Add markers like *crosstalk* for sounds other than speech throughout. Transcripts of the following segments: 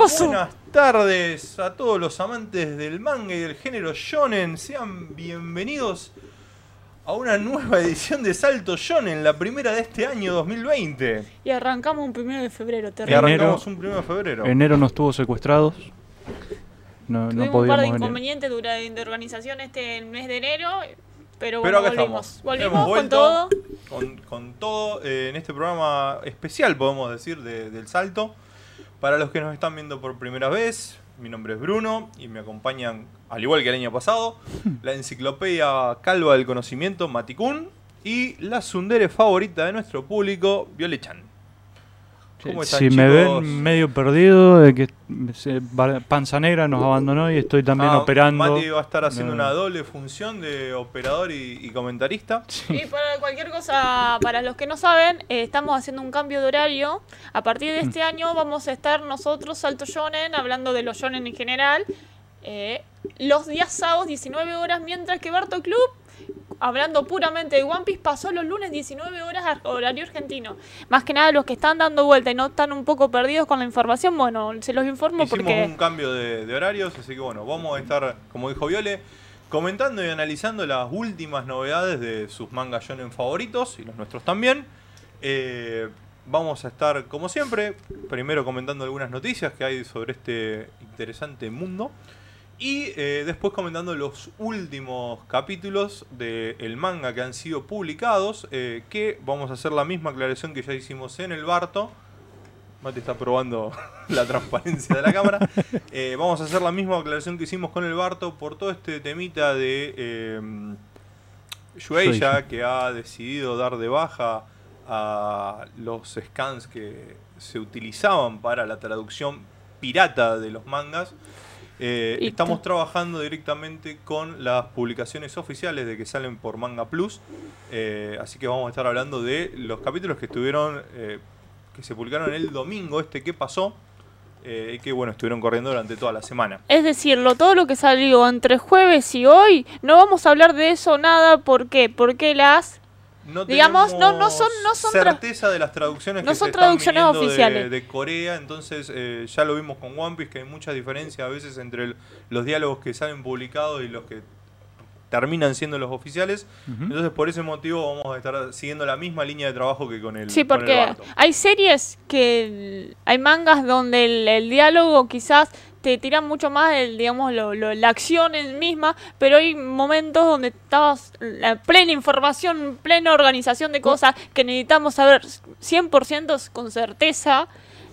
pasó? Buenas tardes a todos los amantes del manga y del género shonen. Sean bienvenidos a una nueva edición de Salto Shonen, la primera de este año 2020. Y arrancamos un primero de febrero, Y terrible. arrancamos un primero de febrero. Enero nos tuvo secuestrados. No, no Tuvimos un par de venir. inconvenientes dura- de organización este el mes de enero, pero, Pero bueno, acá volvimos. estamos. Volvimos Hemos con todo. Con, con todo eh, en este programa especial, podemos decir, de- del Salto. Para los que nos están viendo por primera vez, mi nombre es Bruno y me acompañan, al igual que el año pasado, *laughs* la enciclopedia calva del conocimiento, Maticún, y la sundere favorita de nuestro público, Violechan. ¿Cómo están, si me ven medio perdido, de que se- Panza Negra nos abandonó y estoy también Ah, operando. Mati va a estar haciendo No. una doble función de operador y, y comentarista. Y para cualquier cosa, para los que no saben, eh, estamos haciendo un cambio de horario. A partir de Mm. este año vamos a estar nosotros, Salto Shonen, hablando de los Shonen en general, eh, los días sábados 19 horas, mientras que Barto Club, hablando puramente de One Piece, pasó los lunes 19 horas a horario argentino. Más que nada los que están dando vuelta y no están un poco perdidos con la información, bueno, se los informo Hicimos porque... un cambio de, de horarios, así que bueno, vamos a estar, como dijo Viole, comentando y analizando las últimas novedades de sus mangas shonen favoritos y los nuestros también. Eh, vamos a estar, como siempre, primero comentando algunas noticias que hay sobre este interesante mundo. Y eh, después comentando los últimos capítulos del manga que han sido publicados, eh, que vamos a hacer la misma aclaración que ya hicimos en el Barto. Mate está probando *laughs* la transparencia de la cámara. *laughs* Eh, vamos a hacer la misma aclaración que hicimos con el Barto por todo este temita de Shueisha, Shueisha. que ha decidido dar de baja a los scans que se utilizaban para la traducción pirata de los mangas. Eh, estamos ta- trabajando directamente con las publicaciones oficiales de que salen por Manga Plus. Eh, así que vamos a estar hablando de los capítulos que estuvieron, eh, que se publicaron el domingo, este que pasó, eh, y que bueno, estuvieron corriendo durante toda la semana. Es decirlo, todo lo que salió entre jueves y hoy, no vamos a hablar de eso nada. ¿Por qué? Porque las No Digamos, no- no son- tenemos no son certeza de las traducciones no que son se están traducciones de- oficiales. De, Corea, entonces eh, ya lo vimos con One Piece, que hay mucha diferencia a veces entre el- los diálogos que salen publicados y los que terminan siendo los oficiales. Entonces por ese motivo vamos a estar siguiendo la misma línea de trabajo que con el Sí, con el porque hay series que hay mangas donde el, el diálogo quizás te tiran mucho más el, digamos, lo- lo- la acción en misma, pero hay momentos donde estabas la plena información, plena organización de cosas que necesitamos saber 100% con certeza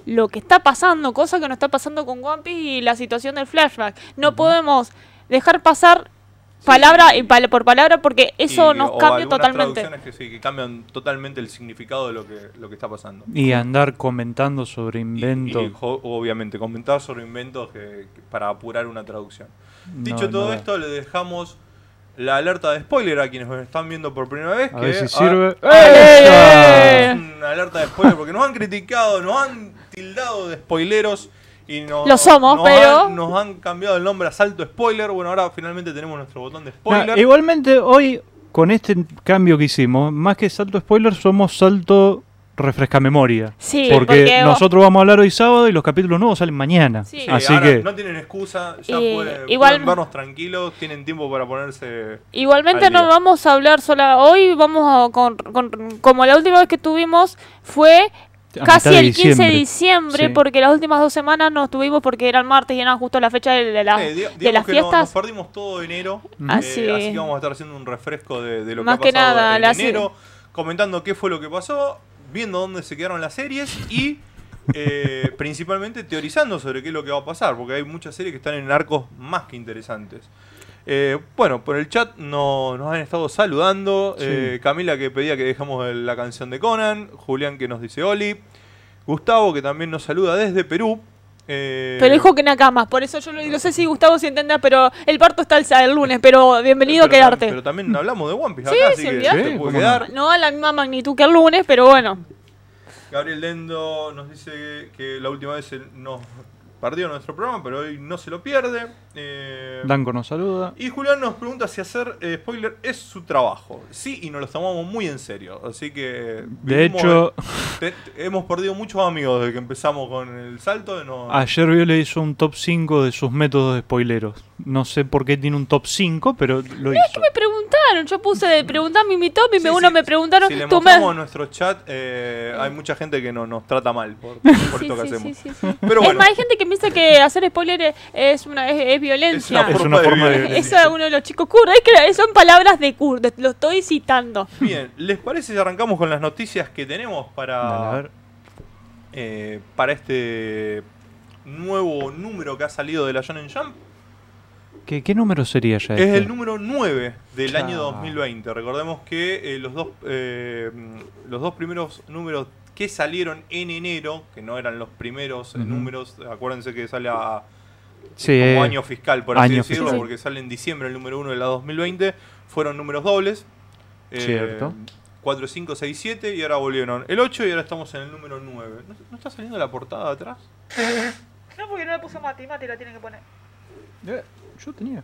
lo que está pasando, cosa que no está pasando con One Piece y la situación del flashback. No podemos dejar pasar palabra y pal- por palabra porque eso Y- nos cambia totalmente. traducciones que sí, que cambian totalmente el significado de lo que, lo que está pasando. Y andar comentando sobre inventos. Y, obviamente, comentar sobre inventos que, que- para apurar una traducción. Dicho No, todo no esto, le dejamos la alerta de spoiler a quienes nos están viendo por primera vez. A que ver si sirve. ¡Eh! una alerta de spoiler porque nos han criticado, nos han tildado de spoileros y nos, Lo somos, nos pero- han, nos han cambiado el nombre a Salto Spoiler. Bueno, ahora finalmente tenemos nuestro botón de spoiler. igualmente, hoy, con este cambio que hicimos, más que salto spoiler, somos salto refresca memoria. Sí, porque, porque- nosotros vamos a hablar hoy sábado y los capítulos nuevos salen mañana. Sí. Sí, Así ahora que. no tienen excusa, ya Y- pueden, igual- pueden vernos tranquilos, tienen tiempo para ponerse Igualmente al no vamos a hablar sola. Hoy vamos a, con, con- como la última vez que tuvimos fue casi el 15 de diciembre. Sí. porque las últimas dos semanas no estuvimos porque era el martes y era justo la fecha de, de la- de digamos las que no- fiestas. nos perdimos todo enero. Eh, Así- así que vamos a estar haciendo un refresco de, de lo Más que que ha pasado nada, en enero, comentando qué fue lo que pasó, viendo dónde se quedaron las series y eh, principalmente teorizando sobre qué es lo que va a pasar, porque hay muchas series que están en arcos más que interesantes. Eh, bueno, por el chat no- nos han estado saludando. Sí. eh, Camila que pedía que dejamos el- la canción de Conan. Julián que nos dice Oli. Gustavo que también nos saluda desde Perú. eh, Pero dijo que Nakamas, por eso yo lo digo. No sé si Gustavo si entendrá, pero el parto está el, el lunes, pero bienvenido a pero tam- quedarte. Pero también hablamos de One Piece Sí, acá, sí, así que olvidate. te Sí, puede cómo no. quedar. No a la misma magnitud que el lunes, pero bueno. Gabriel Dendo nos dice que la última vez nos perdió nuestro programa, pero hoy no se lo pierde. Eh, Danko nos saluda. y Julián nos pregunta si hacer eh, spoiler es su trabajo. Sí, y nos lo tomamos muy en serio. Así que. De hecho, *laughs* te- te- hemos perdido muchos amigos desde que empezamos con el salto. No, ayer Viole hizo un top 5 de sus métodos de spoileros. No sé por qué tiene un top 5, pero lo hizo. Me preguntaron, yo puse de preguntarme mi top y Sí, me, uno sí, me preguntaron, Si le tú me... mostramos nuestro chat, eh, hay mucha gente que no, nos trata mal por, por *laughs* Sí, esto que sí, hacemos. sí, sí, sí. Pero Es bueno, más, hay gente que piensa que hacer spoiler es, es una, es, es violencia. Es Es una forma de violencia. Eso es uno de los chicos kurdos. Es que son palabras de kurdos, lo estoy citando. bien, ¿les parece si arrancamos con las noticias que tenemos para, ver. eh, para este nuevo número que ha salido de la Shonen Jump? ¿Qué, qué número sería ya Es este? el número 9 del Chao. año 2020. Recordemos que eh, los, dos, eh, los dos primeros números que salieron en enero, que no eran los primeros eh, números, acuérdense que sale a Sí, como eh, año fiscal, por así año decirlo, fiscal. porque sale en diciembre el número 1 de la 2020, fueron números dobles. Eh, Cierto. 4, 5, 6, 7 y ahora volvieron el 8 y ahora estamos en el número 9. ¿No, no está saliendo la portada de atrás? No, porque no le puso Mati, Mati la tiene que poner. eh, yo tenía.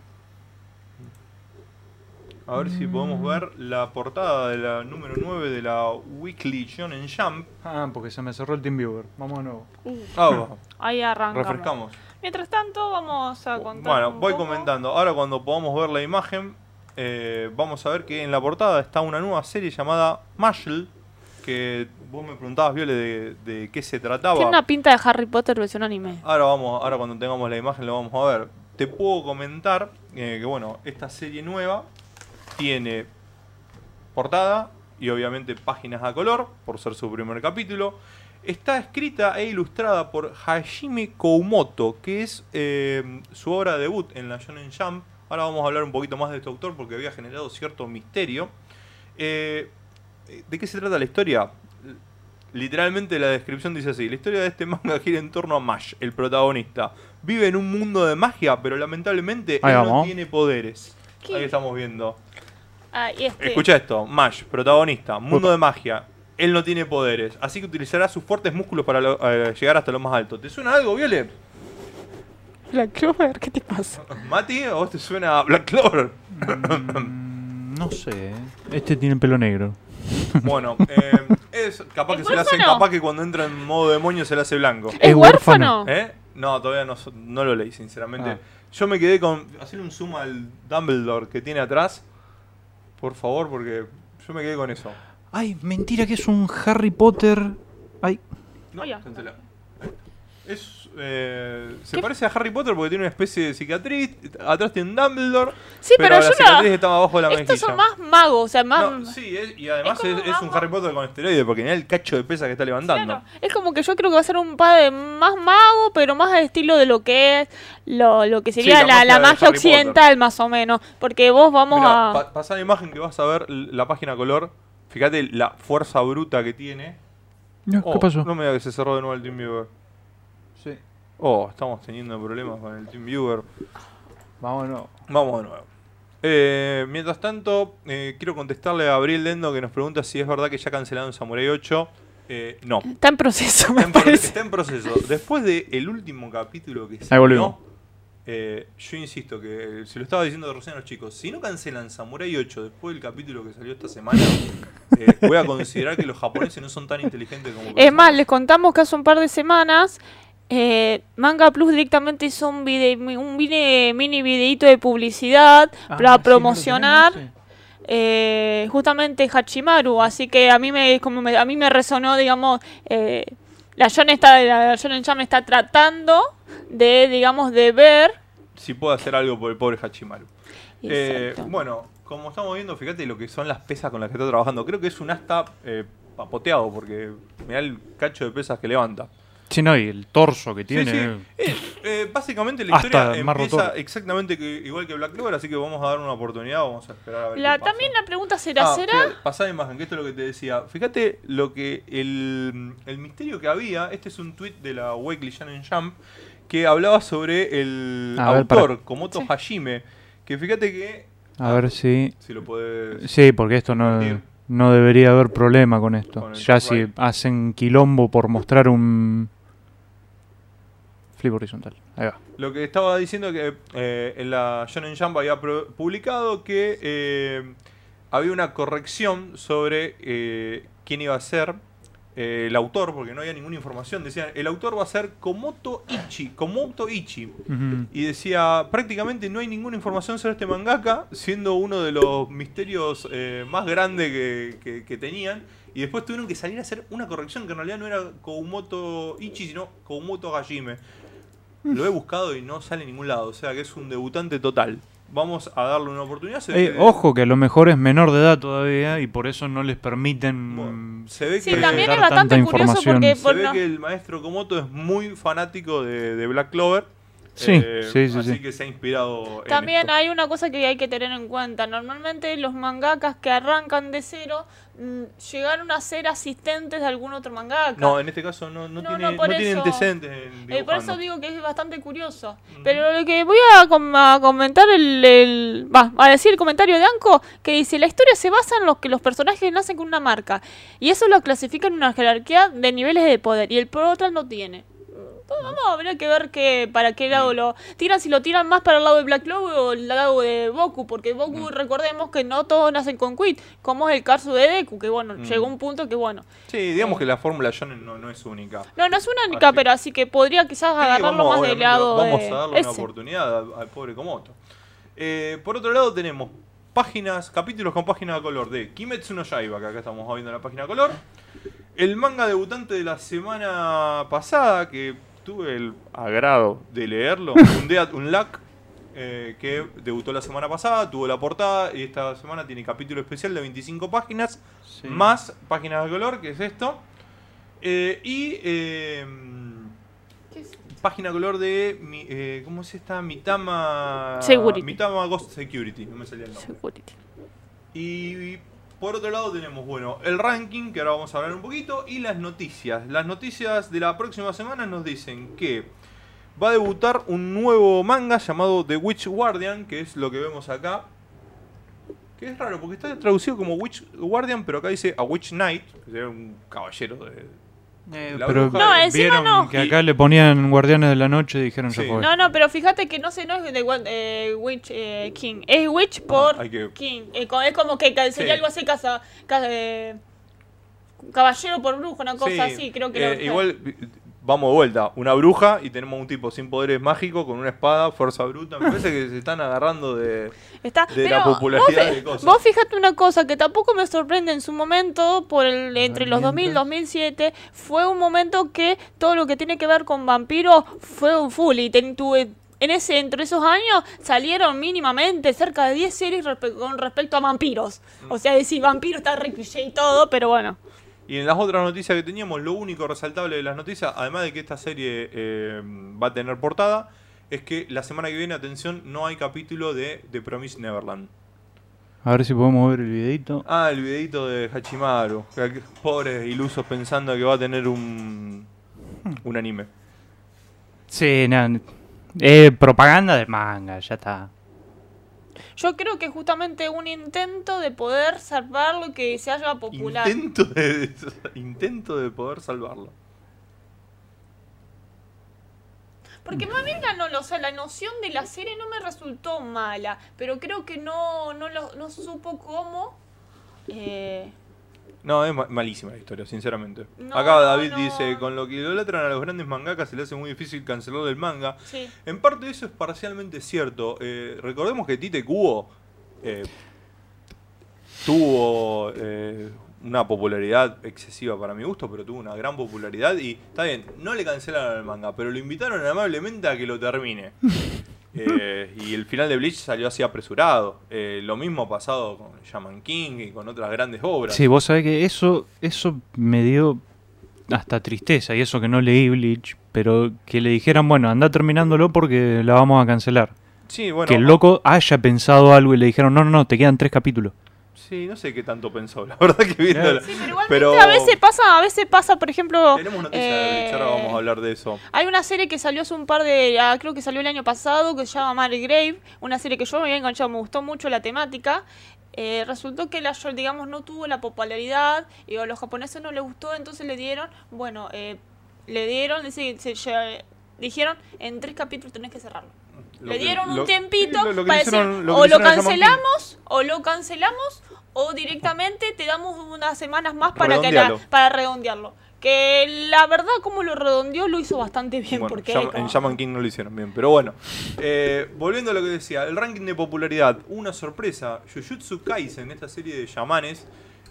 A ver si podemos ver la portada de la número 9 de la Weekly Shonen Jump. Ah, porque se me cerró el TeamViewer. Vamos de nuevo. Ah, va. *laughs* Ahí arrancamos. refrescamos. Mientras tanto, vamos a contar. Bueno, un voy poco. comentando. Ahora cuando podamos ver la imagen, eh, vamos a ver que en la portada está una nueva serie llamada Marshall, que vos me preguntabas, Viole, de, de qué se trataba. Tiene una pinta de Harry Potter versión anime. Ahora vamos, ahora cuando tengamos la imagen lo vamos a ver. Te puedo comentar eh, que bueno, esta serie nueva tiene portada y obviamente páginas a color, por ser su primer capítulo. Está escrita e ilustrada por Hajime Koumoto, que es eh, su obra de debut en la Shonen Jump. Ahora vamos a hablar un poquito más de este autor porque había generado cierto misterio. Eh, ¿De qué se trata la historia? Literalmente la descripción dice así: La historia de este manga gira en torno a Mash, el protagonista. Vive en un mundo de magia, pero lamentablemente él no tiene poderes. ¿Qué? Ahí estamos viendo. Ah, y este. Escucha esto: Mash, protagonista, mundo de magia. Él no tiene poderes, así que utilizará sus fuertes músculos para lo- eh, llegar hasta lo más alto. ¿Te suena algo, Viole? Black Clover, ¿qué te pasa? Mati, ¿a vos te suena a Black Clover? Mm, no sé. eh. Este tiene pelo negro. *laughs* Bueno, eh, es capaz que ¿Es se le hace, huérfano? capaz que cuando entra en modo demonio se le hace blanco. ¿Es, ¿Es huérfano? ¿Eh? No, todavía no, no lo leí, sinceramente. Ah. Yo me quedé con. Hacerle un zoom al Dumbledore que tiene atrás. Por favor, porque yo me quedé con eso. Ay, mentira que es un Harry Potter. Ay, No, téntela. Es. eh, se ¿Qué? parece a Harry Potter porque tiene una especie de cicatriz. Atrás tiene un Dumbledore. Sí, pero, la yo cicatriz no. estaba abajo de la Estos mejilla. son más magos, o sea, más. No, sí, es- y además Es es, como es un Harry Potter con esteroides porque mira el cacho de pesa que está levantando. Claro, es como que yo creo que va a ser un padre más mago, pero más al estilo de lo que es lo, lo que sería la la, magia la magia occidental, más o menos. Porque vos vamos Mirá, a. pa- pasá la imagen que vas a ver la página color. Fíjate la fuerza bruta que tiene. no, Oh, ¿qué pasó? No me digas que se cerró de nuevo el TeamViewer. Sí. Oh, estamos teniendo problemas con el TeamViewer. Vamos de nuevo. Vamos de nuevo. Eh, mientras tanto, eh, quiero contestarle a Gabriel Dendo que nos pregunta si es verdad que ya cancelaron Samurai 8. Eh, no. Está en proceso, me Está en, pro- parece. está en proceso. Después del último capítulo que Ahí salió, volvimos. Eh, yo insisto que eh, se lo estaba diciendo recién a los chicos. Si no cancelan Samurai 8 después del capítulo que salió esta semana, *laughs* eh, voy a considerar que los japoneses no son tan inteligentes como Es pensamos. más, les contamos que hace un par de semanas eh, Manga Plus directamente hizo un, vide- un mini, mini videito de publicidad Ah, para sí, promocionar eh, justamente Hachimaru. Así que a mí me, como me- a mí me resonó, digamos, eh, la Shonen está, la Shonen Jump está tratando de, digamos, de ver. Si puedo hacer algo por el pobre Hachimaru. Eh, bueno, como estamos viendo, fíjate lo que son las pesas con las que está trabajando. Creo que es un asta eh, papoteado porque me da el cacho de pesas que levanta. Sí, no, y el torso que tiene. sí. Eh, eh, básicamente la historia empieza exactamente que, igual que Black Clover, así que vamos a dar una oportunidad, vamos a esperar a ver La- qué pasa. también la pregunta será, Ah, ¿será? fíjate, pasá imagen, que esto es lo que te decía. Fíjate lo que el, el misterio que había, este es un tweet de la Weekly Shonen Jump que hablaba sobre el A ver, autor, para- Komoto Sí. Hajime, que fíjate que A ver si. si lo puedes Sí, porque esto no, no debería haber problema con esto. Con ya si hacen quilombo por mostrar un flip horizontal. Ahí va. Lo que estaba diciendo que eh, en la Shonen Jump había publicado que eh, había una corrección sobre eh, quién iba a ser eh, el autor, porque no había ninguna información. Decían, el autor va a ser Komoto Ichi, Komoto Ichi. Y decía, prácticamente no hay ninguna información sobre este mangaka, siendo uno de los misterios eh, más grandes que, que- que tenían. Y después tuvieron que salir a hacer una corrección, que en realidad no era Koumoto Ichi, sino Koumoto Hajime. Lo he buscado y no sale en ningún lado, o sea que es un debutante total. Vamos a darle una oportunidad. Se ve Eh, ojo que a lo mejor es menor de edad todavía y por eso no les permiten Bueno, se ve Sí, que, también dar es bastante tanta curioso información. porque... se por ve no- que el maestro Komoto es muy fanático de, de Black Clover. Sí, eh, sí, sí, Así sí. que se ha inspirado en También esto. hay una cosa que hay que tener en cuenta. Normalmente los mangakas que arrancan de cero mm, llegaron a ser asistentes de algún otro mangaka. No, en este caso no, no, No, tiene, no, tiene eso- antecedentes en Eh, por eso digo que es bastante curioso. Ujú. Pero lo que voy a, com- a comentar, el, el- va, a decir el comentario de Anko, que dice, la historia se basa en los que los personajes nacen con una marca. Y eso lo clasifica en una jerarquía de niveles de poder. Y el Portal no tiene. Vamos a ver que ver que, para qué lado lo tiran, si lo tiran más para el lado de Black Clover o el lado de Boku, porque Boku recordemos que no todos nacen con Quit, como es el caso de Deku, que bueno, Mm. llegó un punto que bueno. Sí, digamos que la fórmula Shonen no, no es única. No, no es única, Así- pero así que podría quizás Sí, agarrarlo vamos, más del lado Vamos de a darle una oportunidad al, al pobre Komoto. Eh, por otro lado tenemos páginas, capítulos con página de color de Kimetsu no Yaiba, que acá estamos viendo la página de color. El manga debutante de la semana pasada, que tuve el agrado de leerlo, *laughs* un Dead Unluck, eh, que debutó la semana pasada, tuvo la portada y esta semana tiene capítulo especial de 25 páginas, Sí. más páginas de color, que es esto. Eh, y eh, ¿Qué es? página color de mi- eh, ¿cómo es esta? Mitama Security. Mitama Ghost Security, no me salía el nombre. Security. Y por otro lado tenemos, bueno, el ranking, que ahora vamos a hablar un poquito, y las noticias. Las noticias de la próxima semana nos dicen que va a debutar un nuevo manga llamado The Witch Guardian, que es lo que vemos acá. Que es raro, porque está traducido como Witch Guardian, pero acá dice A Witch Knight, que sería un caballero de... Eh, pero bruja No, encima vieron no. que acá le ponían Guardianes de la Noche y dijeron Sí. ya fue. No, no, pero fíjate que no sé, no es de eh, Witch eh, King. Es Witch por hay que- King. Eh, es como que sería Sí. algo así, casa, ca- eh, caballero por brujo, una cosa Sí, así, creo que eh, lo- igual vamos de vuelta, una bruja y tenemos un tipo sin poderes mágicos con una espada, fuerza bruta. Me parece que se están agarrando de. Está, de la popularidad vos, de cosas. vos fíjate una cosa que tampoco me sorprende en su momento, por el entre los 2000 y mientras. 2007, fue un momento que todo lo que tiene que ver con vampiros fue un full y ten- tuve- en ese entre esos años salieron mínimamente cerca de 10 series respe- con respecto a vampiros. O sea, decir vampiro está re y todo, pero bueno. Y en las otras noticias que teníamos, lo único resaltable de las noticias, además de que esta serie eh, va a tener portada, es que la semana que viene, atención, no hay capítulo de The Promise Neverland. A ver si podemos ver el videito. Ah, el videito de Hachimaru. Pobres ilusos pensando que va a tener un, un anime. Sí. Eh, propaganda de manga, ya está. Yo creo que justamente un intento de poder salvar lo que se haga popular. Intento de, *laughs* intento de poder salvarlo. Porque más bien la, no, o sea, la noción de la serie no me resultó mala, pero creo que no, no, lo, no supo cómo... eh, No, es ma- malísima la historia, sinceramente. No, Acá David no. dice, con lo que idolatran a los grandes mangakas se le hace muy difícil cancelar el manga. sí. En parte eso es parcialmente cierto. Eh, recordemos que Tite Kubo eh, tuvo eh, una popularidad excesiva para mi gusto, pero tuvo una gran popularidad y está bien, no le cancelaron el manga, pero lo invitaron amablemente a que lo termine. *laughs* Eh, y el final de Bleach salió así apresurado. Eh, lo mismo ha pasado con Shaman King y con otras grandes obras. Sí, vos sabés que eso, eso me dio hasta tristeza y eso que no leí Bleach, pero que le dijeran, bueno, anda terminándolo porque la vamos a cancelar. Sí, bueno, que el loco haya pensado algo y le dijeron, no, no, no, te quedan tres capítulos. Sí, no sé qué tanto pensó, la *laughs* verdad que viendo Sí, pero igualmente Pero- a veces pasa, a veces pasa, por ejemplo... Tenemos noticias de eh, vamos a hablar de eso. Hay una serie que salió hace un par de. ah, creo que salió el año pasado, que se llama Mary Grave. Una serie que yo me había enganchado, me gustó mucho la temática. Eh, resultó que la short, digamos, no tuvo la popularidad y a los japoneses no les gustó, entonces le dieron, bueno, eh, le dieron, se, se- se- dijeron en tres capítulos tenés que cerrarlo. Lo Le que- dieron un lo- tiempito lo- para decir, o lo cancelamos, o lo cancelamos, o directamente te damos unas semanas más para que la- para redondearlo. Que la verdad, como lo redondeó, lo hizo bastante bien. Bueno, porque en Shaman King no lo hicieron bien, pero bueno. Eh, volviendo a lo que decía, el ranking de popularidad, una sorpresa. Jujutsu Kaisen, esta serie de chamanes,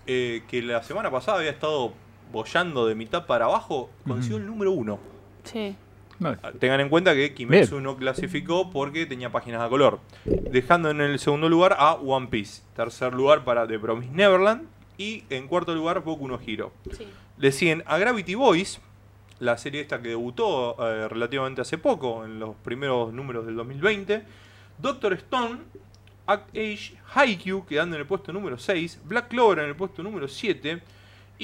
eh, que la semana pasada había estado bollando de mitad para abajo, consiguió el número uno. Sí. No, Tengan en cuenta que Kimetsu no clasificó porque tenía páginas a color. Dejando en el segundo lugar a One Piece. Tercer lugar para The Promised Neverland. Y en cuarto lugar Boku no Hero. sí. Le siguen a Gravity Boys, la serie esta que debutó eh, relativamente hace poco, en los primeros números del 2020. Doctor Stone, Act Age, Haikyuu, quedando en el puesto número 6. Black Clover en el puesto número 7.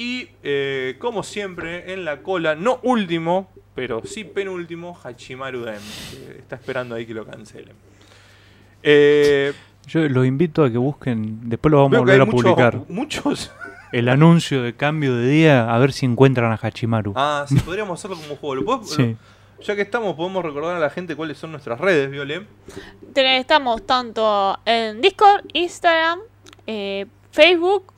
Y, eh, como siempre, en la cola, no último, pero sí penúltimo, Hachimaru que está esperando ahí que lo cancelen. Eh, Yo los invito a que busquen, después lo vamos a volver a muchos- publicar, *laughs* muchos el anuncio de cambio de día, a ver si encuentran a Hachimaru. Ah, sí, podríamos hacerlo como juego. ¿Lo Sí. lo- ya que estamos, podemos recordar a la gente cuáles son nuestras redes, Viole. Estamos tanto en Discord, Instagram, eh, Facebook.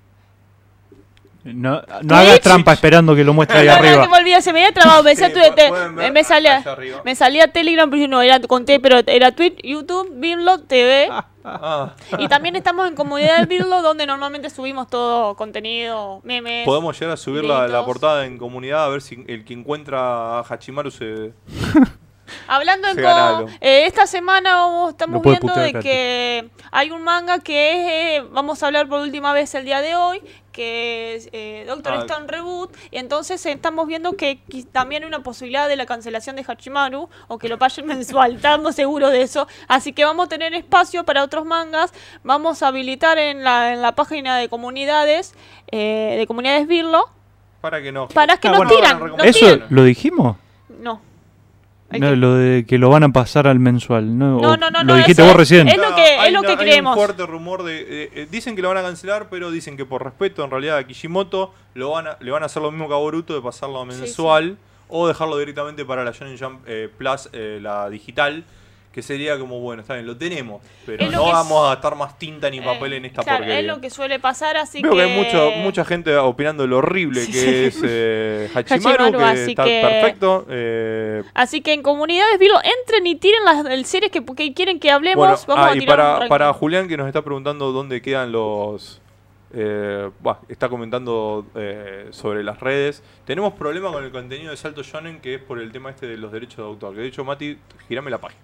No, no hagas trampa esperando que lo muestre ahí arriba. que me olvidé, se me había trabado, me, Sí, salía me salía, me Telegram, pero no era conté, pero era Twitch, YouTube, Birlo TV. Ah, *laughs* Y también estamos en comunidad de Birlo, donde normalmente subimos todo contenido, memes. podemos llegar a subir la, portada en comunidad a ver si el que encuentra a Hachimaru se. *laughs* Hablando en eh, esta semana vamos- estamos viendo de que hay un manga que es, eh, vamos a hablar por última vez el día de hoy, que es eh, Doctor Ah. Stone Reboot, y entonces eh, estamos viendo que también hay una posibilidad de la cancelación de Hachimaru, o que lo paguen *laughs* mensual, estamos seguros de eso, así que vamos a tener espacio para otros mangas, vamos a habilitar en la, en la página de comunidades, eh, de comunidades Birlo, Para que no. para que Ah, nos bueno, tiran, ¿Eso tiran. lo dijimos? No. Que- lo de que lo van a pasar al mensual. No, No, no, no, Lo dijiste eso vos recién. es lo que- es lo que hay creemos. un fuerte rumor de. eh, eh, dicen que lo van a cancelar, pero dicen que por respeto en realidad a Kishimoto lo van a, le van a hacer lo mismo que a Boruto de pasarlo a Sí, mensual o dejarlo directamente para la Shonen Jump eh, Plus, eh, la digital. Que sería como, bueno, está bien, lo tenemos, pero lo no que vamos a gastar más tinta ni papel Eh, en esta claro, porquería. es lo que suele pasar, así Veo que... que hay mucho, mucha gente opinando lo horrible Sí, que sí. es eh, *laughs* Hachimaru, Hachimaru, que así está que- perfecto. eh, Así que en comunidades, Vilo, entren y tiren las el series que, que quieren que hablemos. bueno, Vamos ah, a y para, para Julián que nos está preguntando dónde quedan los... eh, bah, está comentando eh, sobre las redes. Tenemos problema con el contenido de Salto Shonen que es por el tema este de los derechos de autor. Que de hecho, Mati, girame la página.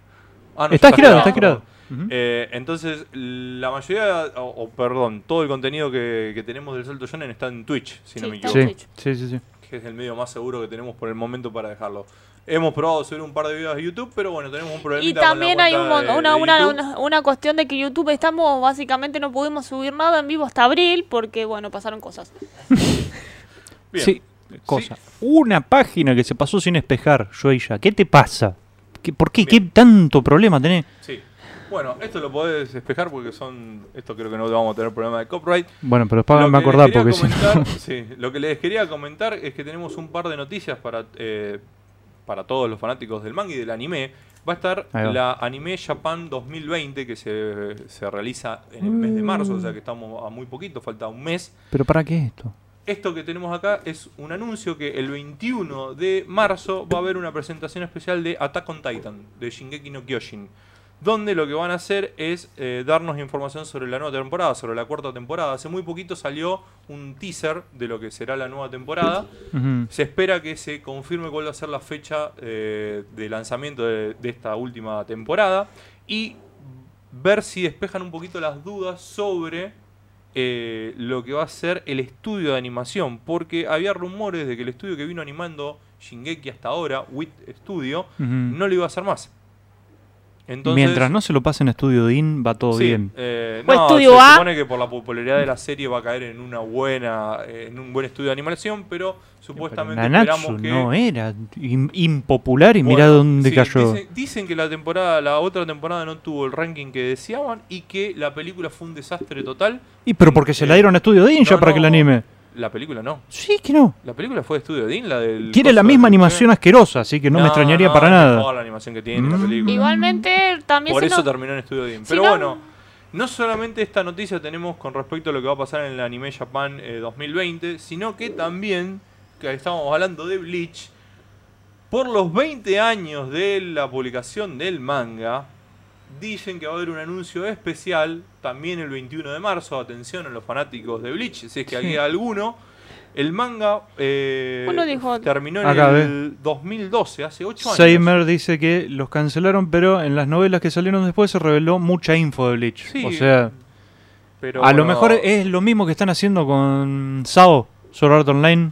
Ah, no, Está ya girado, está girado. Eh, entonces, la mayoría, o, o perdón, todo el contenido que, que tenemos del Salto Shonen está en Twitch, si no Sí, me está equivoco. Sí, sí, sí, sí. que es el medio más seguro que tenemos por el momento para dejarlo. Hemos probado subir un par de videos a YouTube, pero bueno, tenemos un problema. Y también hay un, mon- una, una, una, una, una cuestión de que YouTube estamos, básicamente no pudimos subir nada en vivo hasta abril porque, bueno, pasaron cosas. Bien. Sí, cosa. Una página que se pasó sin espejar, Joeya. ¿Qué te pasa? ¿Qué, ¿Por qué? ¿Qué tanto problema tenés? Sí. Bueno, esto lo podés despejar porque son. Esto creo que no vamos a tener problema de copyright. Bueno, pero después me acordar porque comentar- *laughs* sí, lo que les quería comentar es que tenemos un par de noticias para, eh, para todos los fanáticos del manga y del anime. Va a estar va. la Anime Japan 2020 que se, se realiza en el mes de marzo, o sea que estamos a muy poquito, falta un mes. ¿Pero para qué esto? Esto que tenemos acá es un anuncio que el 21 de marzo va a haber una presentación especial de Attack on Titan, de Shingeki no Kyojin, donde lo que van a hacer es eh, darnos información sobre la nueva temporada, sobre la cuarta temporada. Hace muy poquito salió un teaser de lo que será la nueva temporada. Se espera que se confirme cuál va a ser la fecha eh, de lanzamiento de, de esta última temporada y ver si despejan un poquito las dudas sobre eh, lo que va a ser el estudio de animación, porque había rumores de que el estudio que vino animando Shingeki hasta ahora, WIT Studio, no lo iba a hacer más. Entonces, Mientras no se lo pasen a Estudio DIN, va todo Sí, bien. eh, O no, Estudio se A. supone que por la popularidad de la serie va a caer en una buena, eh, en un buen estudio de animación, pero Pero supuestamente Nanatsu esperamos que no era im- impopular y Bueno, mirá dónde sí, cayó. Dicen, dicen que la temporada, la otra temporada no tuvo el ranking que deseaban y que la película fue un desastre total. Y pero porque se la Eh, dieron a Estudio DIN ya no, para que no. la anime. La película no. Sí, que no. La película fue de Estudio Dean, la del. Tiene la misma animación asquerosa, así que no, me extrañaría no, para nada. la animación que tiene la Mm. película. Igualmente, también Por eso terminó en Estudio Dean. Si Pero no- bueno, no solamente esta noticia tenemos con respecto a lo que va a pasar en el Anime Japan eh, 2020, sino que también, que estábamos hablando de Bleach, por los 20 años de la publicación del manga, dicen que va a haber un anuncio especial también el 21 de marzo. Atención a los fanáticos de Bleach, si es que Sí. hay alguno. El manga eh, dijo- terminó en Acá, el 2012, hace 8 años. Seimer dice que los cancelaron, pero en las novelas que salieron después se reveló mucha info de Bleach. Sí, o sea, Pero a lo mejor es lo mismo que están haciendo con Sao, Sword Art Online. mm.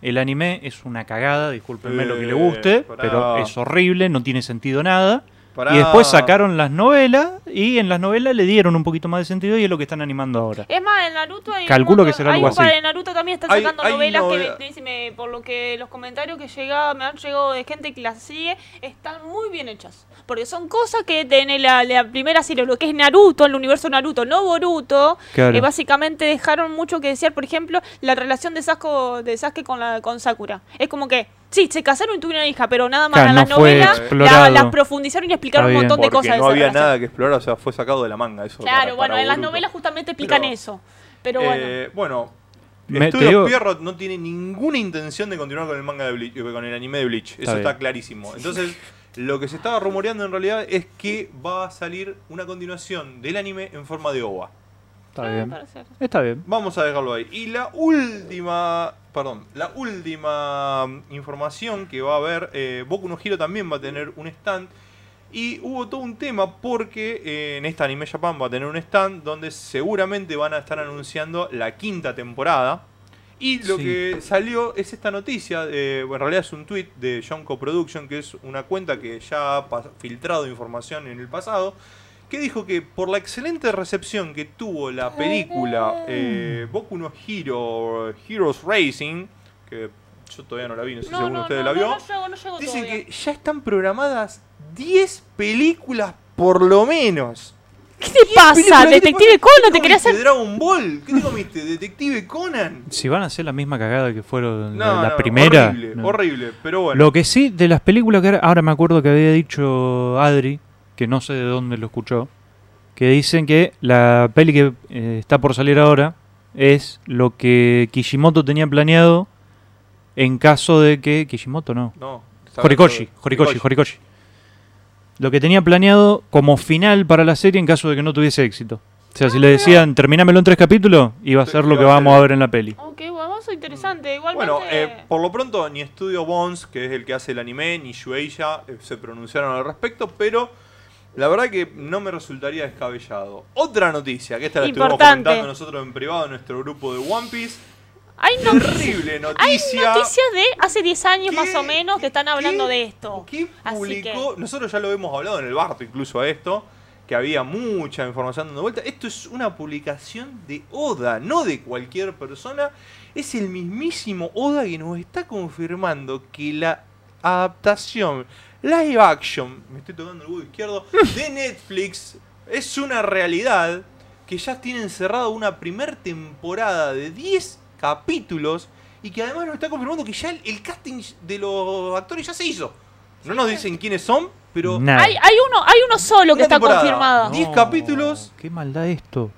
El anime es una cagada, discúlpenme lo que le Eh, guste, pará. pero es horrible, no tiene sentido nada. Pará. Y después sacaron las novelas y en las novelas le dieron un poquito más de sentido y es lo que están animando ahora. Es más, en Naruto hay un Calculo que será hay algo un par así. de Naruto también están Hay- sacando hay novelas novela- que me- por lo que los comentarios que llega, me han llegado de gente que las sigue, están muy bien hechas. Porque son cosas que tiene la, la primera serie, lo que es Naruto, el universo Naruto, no Boruto, Claro. eh, básicamente dejaron mucho que desear, por ejemplo, la relación de Sasuke, de Sasuke con, la, con Sakura. Es como que, sí, se casaron y tuvieron una hija, pero nada más Claro, en no las la- las profundizaron y explicaron un montón de Porque cosas de no esa había relación. nada que explorar, o sea, fue sacado de la manga eso. Claro, para- bueno, para en las novelas justamente explican Pero- eso. Pero bueno. Eh, bueno, te Estudios Pierrot no tiene ninguna intención de continuar con el manga de Bleach, eh, con el anime de Bleach. Eso Está clarísimo. Entonces, lo que se estaba rumoreando en realidad es que va a salir una continuación del anime en forma de OVA. Está bien. Está bien. Vamos a dejarlo ahí. Y la última, perdón, la última mm, información que va a haber, eh, Boku no Hero también va a tener un stand. Y hubo todo un tema porque eh, en esta Anime Japan va a tener un stand donde seguramente van a estar anunciando la quinta temporada. Y lo Sí. que salió es esta noticia, eh, en realidad es un tweet de Jonko Production, que es una cuenta que ya ha filtrado información en el pasado, que dijo que por la excelente recepción que tuvo la película eh, Boku no Hero Heroes Racing, que yo todavía no la vi, no sé si No, alguno no, de ustedes no, la vio, no, no llego, no llego dicen todavía. que ya están programadas 10 películas por lo menos. ¿Qué te pasa? Película, ¿qué te Detective? Conan, ¿Qué ¿te querías hacer? Dragon Ball? ¿Qué te comiste? ¿Detective Conan? Si van a hacer la misma cagada que fueron No, la, la no, primera. Horrible, no. horrible, pero bueno. Lo que sí, de las películas que ahora- ahora me acuerdo que había dicho Adri, que no sé de dónde lo escuchó, que dicen que la peli que eh, está por salir ahora es lo que Kishimoto tenía planeado en caso de que... Kishimoto no. No, Horikoshi, de- Horikoshi, Horikoshi. Lo que tenía planeado como final para la serie en caso de que no tuviese éxito. O sea, si le decían terminámelo en tres capítulos, iba a ser lo que vamos a ver en la peli. Ok, bueno, eso es interesante. Igualmente. Bueno, eh, por lo pronto ni Studio Bones, que es el que hace el anime, ni Shueisha eh, se pronunciaron al respecto, pero la verdad que no me resultaría descabellado. Otra noticia, que esta la estuvimos comentando nosotros en privado en nuestro grupo de One Piece. Hay, Terrible hay noticia. noticias de hace 10 años más o menos que están hablando de esto. ¿Qué publicó? que- Nosotros ya lo hemos hablado en el Barto, incluso a esto, que había mucha información dando vuelta. Esto es una publicación de Oda, no de cualquier persona. Es el mismísimo Oda que nos está confirmando que la adaptación live action, me estoy tocando el huevo izquierdo, de *laughs* Netflix es una realidad que ya tienen cerrado una primer temporada de 10 capítulos y que además nos está confirmando que ya el, el casting de los actores ya se hizo. No nos dicen quiénes son, pero Nada. Hay, hay uno, hay uno solo que Una está temporada. confirmado. No. 10 capítulos. Qué maldad esto.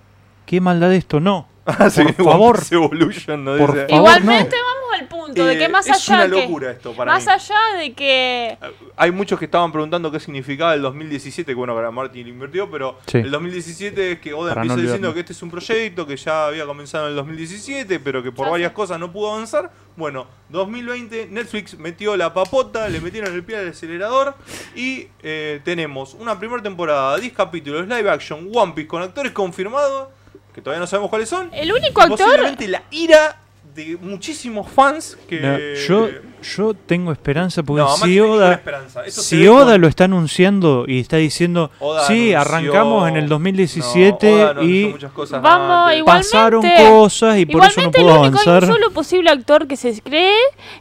Qué maldad esto. No. *laughs* Ah, sí, Por favor. *laughs* Evolution nos Por dice. favor. Igualmente vamos al punto de Eh, que más es allá una que- locura esto para más mí. allá de que Hay muchos que estaban preguntando qué significaba el 2017, que bueno, para Martin lo invirtió, pero Sí. el 2017 es que Oda Para empieza no diciendo que este es un proyecto que ya había comenzado en el 2017, pero que por Ya varias sé. cosas no pudo avanzar. Bueno, 2020 Netflix metió la papota, le metieron el pie al acelerador y eh, tenemos una primera temporada, 10 capítulos, live action, One Piece con actores confirmados, que todavía no sabemos cuáles son. el único y actor Posiblemente la ira de muchísimos fans que... No, yo, yo tengo esperanza porque No, si Oda, esperanza. Si Oda con- lo está anunciando y está diciendo, Oda sí, anunció- arrancamos en el No, 2017 Oda no y cosas Vamos, pasaron cosas y por eso no pudo único, hay un avanzar. solo posible actor que se cree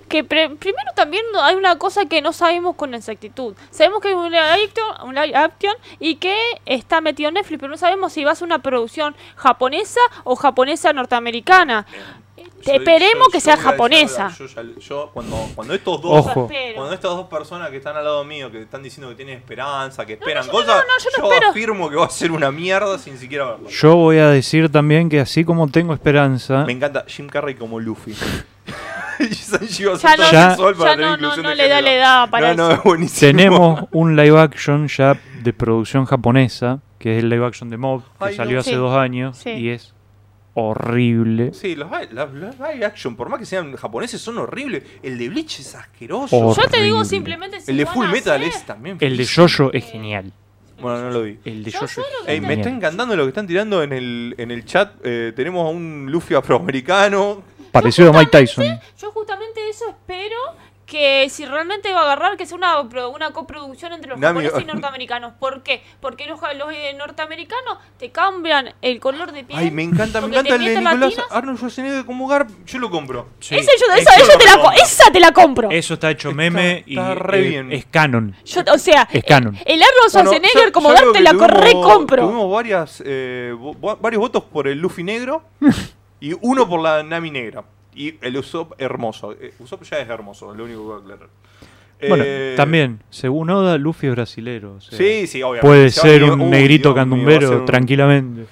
que pre- primero también hay una cosa que no sabemos con exactitud. Sabemos que hay un live action, un live action y que está metido en Netflix, pero no sabemos si va a ser una producción japonesa o japonesa norteamericana. Esperemos yo- que yo sea japonesa. Yo, ya- yo cuando, cuando estos dos Ojo. Cuando estas dos personas que están al lado mío, que están diciendo que tienen esperanza, que esperan yo- cosas, no, no, yo no espero. afirmo que va a ser una mierda sin siquiera verlo. Yo voy a decir también que así como tengo esperanza, Me encanta Jim Carrey como Luffy. y Sanji va a Ya ser no, Ya- para ya tener no, no, no de le da género. la edad para no, no, eso. es buenísimo. tenemos *laughs* un live action ya de producción japonesa, que es el live action de Mob, que Ay, no. salió hace Sí. dos años Sí. y es horrible. Sí, los, los- los live action, por más que sean japoneses, son horribles. El de Bleach es asqueroso. Horrible. Yo te digo simplemente si el de Full Metal hacer- es también. El de. Jojo es genial. Bueno, no lo vi. El de Jojo Ey, me está encantando lo que están tirando en el, en el chat. Eh, tenemos a un Luffy afroamericano. Parecido a Mike Tyson. Yo justamente eso espero que si realmente va a agarrar que sea una, pro- una coproducción entre los japoneses y norteamericanos. ¿Por qué? Porque los, los eh, norteamericanos te cambian el color de piel. Ay, me encanta, me encanta el de Nicolás latinos. Arnold Schwarzenegger como Garp. Yo lo compro. Ese yo- esa, esa lo te la, esa te la compro. Eso está hecho Está- meme y está re eh, bien. es canon. Yo- o sea, Es canon. el Arnold Bueno, Schwarzenegger yo- como creo te la tuvimos- corre compro. Tuvimos varias, eh, varios votos por el Luffy negro *laughs* y uno por la Nami negra. Y el Usopp hermoso. Eh, Usopp ya es hermoso, lo único que voy a aclarar. Bueno, Eh, también, según Oda, Luffy es brasilero. o sea, Sí, sí, obviamente. Puede ser un Uy, negrito Dios candumbero un- tranquilamente.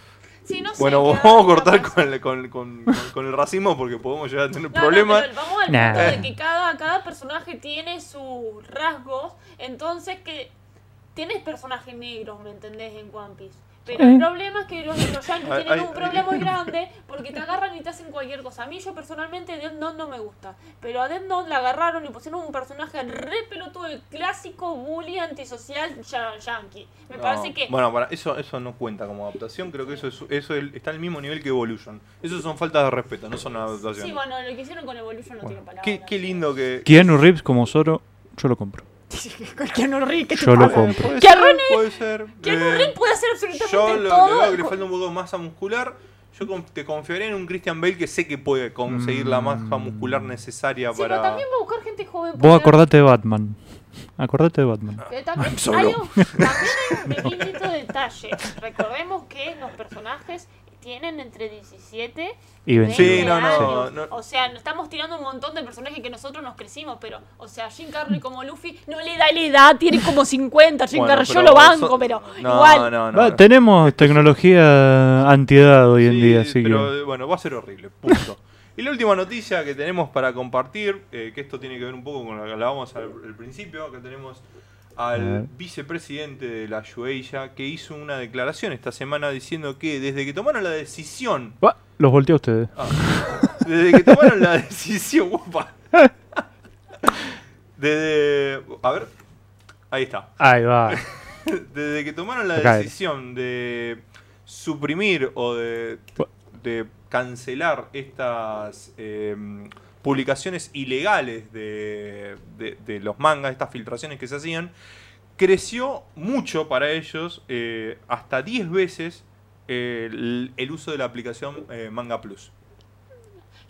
Sí, no sé, Bueno, vamos a cortar con, el- con- con- con- el racismo porque podemos llegar a tener No, no, problemas. pero vamos al Nah. punto de que cada, cada personaje tiene sus rasgos, entonces que tienes personajes negros, ¿me entendés? En One Piece. Pero Eh. el problema es que los, Ay, tienen ay, un problema muy grande porque te agarran y te hacen cualquier cosa. A mí yo personalmente Death Note no me gusta, pero a Death Note la agarraron y pusieron un personaje re pelotudo, el clásico bully antisocial ya- yankee. Me No, parece que... Bueno, para, eso, eso no cuenta como adaptación. Creo que eso, es, eso es- está al mismo nivel que Evolution. Eso son faltas de respeto, no son adaptaciones. Sí, bueno, lo que hicieron con Evolution no Bueno, tiene palabras. qué, qué lindo que. Keanu Reeves como Zoro, yo lo compro. *laughs* Keanu Reeves, ¿qué te Yo lo compro. Puede ser, puede ser. Keanu Eh, Reeves puede hacer absolutamente Yo lo, le todo. veo que le falta un poco de masa muscular. Yo te confiaré en un Christian Bale que sé que puede conseguir la masa muscular necesaria Sí, pero para. también va a buscar gente joven. Vos acordate de Batman. Acordate de Batman. que también, I'm *laughs* solo. hay un, también hay un pequeñito detalle. Recordemos que los personajes tienen entre 17 Y 20. Sí, no, no, años. no. O sea, estamos tirando un montón de personajes que nosotros nos crecimos, pero, o sea, Jim Carrey como Luffy no le da la edad, tiene como 50. Jim Bueno, Carrey, yo lo banco, son- pero no, igual. No, no, Va, no. tenemos tecnología antiedad hoy en Sí, día, así pero que. bueno, va a ser horrible, punto. y la última noticia que tenemos para compartir, eh, que esto tiene que ver un poco con lo que hablábamos al, al principio, acá tenemos. Al vicepresidente de la Shueisha que hizo una declaración esta semana diciendo que desde que tomaron la decisión, Va, los volteé a ustedes. ah, *laughs* desde que tomaron la decisión, upa, *laughs* desde, a ver, ahí está, Ahí va. *laughs* desde que tomaron la Acá. decisión de suprimir o de, de cancelar estas eh, publicaciones ilegales de, de- de los mangas, estas filtraciones que se hacían, creció mucho para ellos, eh, hasta 10 veces eh, el, el uso de la aplicación eh, Manga Plus.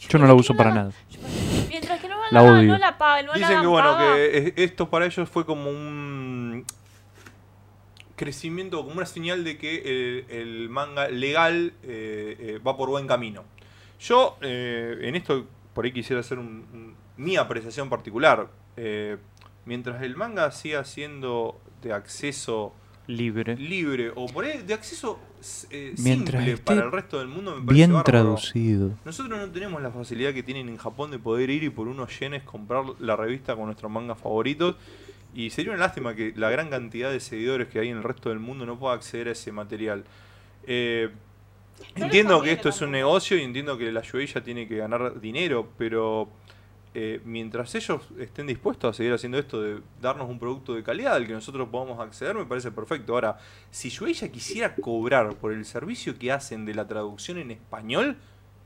Yo no la uso para nada. Mientras que no La la, odio. no la la Dicen que bueno, paga. que esto para ellos fue como un crecimiento, como una señal de que el, el manga legal eh, eh, va por buen camino. Yo eh, en esto por ahí quisiera hacer un- un- mi apreciación particular. Eh, mientras el manga siga siendo de acceso Libre. libre o por ahí de acceso eh, Mientras simple para el resto del mundo, me parece Bien bárbaro. traducido. Nosotros no tenemos la facilidad que tienen en Japón de poder ir y por unos yenes comprar la revista con nuestros mangas favoritos. Y sería una lástima que la gran cantidad de seguidores que hay en el resto del mundo no pueda acceder a ese material. Eh, entiendo que esto es un negocio y entiendo que la Shueisha tiene que ganar dinero, pero eh, mientras ellos estén dispuestos a seguir haciendo esto de darnos un producto de calidad al que nosotros podamos acceder, me parece perfecto. Ahora, si Shueisha quisiera cobrar por el servicio que hacen de la traducción en español,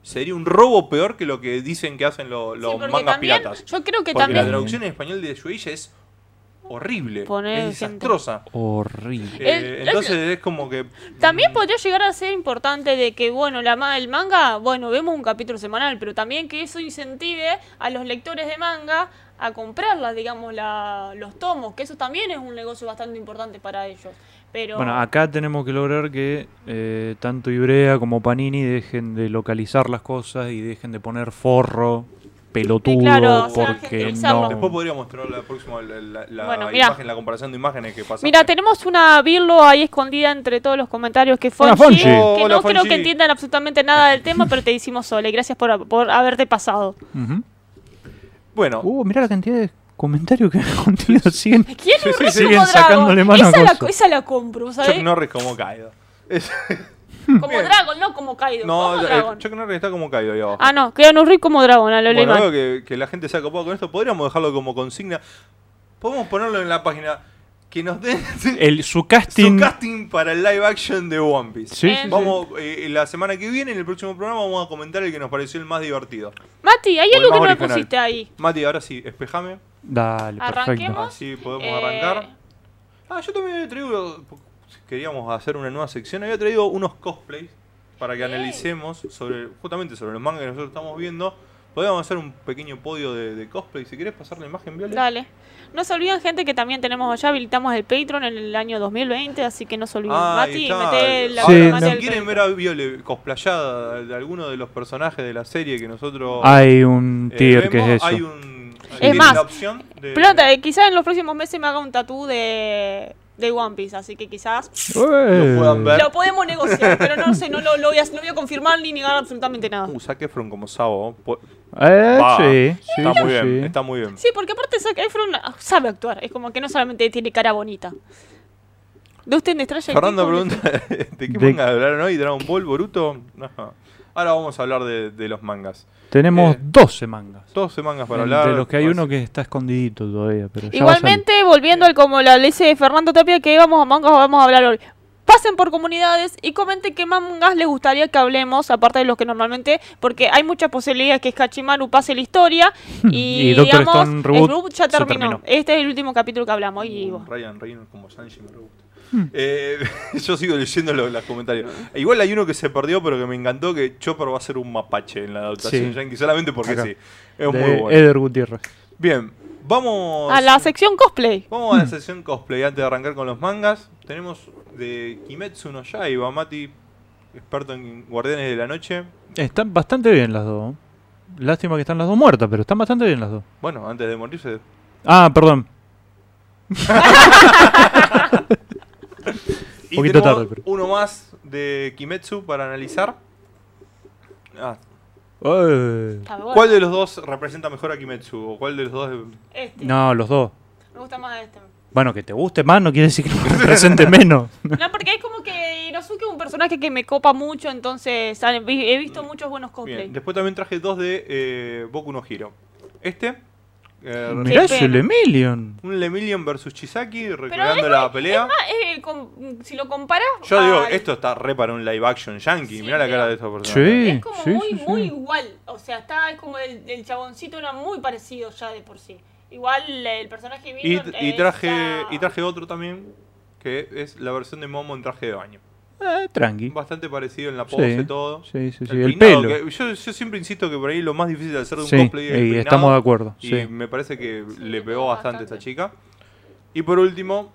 sería un robo peor que lo que dicen que hacen lo- Sí, los mangas también- piratas. Yo creo que Porque también. la traducción en español de Shueisha es horrible, Poner es gente- desastrosa. Horrible. Eh, El- entonces es como que... También podría llegar a ser importante de que, bueno, la el manga, bueno, vemos un capítulo semanal, pero también que eso incentive a los lectores de manga a comprarlas, digamos, la, los tomos, que eso también es un negocio bastante importante para ellos. Pero Bueno, acá tenemos que lograr que eh, tanto Ibrea como Panini dejen de localizar las cosas y dejen de poner forro, pelotudo, Sí, claro, o sea, porque no. Después podría mostrar la próxima la, la- la Bueno, mirá. imagen, la comparación de imágenes que pasa. Mira, tenemos una Birlo ahí escondida entre todos los comentarios que Fonchi, Fonchi. que Hola, no creo que entiendan absolutamente nada del tema, pero te decimos Sole, gracias por, por haberte pasado. Bueno, Uh, mira la cantidad de comentarios que *laughs* han contenido. Siguen. ¿Quién *laughs* siguen sacándole mano a Esa la, cosas. esa la compro, ¿sabes? Chuck Norris como Kaido. Es- Como Bien. Dragon, no como Kaido. no, como eh, Dragon. Chuck Norris está como Kaido ahí abajo. Ah, no, Keanu Reeves como Dragon, a lo bueno, veo que, que la gente se ha copado con esto. Podríamos dejarlo como consigna. Podemos ponerlo en la página. Que nos den *laughs* El, su casting. su casting para el live action de One Piece. Sí, Eh, sí. Vamos, eh, la semana que viene, en el próximo programa, vamos a comentar el que nos pareció el más divertido. Mati, hay algo que no me pusiste ahí. Mati, ahora sí, espejame. Dale, perfecto. Arranquemos. Así podemos Eh, arrancar. Ah, yo también traído. Queríamos hacer una nueva sección. Había traído unos cosplays para que analicemos sobre justamente sobre los mangas que nosotros estamos viendo. Podríamos hacer un pequeño podio de, de cosplay. Si querés pasar la imagen, Violet. Dale. No se olviden, gente, que también tenemos ya habilitamos el Patreon en el año 2020, así que no se olviden. Ah, Mati, está. meté la Sí, no. si quieren ver a Viole cosplayada de alguno de los personajes de la serie que nosotros Hay un eh, tier que es eso. hay un Es más, la opción de Plata, eh, quizás en los próximos meses me haga un tatú de, de One Piece, así que quizás. Lo puedan ver. lo podemos negociar, pero no sé, no lo, lo voy, a, no voy a confirmar ni negar absolutamente nada. Uh, Zac Efron como Sabo. Eh, sí, sí, está sí, muy bien, está muy bien. Sí, porque aparte Zac Efron sabe actuar, es como que no solamente tiene cara bonita. ¿De usted en Stranger Fernando pregunta, *laughs* ¿de qué De- manga hablaron hoy? ¿Dragon Ball, Boruto? No. Ahora vamos a hablar de, de los mangas. Tenemos Eh, 12 mangas. 12 mangas para Entre hablar. los que hay uno que está escondidito todavía. Pero ya. Igualmente, volviendo al como la dice Fernando Tapia, que vamos a mangas, vamos a hablar hoy. Pasen por comunidades y comenten qué mangas les gustaría que hablemos, aparte de los que normalmente, porque hay muchas posibilidades que Hachimaru pase la historia *laughs* y, Y Doctor digamos, Stone Reboot el ya se terminó. terminó. Este es el último capítulo que hablamos. Y, Ryan Reynolds como Sanji me re gusta. Eh, *laughs* yo sigo leyendo los, los comentarios. Igual hay uno que se perdió, pero que me encantó, que Chopper va a ser un mapache en la adaptación Sí. yankee, solamente porque Acá. sí. Es muy de bueno. Eder Gutiérrez. Bien, vamos... a la sección cosplay. Vamos a la *clears throat* sesión cosplay antes de arrancar con los mangas. Tenemos de Kimetsu no Yaiba, Mati, experto en Guardianes de la Noche. Están bastante bien las dos. Lástima que están las dos muertas, pero están bastante bien las dos. Bueno, antes de morirse. Ah, perdón. *laughs* Y Poquito tenemos tarde, pero- uno más de Kimetsu para analizar. Ah, bueno. ¿Cuál de los dos representa mejor a Kimetsu? ¿O cuál de los dos? Este. No, los dos. Me gusta más este. Bueno, que te guste más no quiere decir que me *laughs* represente menos. No, porque es como que Inosuke es un personaje que me copa mucho, entonces he visto muchos buenos cosplay. Bien, después también traje dos de eh, Boku no Hero. Este, eh, Mirá pena. ese Lemillion. un Lemillion versus Chisaki, recreando es la pelea. es más, eh, com- si lo comparas. Yo digo, al- esto está re para un live action yankee. Sí, Mirá la pero- cara de esta persona. Sí. Es como sí, muy, sí, muy sí. igual. O sea, está es como el, el chaboncito era muy parecido ya de por sí. Igual el personaje Y, vino. y traje y traje otro también, que es la versión de Momo en traje de baño. Eh, tranqui. Bastante parecido en la pose, Sí, todo. sí, sí, sí. El, peinado, pelo. que yo, yo siempre insisto que por ahí lo más difícil de hacer de un Sí, cosplay es el y peinado, estamos de acuerdo. Y Sí. me parece que Sí, le pegó bastante a esta bastante. chica. Y por último,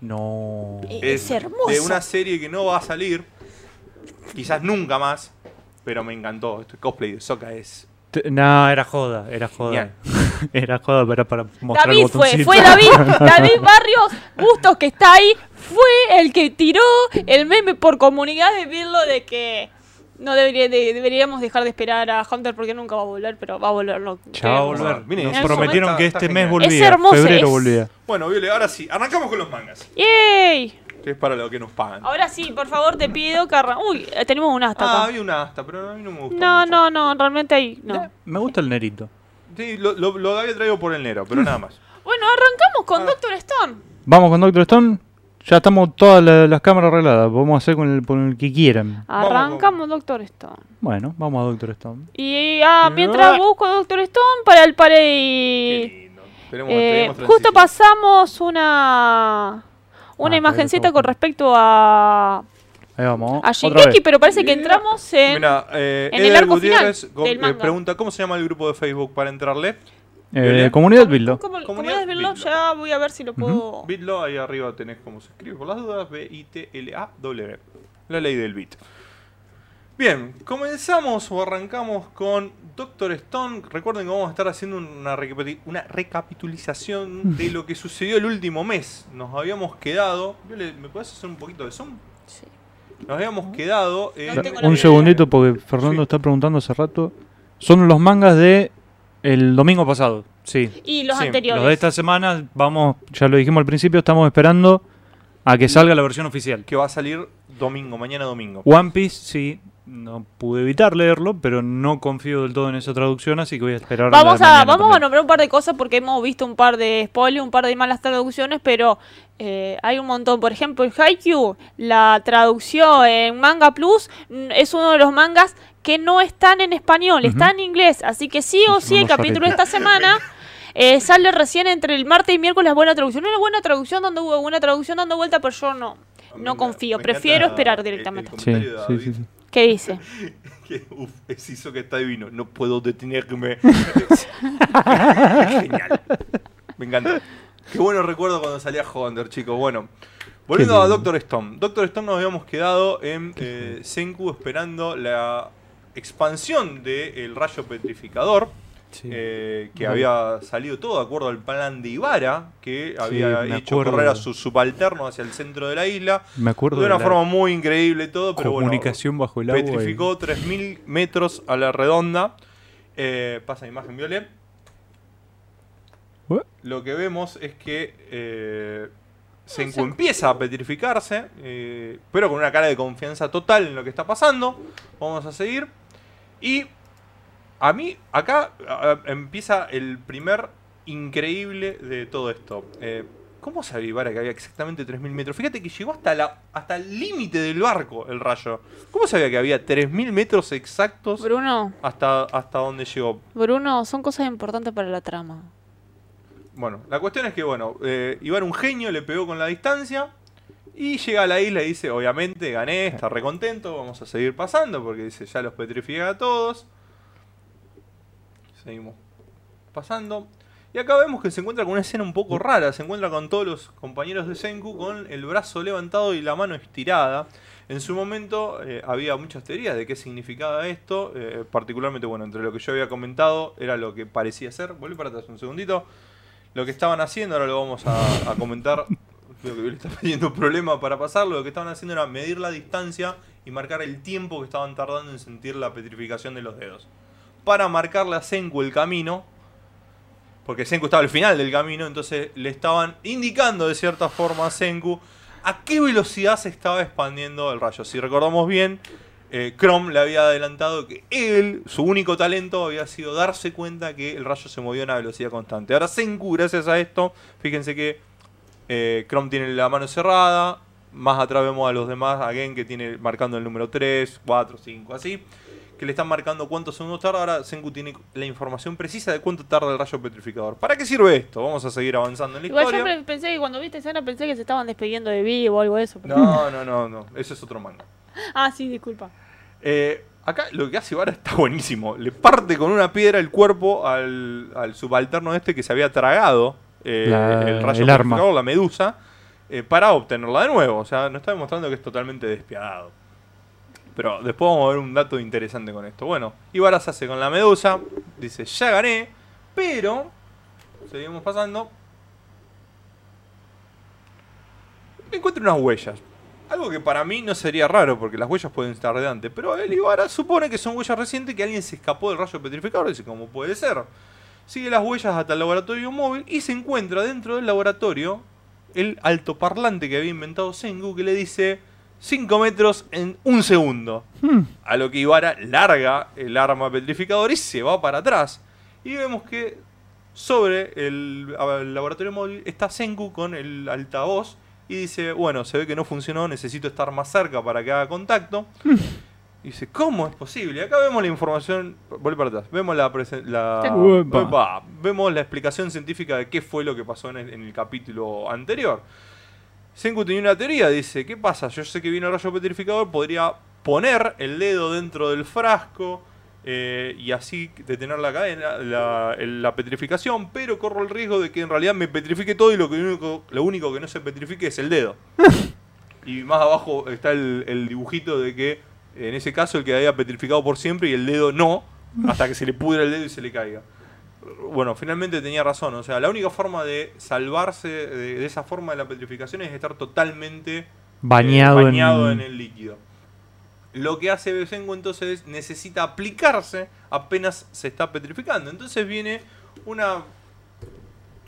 No. Es, Es hermoso. de una serie que no va a salir, quizás nunca más, pero me encantó. Este cosplay de Sokka es No, era joda, era joda. Genial. *laughs* era joda para, para mostrar el David fue, botoncito. fue David, *laughs* David Barrios Bustos que está ahí, fue el que tiró el meme por comunidad de Birlo de que no debería de- deberíamos dejar de esperar a Hunter porque nunca va a volver, pero va a volver. No, Ya va a volver. Mire, Nos prometieron momento que este mes volvía. Es hermoso, febrero es- volvía. Bueno, Viole, ahora sí, arrancamos con los mangas, ¡Yay! Que es para lo que nos pagan. Ahora sí, por favor, te pido que arran- Uy, eh, tenemos un asta Ah, había una asta, pero a mí no me gustó. No, mucho. no, no, realmente ahí no. Eh, Me gusta el nerito. Sí, lo, lo- lo había traído por el Nero, pero nada más. *laughs* Bueno, arrancamos con Ah. Doctor Stone. Vamos con Doctor Stone. Ya estamos todas la- las cámaras arregladas. Podemos hacer con el, con el que quieran. Vamos, Arrancamos Doctor Stone. Bueno, vamos a Doctor Stone. Y ah, mientras Ah. busco Doctor Stone para el Qué parey. lindo. Tenemos, Eh, tenemos justo transición. pasamos una una Ah, imagencita con respecto a, Ahí vamos. a Shingeki, pero parece que entramos en Mira, eh, en el arco final Gutiérrez go- del eh, manga. pregunta, ¿cómo se llama el grupo de Facebook para entrarle? Eh, comunidad como Comunidad Bitlo. ya voy a ver si lo puedo. Bitlo, ahí arriba tenés cómo se escribe por las dudas, B-I-T-L-A-W. La ley del bit. Bien, comenzamos o arrancamos con Doctor Stone. Recuerden que vamos a estar haciendo una, una recapitulización de *laughs* lo que sucedió el último mes. Nos habíamos quedado... ¿Me puedes hacer un poquito de zoom? Sí. Nos habíamos quedado en... No Un idea. segundito porque Fernando Sí. está preguntando hace rato. Son los mangas de el domingo pasado. Sí. Y los Sí, anteriores. Los de esta semana, vamos, ya lo dijimos al principio, estamos esperando a que salga la versión oficial. Que va a salir domingo, mañana domingo. One Piece, sí, no pude evitar leerlo, pero no confío del todo en esa traducción, así que voy a esperar. Vamos a, vamos a nombrar un par de cosas porque hemos visto un par de spoilers, un par de malas traducciones, pero eh, hay un montón. Por ejemplo, el Haikyuu, la traducción en Manga Plus, mm, es uno de los mangas que no están en español, está en inglés. Así que sí o Sí, el capítulo de esta semana eh, sale recién entre el martes y miércoles. Buena traducción. Una buena traducción donde hubo buena traducción dando vuelta, pero yo no, no confío. me Prefiero esperar el- el directamente. Sí, sí, sí. ¿Qué dice? *laughs* Uf, es eso que está divino. No puedo detenerme. *laughs* Genial. Me encanta. Qué bueno recuerdo cuando salía Honder, chicos. Bueno, volviendo a. Doctor Stone. Doctor Stone nos habíamos quedado en eh, Senku esperando la expansión del rayo petrificador. Sí. eh, que Bueno. había salido todo de acuerdo al plan de Ibarra, que había hecho acuerdo. correr a sus subalternos hacia el centro de la isla. Me acuerdo De una forma muy increíble todo, pero bueno, comunicación bajo el agua. y- petrificó 3.000 metros a la redonda. Eh, pasa imagen violet. Ué. Lo que vemos es que eh, Senku. empieza a petrificarse, eh, pero con una cara de confianza total en lo que está pasando. Vamos a seguir. Y a mí, acá a- empieza el primer increíble de todo esto. Eh, ¿Cómo sabía Ibarra que había exactamente 3.000 metros? Fíjate que llegó hasta, la, hasta el límite del barco el rayo. ¿Cómo sabía que había 3.000 metros exactos Bruno, hasta, hasta donde llegó? Bruno, son cosas importantes para la trama. Bueno, la cuestión es que, bueno, eh, Ibarra un genio, le pegó con la distancia. Y llega a la isla y dice, obviamente, gané, está recontento, vamos a seguir pasando, porque dice, ya los petrifiqué a todos. Seguimos pasando. Y acá vemos que se encuentra con una escena un poco rara. Se encuentra con todos los compañeros de Senku con el brazo levantado y la mano estirada. En su momento eh, había muchas teorías de qué significaba esto. eh, particularmente, bueno, entre lo que yo había comentado era lo que parecía ser. Volví para atrás un segundito. Lo que estaban haciendo, ahora lo vamos a, comentar. Creo que le está pidiendo un problema para pasarlo. Lo que estaban haciendo era medir la distancia y marcar el tiempo que estaban tardando en sentir la petrificación de los dedos. Para marcarle a Senku el camino, porque Senku estaba al final del camino, entonces le estaban indicando de cierta forma a Senku a qué velocidad se estaba expandiendo el rayo. Si recordamos bien, eh, Chrome le había adelantado que él, su único talento había sido darse cuenta que el rayo se movía a una velocidad constante. Ahora Senku, gracias a esto, fíjense que eh, Chrome tiene la mano cerrada, más atrás vemos a los demás, a Gen que tiene marcando el número 3, 4, 5, así que le están marcando cuántos segundos tarda. Ahora Senku tiene la información precisa de cuánto tarda el rayo petrificador. ¿Para qué sirve esto? Vamos a seguir avanzando en la Igual yo historia. pre- pensé que cuando viste escena pensé que se estaban despidiendo de Vi o algo de eso. pero- No, *laughs* no, no, no. Ese es otro manga. Ah, sí, disculpa. Eh, acá lo que hace Ibarra está buenísimo. Le parte con una piedra el cuerpo al, al subalterno este que se había tragado eh, La- el rayo el arma. petrificador, la medusa, eh, para obtenerla de nuevo. O sea, nos está demostrando que es totalmente despiadado. Pero después vamos a ver un dato interesante con esto. Bueno, Ibarra se hace con la medusa. Dice, ya gané. Pero, seguimos pasando. Encuentra unas huellas. Algo que para mí no sería raro, porque las huellas pueden estar de antes. Pero el Ibarra supone que son huellas recientes que alguien se escapó del rayo petrificador. Dice, ¿cómo puede ser? Sigue las huellas hasta el laboratorio móvil y se encuentra dentro del laboratorio el altoparlante que había inventado Sengu que le dice 5 metros en un segundo. Hmm. A lo que Ibarra larga el arma petrificador y se va para atrás. Y vemos que sobre el, el laboratorio móvil está Senku con el altavoz y dice, bueno, se ve que no funcionó, necesito estar más cerca para que haga contacto. Y dice, ¿cómo es posible? Acá vemos la información, voy para atrás, vemos la, la vemos la explicación científica de qué fue lo que pasó en el, en el capítulo anterior. Senku tenía una teoría, dice, ¿qué pasa? Yo sé que viene el rayo petrificador, podría poner el dedo dentro del frasco, eh, y así detener la cadena, la, petrificación, pero corro el riesgo de que en realidad me petrifique todo y lo, que único, lo único que no se petrifique es el dedo. *laughs* y más abajo está el, el dibujito de que en ese caso el que había petrificado por siempre y el dedo no, hasta que se le pudra el dedo y se le caiga. Bueno, finalmente tenía razón, o sea, la única forma de salvarse de, de esa forma de la petrificación es estar totalmente eh, Bañado, bañado en... en el líquido. Lo que hace Besengo entonces es necesita aplicarse apenas se está petrificando. Entonces viene una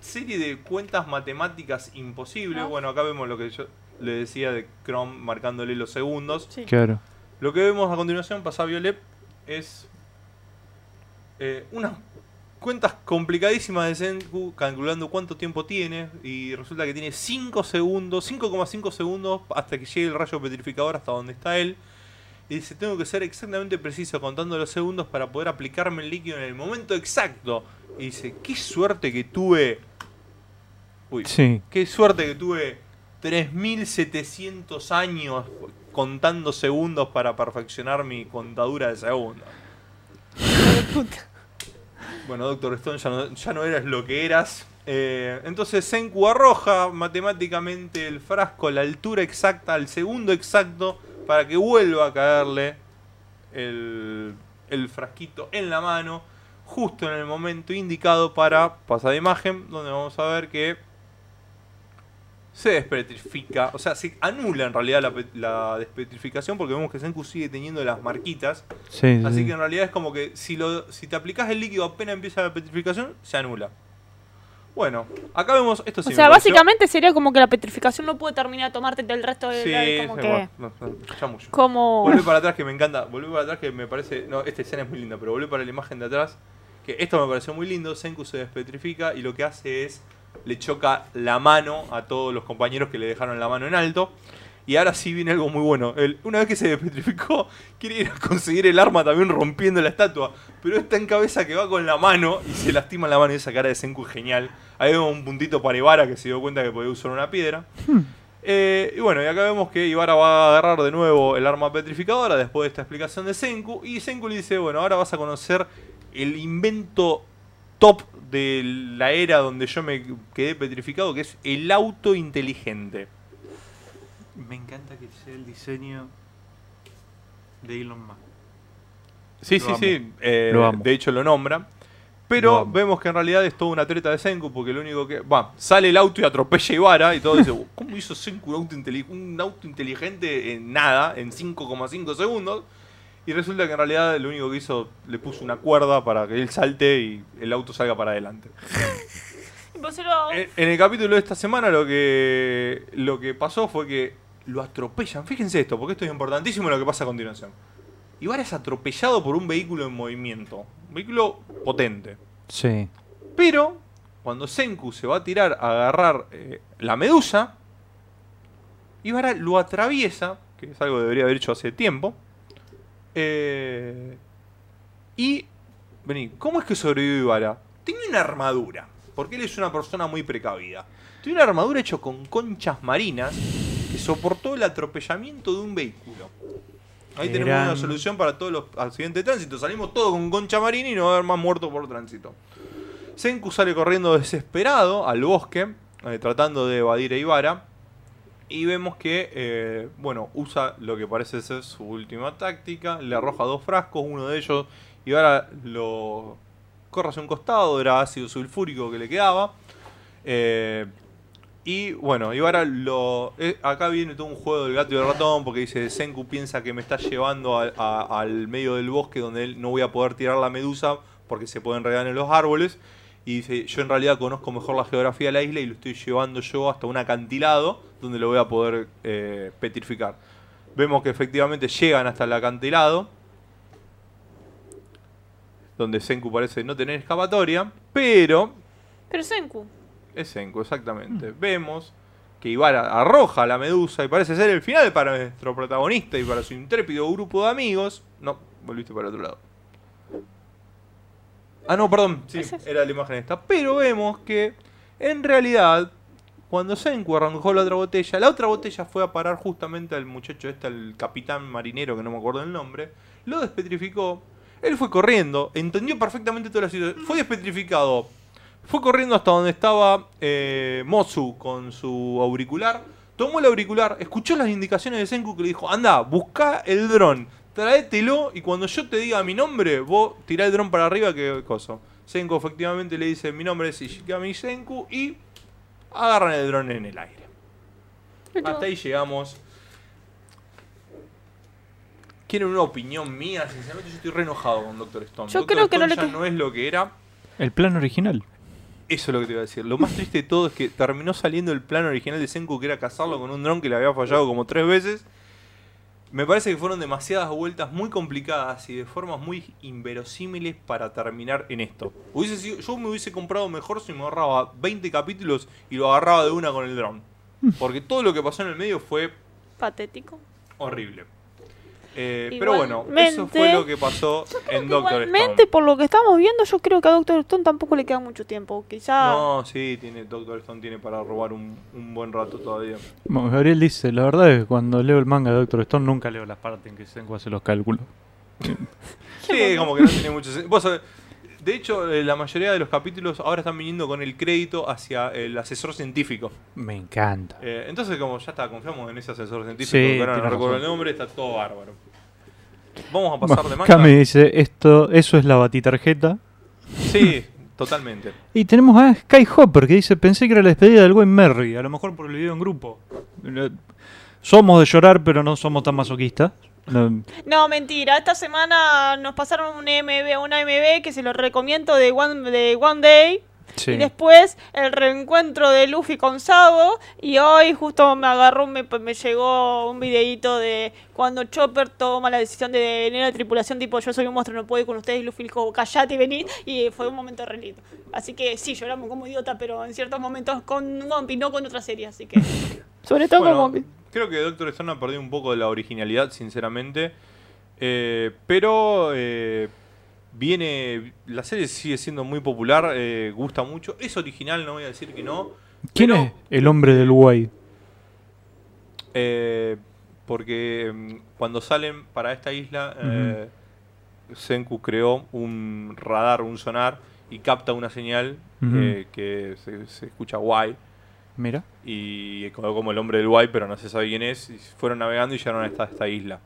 serie de cuentas matemáticas imposibles. ¿No? Bueno, acá vemos lo que yo le decía de Chrome marcándole los segundos. Sí. Claro. Lo que vemos a continuación, pasa Violet, es eh, unas cuentas complicadísimas de Senku calculando cuánto tiempo tiene y resulta que tiene 5 segundos, 5,5 segundos hasta que llegue el rayo petrificador hasta donde está él. Y dice, tengo que ser exactamente preciso contando los segundos para poder aplicarme el líquido en el momento exacto. Y dice, qué suerte que tuve... Uy, Sí. Qué suerte que tuve 3700 años contando segundos para perfeccionar mi contadura de segundos. Bueno, Doctor Stone, ya no, ya no eras lo que eras. Eh, entonces Senku arroja matemáticamente el frasco a la altura exacta, al segundo exacto, para que vuelva a caerle el, el frasquito en la mano, justo en el momento indicado para pasar de imagen, donde vamos a ver que se despetrifica, o sea, se anula en realidad la, pe- la despetrificación porque vemos que Senku sigue teniendo las marquitas. Sí, sí, Así sí. que en realidad es como que si, lo, si te aplicas el líquido apenas empieza la petrificación, se anula. Bueno, acá vemos esto sí O sea, pareció- básicamente sería como que la petrificación no puede terminar de tomarte del resto de Sí, la- como que no, no, ya mucho. como Volvé para atrás que me encanta. Volvé para atrás que me parece. No, esta escena es muy linda, pero volvé para la imagen de atrás. Que esto me pareció muy lindo. Senku se despetrifica y lo que hace es. Le choca la mano a todos los compañeros que le dejaron la mano en alto. Y ahora sí viene algo muy bueno. Él, una vez que se despetrificó, quiere ir a conseguir el arma también rompiendo la estatua. Pero está en cabeza que va con la mano y se lastima la mano y esa cara de Senku es genial. Ahí vemos un puntito para Ivara que se dio cuenta que podía usar una piedra. Eh, y bueno, y acá vemos que Ivara va a agarrar de nuevo el arma petrificadora después de esta explicación de Senku. Y Senku le dice, bueno, ahora vas a conocer el invento top de la era donde yo me quedé petrificado, que es el auto inteligente. Me encanta que sea el diseño de Elon Musk. Sí, Lo sí, amo. sí. eh, Lo amo. De hecho lo nombra. Pero vemos que en realidad es toda una treta de Senku porque lo único que... Va, sale el auto y atropella a Ivara y todo dice, ¿cómo hizo Senku un auto, un auto inteligente en nada, en 5,5 segundos? Y resulta que en realidad lo único que hizo, le puso una cuerda para que él salte y el auto salga para adelante. *laughs* Imposible. En, en el capítulo de esta semana lo que, lo que pasó fue que lo atropellan. Fíjense esto, porque esto es importantísimo lo que pasa a continuación. Ibarra es atropellado por un vehículo en movimiento. Un vehículo potente. Sí. Pero, cuando Senku se va a tirar a agarrar eh, la medusa, Ibarra lo atraviesa, que es algo que debería haber hecho hace tiempo. Eh, y, vení, ¿cómo es que sobrevivió Ibarra? Tenía una armadura, porque él es una persona muy precavida. Tiene una armadura hecha con conchas marinas que soportó el atropellamiento de un vehículo. Ahí tenemos una solución para todos los accidentes de tránsito. Salimos todos con concha marina y no va a haber más muertos por tránsito. Senku sale corriendo desesperado al bosque, eh, tratando de evadir a Ivara. Y vemos que, eh, bueno, usa lo que parece ser su última táctica. Le arroja dos frascos, uno de ellos. Ivara lo corre hacia un costado, era ácido sulfúrico que le quedaba. Eh, y bueno, Ivara lo. eh, acá viene todo un juego del gato y el ratón, porque dice: Senku piensa que me está llevando al medio del bosque donde él no voy a poder tirar la medusa porque se pueden enredar en los árboles. Y dice: Yo en realidad conozco mejor la geografía de la isla y lo estoy llevando yo hasta un acantilado donde lo voy a poder eh, petrificar. Vemos que efectivamente llegan hasta el acantilado, donde Senku parece no tener escapatoria, pero Pero Senku. es Senku, exactamente. Vemos que Ivara arroja a la medusa y parece ser el final para nuestro protagonista y para su intrépido grupo de amigos. No, volviste para el otro lado. Ah, no, perdón, sí, era la imagen esta. Pero vemos que, en realidad, cuando Senku arrancó la otra botella, la otra botella fue a parar justamente al muchacho este, al capitán marinero, que no me acuerdo el nombre, lo despetrificó, Él fue corriendo, entendió perfectamente toda la situación, fue despetrificado, fue corriendo hasta donde estaba eh, con su auricular, tomó el auricular, escuchó las indicaciones de Senku que le dijo, anda, busca el dron, tráetelo y cuando yo te diga mi nombre, vos tirá el dron para arriba que cosa. Senku efectivamente le dice, mi nombre es Ishigami Senku y agarran el dron en el aire. Hasta ahí llegamos. ¿Quieren una opinión mía? Sinceramente yo estoy re enojado con Doctor Stone. Yo Doctor creo que Stone no le ya que- no es lo que era. El plan original. Eso es lo que te iba a decir. Lo más triste de todo es que terminó saliendo el plan original de Senku, que era cazarlo con un dron que le había fallado como tres veces. Me parece que fueron demasiadas vueltas muy complicadas y de formas muy inverosímiles para terminar en esto. Hubiese sido- yo me hubiese comprado mejor si me ahorraba 20 capítulos y lo agarraba de una con el dron. Porque todo lo que pasó en el medio fue Patético. horrible. Eh, pero bueno, eso fue lo que pasó en Doctor Igualmente, Stone. por lo que estamos viendo, yo creo que a Doctor Stone tampoco le queda mucho tiempo. Quizá. No, sí, tiene, Doctor Stone tiene para robar un, un buen rato todavía. Bueno, Gabriel dice, la verdad es que cuando leo el manga de Doctor Stone nunca leo las partes en que Senku hace los cálculos. *laughs* Sí, como que no tiene mucho sentido. Vos sabés, de hecho, eh, la mayoría de los capítulos ahora están viniendo con el crédito hacia el asesor científico. Me encanta. Eh, entonces, como ya está, confiamos en ese asesor científico, Sí, que ahora no tiene recuerdo razón. el nombre, está todo bárbaro. Vamos a pasar de manga. Cami dice, esto, eso es la batitarjeta. Sí, *laughs* totalmente. Y tenemos a Skyhopper que dice, pensé que era la despedida del buen Merry, a lo mejor por el video en grupo. Somos de llorar, pero no somos tan masoquistas. No, No, mentira. Esta semana nos pasaron un MB, una MB que se lo recomiendo de One, de One Day. sí. Y después el reencuentro de Luffy con Sabo. Y hoy justo me agarró, me, me llegó un videito de cuando Chopper toma la decisión de venir a la tripulación, tipo yo soy un monstruo, no puedo ir con ustedes. Y Luffy dijo, callate y vení. Y fue un momento re lindo. Así que sí, lloramos como idiota, pero en ciertos momentos con One Piece, no con otra serie. Así que. *laughs* Sobre todo con One Piece. Creo que Doctor Stone ha perdido un poco de la originalidad, sinceramente. Eh, pero eh, viene. La serie sigue siendo muy popular, eh, gusta mucho. Es original, no voy a decir que no. ¿Quién pero, es el hombre del guay? eh, porque mm, cuando salen para esta isla, Senku creó un radar, un sonar, y capta una señal que se, se escucha guay. Mira. y quedó como el hombre del guay, pero no se sabe quién es. Y fueron navegando y llegaron a esta, esta isla.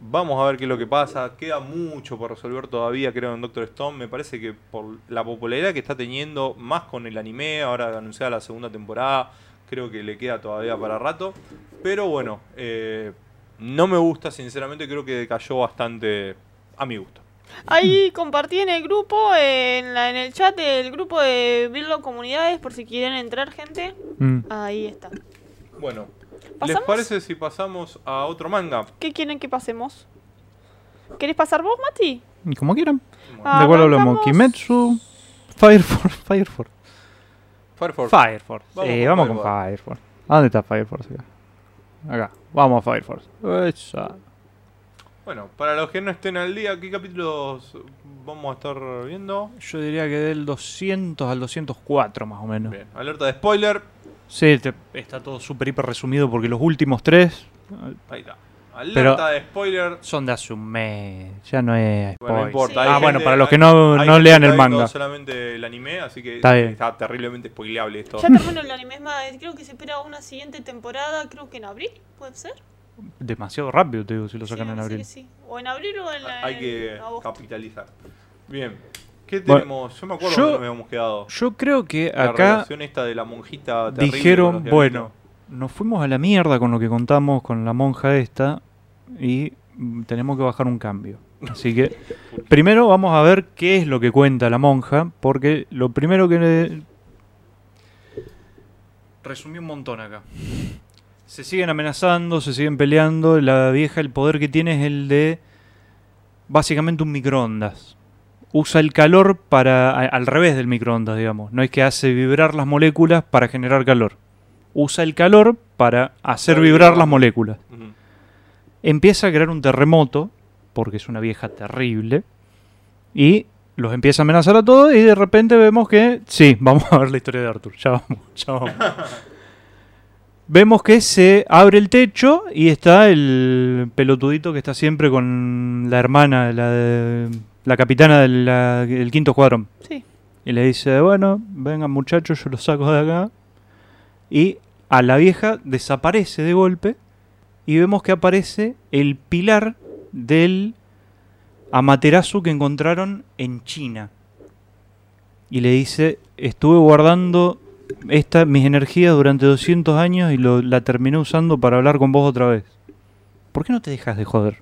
Vamos a ver qué es lo que pasa. Queda mucho por resolver todavía, creo, en Doctor Stone. Me parece que por la popularidad que está teniendo, más con el anime, ahora anunciada la segunda temporada, creo que le queda todavía para rato. Pero bueno, eh, no me gusta, sinceramente, creo que decayó bastante a mi gusto. Ahí compartí en el grupo, en, la, en el chat del grupo de Virlo Comunidades, por si quieren entrar, gente. Mm. Ahí está. Bueno, ¿les parece si pasamos a otro manga? ¿Qué quieren que pasemos? ¿Querés pasar vos, Mati? Como quieran. ¿De cuál hablamos? Kimetsu, Fire Force. *laughs* Fire Force. Fire Force. Fire Force. Vamos con vamos Fire con Force. Fire Force. ¿A dónde está Fire Force acá? Acá. Vamos a Fire Force. Esa. Bueno, para los que no estén al día, ¿qué capítulos vamos a estar viendo? Yo diría que del 200 al 204 más o menos. Bien, alerta de spoiler. Sí, te- está todo súper hiper resumido porque los últimos tres eh, Ahí está. Alerta Pero- de spoiler. son de hace un mes. Ya no es Bueno, no spoiler. importa. Sí. hay Ah, gente- bueno, para los que no, hay no gente lean que el está viendo manga. solamente el anime, así que Está bien. terriblemente spoileable esto. Ya terminó el anime, es más, creo que se espera una siguiente temporada, creo que en abril, ¿puede ser? Demasiado rápido, te digo, si lo sacan Sí, en abril. que sí. O en abril o en, Hay que agosto. capitalizar. Bien. ¿Qué Bueno, tenemos? Yo me acuerdo yo- dónde nos habíamos quedado. Yo creo que La acá relación esta de la monjita dijeron, bueno, nos fuimos a la mierda con lo que contamos con la monja esta y tenemos que bajar un cambio. Así que *laughs* primero vamos a ver qué es lo que cuenta la monja, porque lo primero que... le- Resumí un montón acá. Se siguen amenazando, se siguen peleando, la vieja el poder que tiene es el de básicamente un microondas. Usa el calor para a- al revés del microondas, digamos. No es que hace vibrar las moléculas para generar calor. Usa el calor para hacer Para vibrar vibrar. las moléculas. Empieza a crear un terremoto, porque es una vieja terrible, y los empieza a amenazar a todos y de repente vemos que, sí, vamos a ver la historia de Arthur, ya vamos, ya vamos. *laughs* vemos que se abre el techo y está el pelotudito que está siempre con la hermana, la, de- la capitana del la- quinto escuadrón. Sí. Y le dice, bueno, vengan muchachos, yo los saco de acá. Y a la vieja desaparece de golpe y vemos que aparece el pilar del Amaterasu que encontraron en China. Y le dice, estuve guardando esta, mis energías durante 200 años y lo- la terminé usando para hablar con vos otra vez. ¿Por qué no te dejas de joder?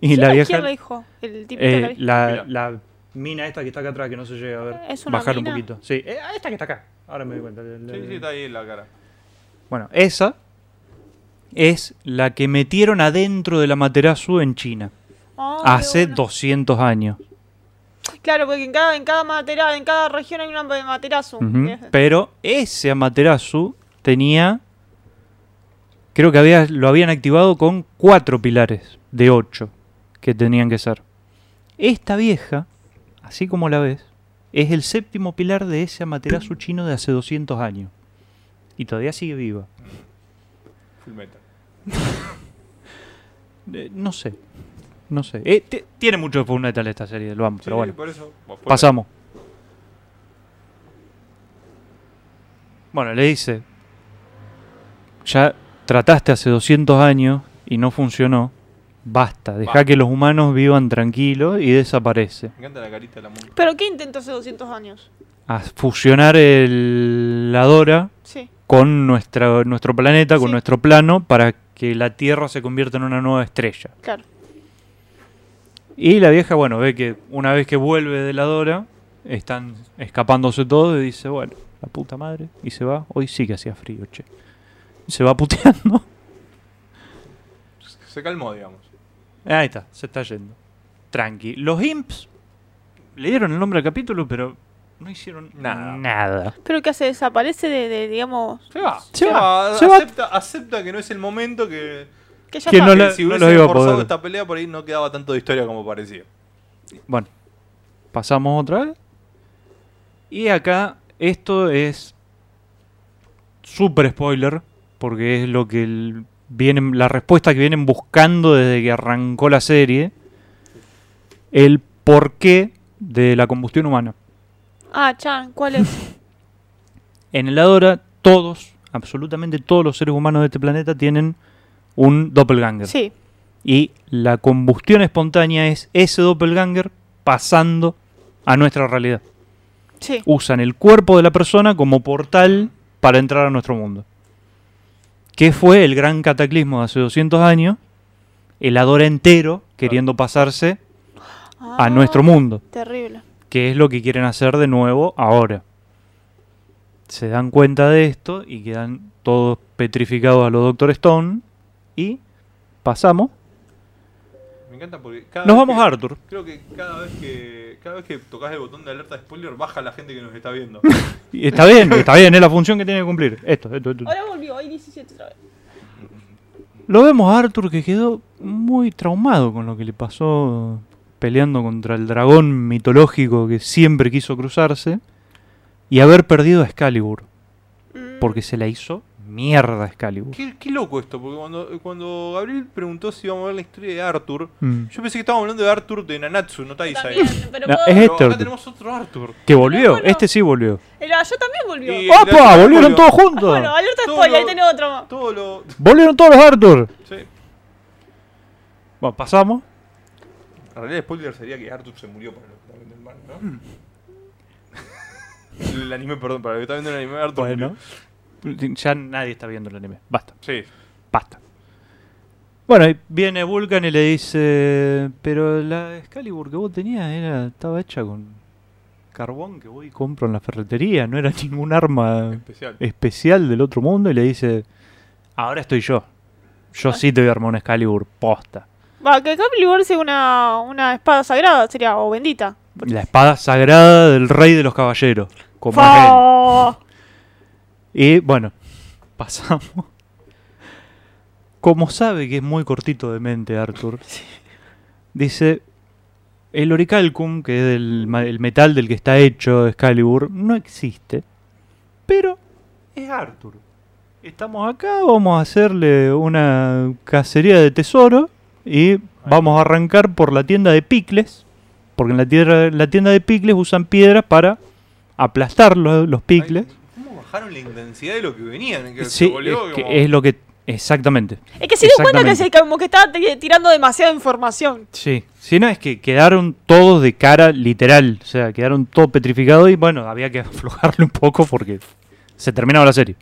Y ¿Quién, la quién vieja... lo dijo? El tipo Eh, la, la mina esta que está acá atrás, que no se llega a ver. ¿Es una Bajar mina? un poquito. Sí, eh, esta que está acá. Ahora me doy cuenta. Sí, sí, está ahí en la cara. Bueno, esa es la que metieron adentro de la Materasu en China. Ah, hace bueno. 200 años. Claro, porque en cada, en cada matera, en cada región hay una materazo. Ujú. Pero ese Amaterasu tenía. Creo que había, lo habían activado con cuatro pilares de ocho que tenían que ser. Esta vieja, así como la ves, es el séptimo pilar de ese Amaterasu chino de hace 200 años. Y todavía sigue viva. Full metal. *laughs* Eh, no sé. No sé. Eh, ti- tiene mucho de Full Metal esta serie, lo vamos, pero bueno. por eso. Pasamos. Bueno, le dice, ya trataste hace 200 años y no funcionó. Basta, deja que los humanos vivan tranquilos y desaparece. Me encanta la carita de la monja. ¿Pero qué intentó hace 200 años? A fusionar el, la Dora Sí. con nuestra, nuestro planeta, con Sí. nuestro plano, para que la Tierra se convierta en una nueva estrella. Claro. Y la vieja, bueno, ve que una vez que vuelve de la Dora, están escapándose todos y dice, bueno, la puta madre, y se va. Hoy sí que hacía frío, che. Y se va *laughs* puteando. Se calmó, digamos. Ahí está, se está yendo. Tranqui. Los imps le dieron el nombre al capítulo, pero no hicieron Nada. nada. Pero que se desaparece de, de, digamos, Se va. Se va, se va. acepta que no es el momento que, que ya Que está. no que la- si no hubiese los iba a forzado poder. esta pelea por ahí no quedaba tanto de historia como parecía. Bueno, pasamos otra vez. Y acá esto es super spoiler, porque es lo que el- vienen, la respuesta que vienen buscando desde que arrancó la serie. El porqué de la combustión humana. Ah, Chan, ¿cuál es? *laughs* *laughs* En el Adora, todos, absolutamente todos los seres humanos de este planeta tienen un doppelganger. sí. Y la combustión espontánea es ese doppelganger pasando a nuestra realidad. Sí. usan el cuerpo de la persona como portal para entrar a nuestro mundo. ¿Qué fue el gran cataclismo de hace 200 años? El Adora entero queriendo pasarse a Ah, nuestro mundo, Terrible. que es lo que quieren hacer de nuevo ahora. Se dan cuenta de esto y quedan todos petrificados a los Doctor Stone y pasamos. Me encanta porque cada Nos vamos que- a Arthur. Creo que cada vez que cada vez que tocas el botón de alerta de spoiler baja la gente que nos está viendo. *laughs* Y está bien, está bien, es la función que tiene que cumplir. Esto, esto, esto. Ahora volvió, hay 17 otra vez. Lo vemos a Arthur que quedó muy traumado con lo que le pasó peleando contra el dragón mitológico que siempre quiso cruzarse y haber perdido a Excalibur, Mm, porque se la hizo mierda Excalibur. qué, qué loco esto, porque cuando, cuando Gabriel preguntó si íbamos a ver la historia de Arthur, Mm. yo pensé que estábamos hablando de Arthur de Nanatsu, no Taisai. pero No, puedo- es Pero este acá Arthur. tenemos otro Arthur. Que volvió, bueno. este sí volvió. El Ayo también volvió. Y- ¡Opa! Volvieron volvió. todos juntos. bueno, alerta todo spoiler, ahí tenés otro más. Todo lo. Volvieron todos los Arthur. Sí. Bueno, pasamos. En realidad, el spoiler sería que Arthur se murió para los que están viendo el mal, ¿no? el anime, perdón, para los que están viendo el anime, Arthur. Bueno, murió. Ya nadie está viendo el anime. Basta. Sí. Basta. Bueno, y viene Vulcan y le dice, pero la Excalibur que vos tenías era, estaba hecha con carbón que voy y compro en la ferretería, no era *laughs* ningún arma Especial. especial del otro mundo. Y le dice, ahora estoy yo. Yo sí te voy a armar una Excalibur posta. Va, que Excalibur sea una, una espada sagrada, sería, o bendita. La espada sagrada del rey de los caballeros. Como Y bueno, pasamos. Como sabe que es muy cortito de mente Arthur, *laughs* dice, el oricalcum, que es el, metal del que está hecho Excalibur, no existe, pero es Arthur. estamos acá, vamos a hacerle una cacería de tesoro y vamos a arrancar por la tienda de picles, porque en la tienda, la tienda de picles usan piedras para aplastar los, los picles. Ay, ¿Cómo bajaron la intensidad de lo que venían? Que Sí, volvió es, que como- es lo que... Exactamente. Es que se dio cuenta que se, como que estaba tirando demasiada información. Sí, si no es que quedaron todos de cara literal, o sea, quedaron todos petrificados y bueno, había que *laughs* aflojarle un poco porque se terminaba la serie.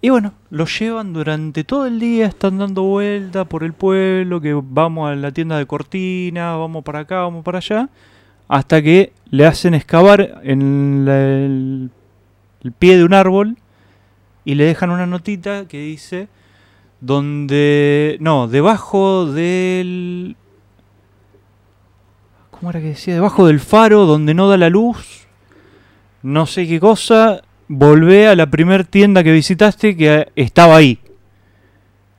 Y bueno, los llevan durante todo el día, están dando vuelta por el pueblo, que vamos a la tienda de cortina, vamos para acá, vamos para allá, hasta que le hacen excavar en la- el, el pie de un árbol y le dejan una notita que dice donde no, debajo del ¿Cómo era que decía? Debajo del faro donde no da la luz. No sé qué cosa, volvé a la primer tienda que visitaste que estaba ahí.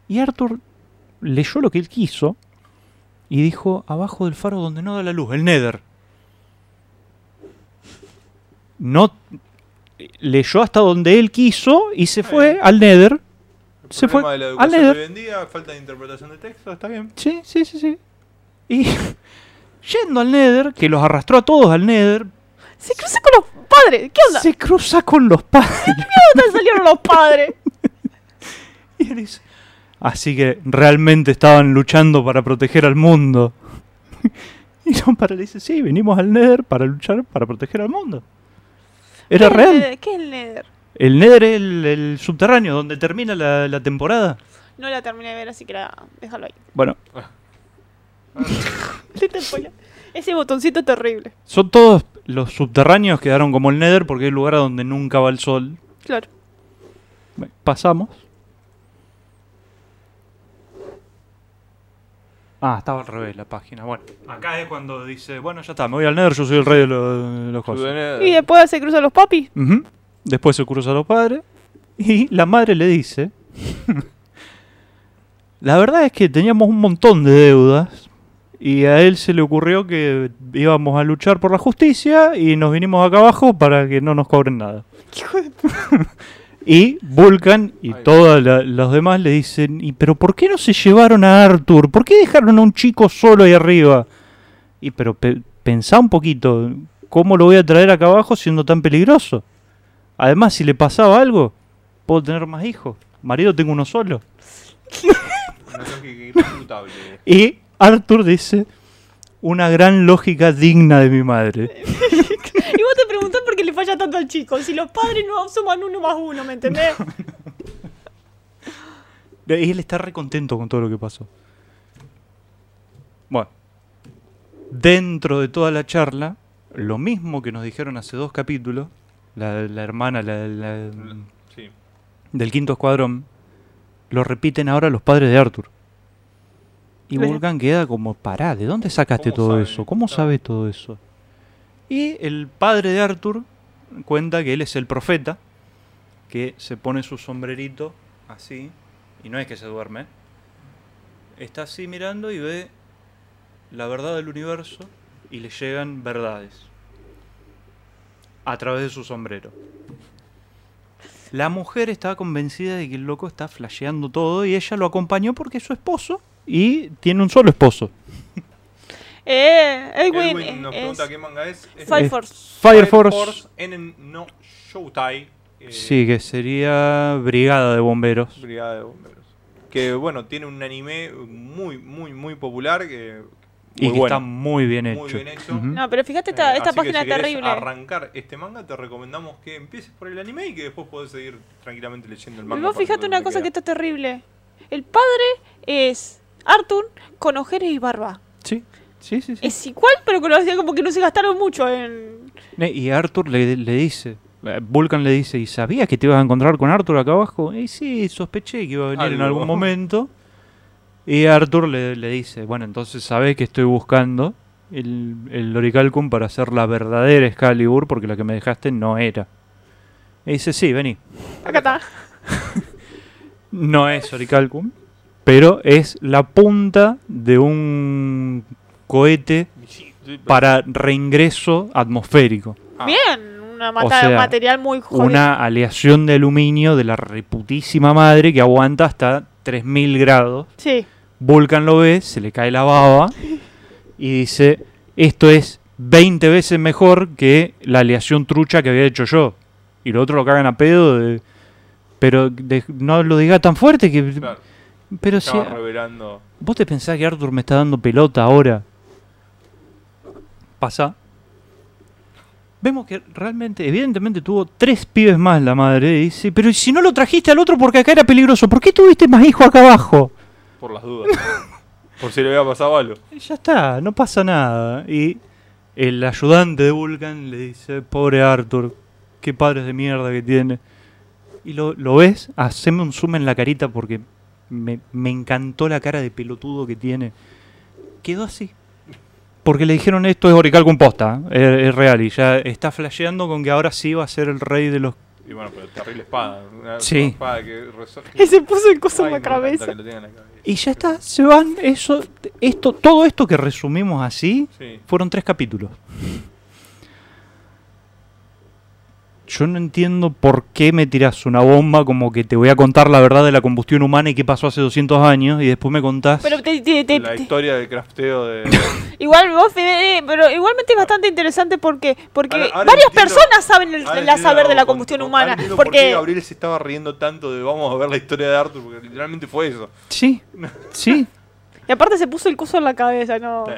Y Arthur leyó lo que él quiso y dijo abajo del faro donde no da la luz, el Nether. No leyó hasta donde él quiso y se fue Bien. al Nether. El Se fue de la al de Nether. hoy en día, falta de interpretación de texto, está bien. Sí, sí, sí, sí. Y *laughs* yendo al Nether, que los arrastró a todos al Nether, Se cruza con los padres. ¿Qué onda? se cruza con los padres. *laughs* ¿De dónde salieron los padres? *laughs* Y él dice, Así que realmente estaban luchando para proteger al mundo. Y John Para le dice, sí, venimos al Nether para luchar para proteger al mundo. Era ¿Qué es el real. ¿Qué es el Nether? El Nether es el, el subterráneo donde termina la, la temporada. No la terminé de ver, así que la... déjalo ahí. Bueno, *laughs* spoiler. Ese botoncito terrible. son todos los subterráneos quedaron como el Nether porque es el lugar a donde nunca va el sol. Claro. Pasamos. Ah, estaba al revés la página. Bueno, acá es cuando dice, bueno, ya está, me voy al Nether, yo soy el rey de los, de los cosas. Y después se cruzan los papis. Ujú. Después se cruza a los padres y la madre le dice, *laughs* la verdad es que teníamos un montón de deudas y a él se le ocurrió que íbamos a luchar por la justicia y nos vinimos acá abajo para que no nos cobren nada. *laughs* *laughs* Y Vulcan y todos la- los demás le dicen, ¿y pero por qué no se llevaron a Arthur? ¿Por qué dejaron a un chico solo ahí arriba? Y pero pe- pensá un poquito, ¿cómo lo voy a traer acá abajo siendo tan peligroso? Además, si le pasaba algo, puedo tener más hijos. Marido tengo uno solo. *laughs* Una lógica irrefutable. Y Arthur dice, una gran lógica digna de mi madre. *laughs* Falla tanto al chico. Si los padres no suman uno más uno, ¿me entendés? Y él está re contento con todo lo que pasó. Bueno, dentro de toda la charla, lo mismo que nos dijeron hace dos capítulos, la, la hermana la- la- Sí. del quinto escuadrón, lo repiten ahora los padres de Arthur. Y Mira. Volcan queda como, pará, ¿de dónde sacaste ¿Cómo todo sabe? eso? ¿Cómo Claro. sabes todo eso? Y el padre de Arthur cuenta que él es el profeta, que se pone su sombrerito así, y no es que se duerme, está así mirando y ve la verdad del universo y le llegan verdades a través de su sombrero. La mujer estaba convencida de que el loco está flasheando todo y ella lo acompañó porque es su esposo y tiene un solo esposo. Eh, Edwin, Edwin nos es pregunta qué manga es. Es Fire Eh, Force. Fire Force, en no Showtime. eh, sí, que sería Brigada de Bomberos. Brigada de Bomberos. Que bueno, tiene un anime muy, muy, muy popular. Que, Y que bueno. está muy bien hecho. Muy bien hecho. No, pero fíjate esta, Eh, esta así que página si terrible. arrancar este manga, te recomendamos que empieces por el anime y que después podés seguir tranquilamente leyendo el Y manga. vos para fíjate una cosa que está terrible. El padre es Arthur con ojeras y barba. Sí, sí, sí. sí. Es igual, pero que lo hacía como que no se gastaron mucho en. Y Arthur le, le dice, eh, Vulcan le dice, ¿y sabías que te ibas a encontrar con Arthur acá abajo? Y sí, sospeché que iba a venir en algún momento. Y Arthur le, le dice, bueno, entonces sabés que estoy buscando el, el Orichalcum para hacer la verdadera Excalibur, porque la que me dejaste no era. Y dice, sí, vení. Acá está. No es Orichalcum, pero es la punta de un cohete Sí, sí, pero- para reingreso atmosférico. Ah, Bien, una una O mata- sea, material muy jodido. Una aleación de aluminio de la reputísima madre que aguanta hasta 3000 grados. Sí. Vulcan lo ve, se le cae la baba y dice, esto es 20 veces mejor que la aleación trucha que había hecho yo. Y los otros lo cagan a pedo de... Pero de- no lo diga tan fuerte que... Claro, Pero si... revelando. ¿Vos te pensás que Arthur me está dando pelota ahora? Pasa. Vemos que realmente, evidentemente tuvo tres pibes más la madre. Y dice, pero si no lo trajiste al otro porque acá era peligroso, ¿por qué tuviste más hijos acá abajo? Por las dudas. *laughs* por si le había pasado algo. Ya está, no pasa nada. Y el ayudante de Vulcan le dice, pobre Arthur, qué padres de mierda que tiene. Y lo, lo ves, haceme un zoom en la carita porque me, me encantó la cara de pelotudo que tiene. Quedó así. Porque le dijeron esto es Orical composta, es, es real. Y ya está flasheando con que ahora sí va a ser el rey de los... Y bueno, pero terrible espada. Una Sí. espada que reso- Y se puso el coso en la cabeza. que lo tenga en la cabeza. Y ya está, se van. Eso, esto, todo esto que resumimos así, Sí. Fueron tres capítulos. Yo no entiendo por qué me tiras una bomba como que te voy a contar la verdad de la combustión humana y qué pasó hace 200 años y después me contás... Pero te- te- te- La historia del crafteo de. *laughs* igual vos, eh, pero igualmente es bastante interesante porque porque Ahora- ahora varias entiendo- personas saben el, la entiendo saber de la combustión con- humana. entiendo por qué Porque Gabriel se estaba riendo tanto de vamos a ver la historia de Arthur, porque literalmente fue eso. Sí, *laughs* sí. y aparte se puso el coso en la cabeza, no. Eh,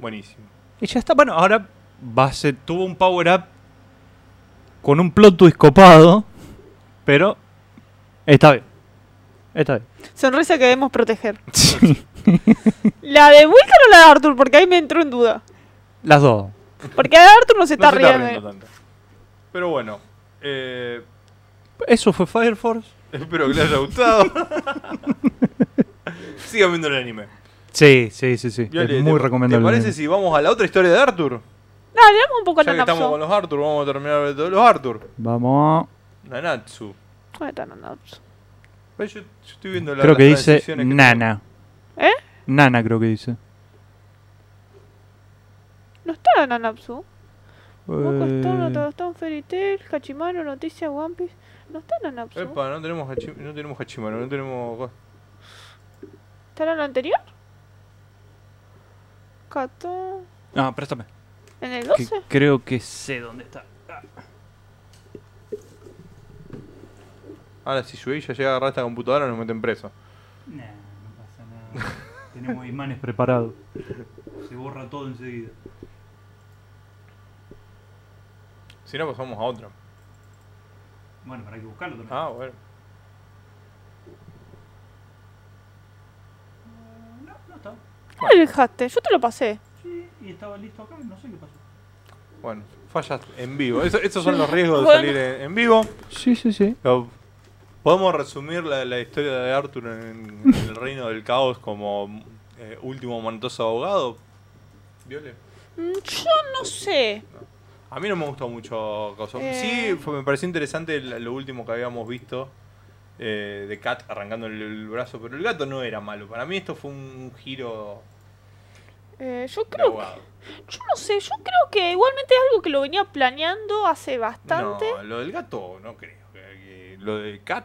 buenísimo. Y ya está. Bueno, ahora base, tuvo un power up con un plot twist copado, pero está bien. Está bien. Sonrisa que debemos proteger. *laughs* Sí. *laughs* ¿La de Vulcan o la de Arthur? Porque ahí me entró en duda. Las dos. Porque de Arthur no se No está se está riendo. riendo tanto. Pero bueno, eh, Eso fue Fire Force. espero que les haya gustado. *laughs* Sigan viendo el anime. Sí, sí, sí, sí. Es muy ¿te- recomendable. ¿Te parece si vamos a la otra historia de Arthur? Dale, dame un poco Ya de que estamos Nanatsu. con los Arthur, vamos a terminar de todos los Arthur. Vamos Nanatsu. ¿Dónde está Nanatsu? Ve, Yo, yo estoy viendo la, Creo que las dice que Nana. ¿Eh? Nana creo que dice. No está Nanatsu. Boku Eh, Stone, Otodostone, Fairy Tail, Hachimaru, Noticia, One Piece. No está Nanatsu. tengo. Epa, no tenemos, Hachi- no tenemos Hachimaru, no tenemos... ¿Está en el anterior? Kato. No, préstame. ¿En el que 12? creo que sé dónde está. Ahora, si Shueisha llega a agarrar esta computadora, nos meten preso. No, no pasa nada. Tenemos imanes preparados. Se borra todo enseguida. Si no, pasamos a otra. Bueno, para que buscarlo también. Ah, bueno. No, no está. ¿Dónde lo dejaste? Yo te lo pasé. Y estaba listo acá, no sé qué pasó. Bueno, fallas en vivo. Eso- esos son los riesgos de Bueno. salir en, en vivo. Sí, sí, sí. Podemos resumir la, la historia de Arthur en, en el reino del caos como eh, último manotazo abogado. ¿Viole? Mm, Yo no sé. A mí no me gustó mucho. Eh. Sí, fue- me pareció interesante lo último que habíamos visto eh, de Kat arrancando el, el brazo, pero el gato no era malo. Para mí esto fue un giro Eh, yo creo abogado. Yo no sé, yo creo que igualmente es algo que lo venía planeando hace bastante. No, lo del gato no creo. que- que lo de Kat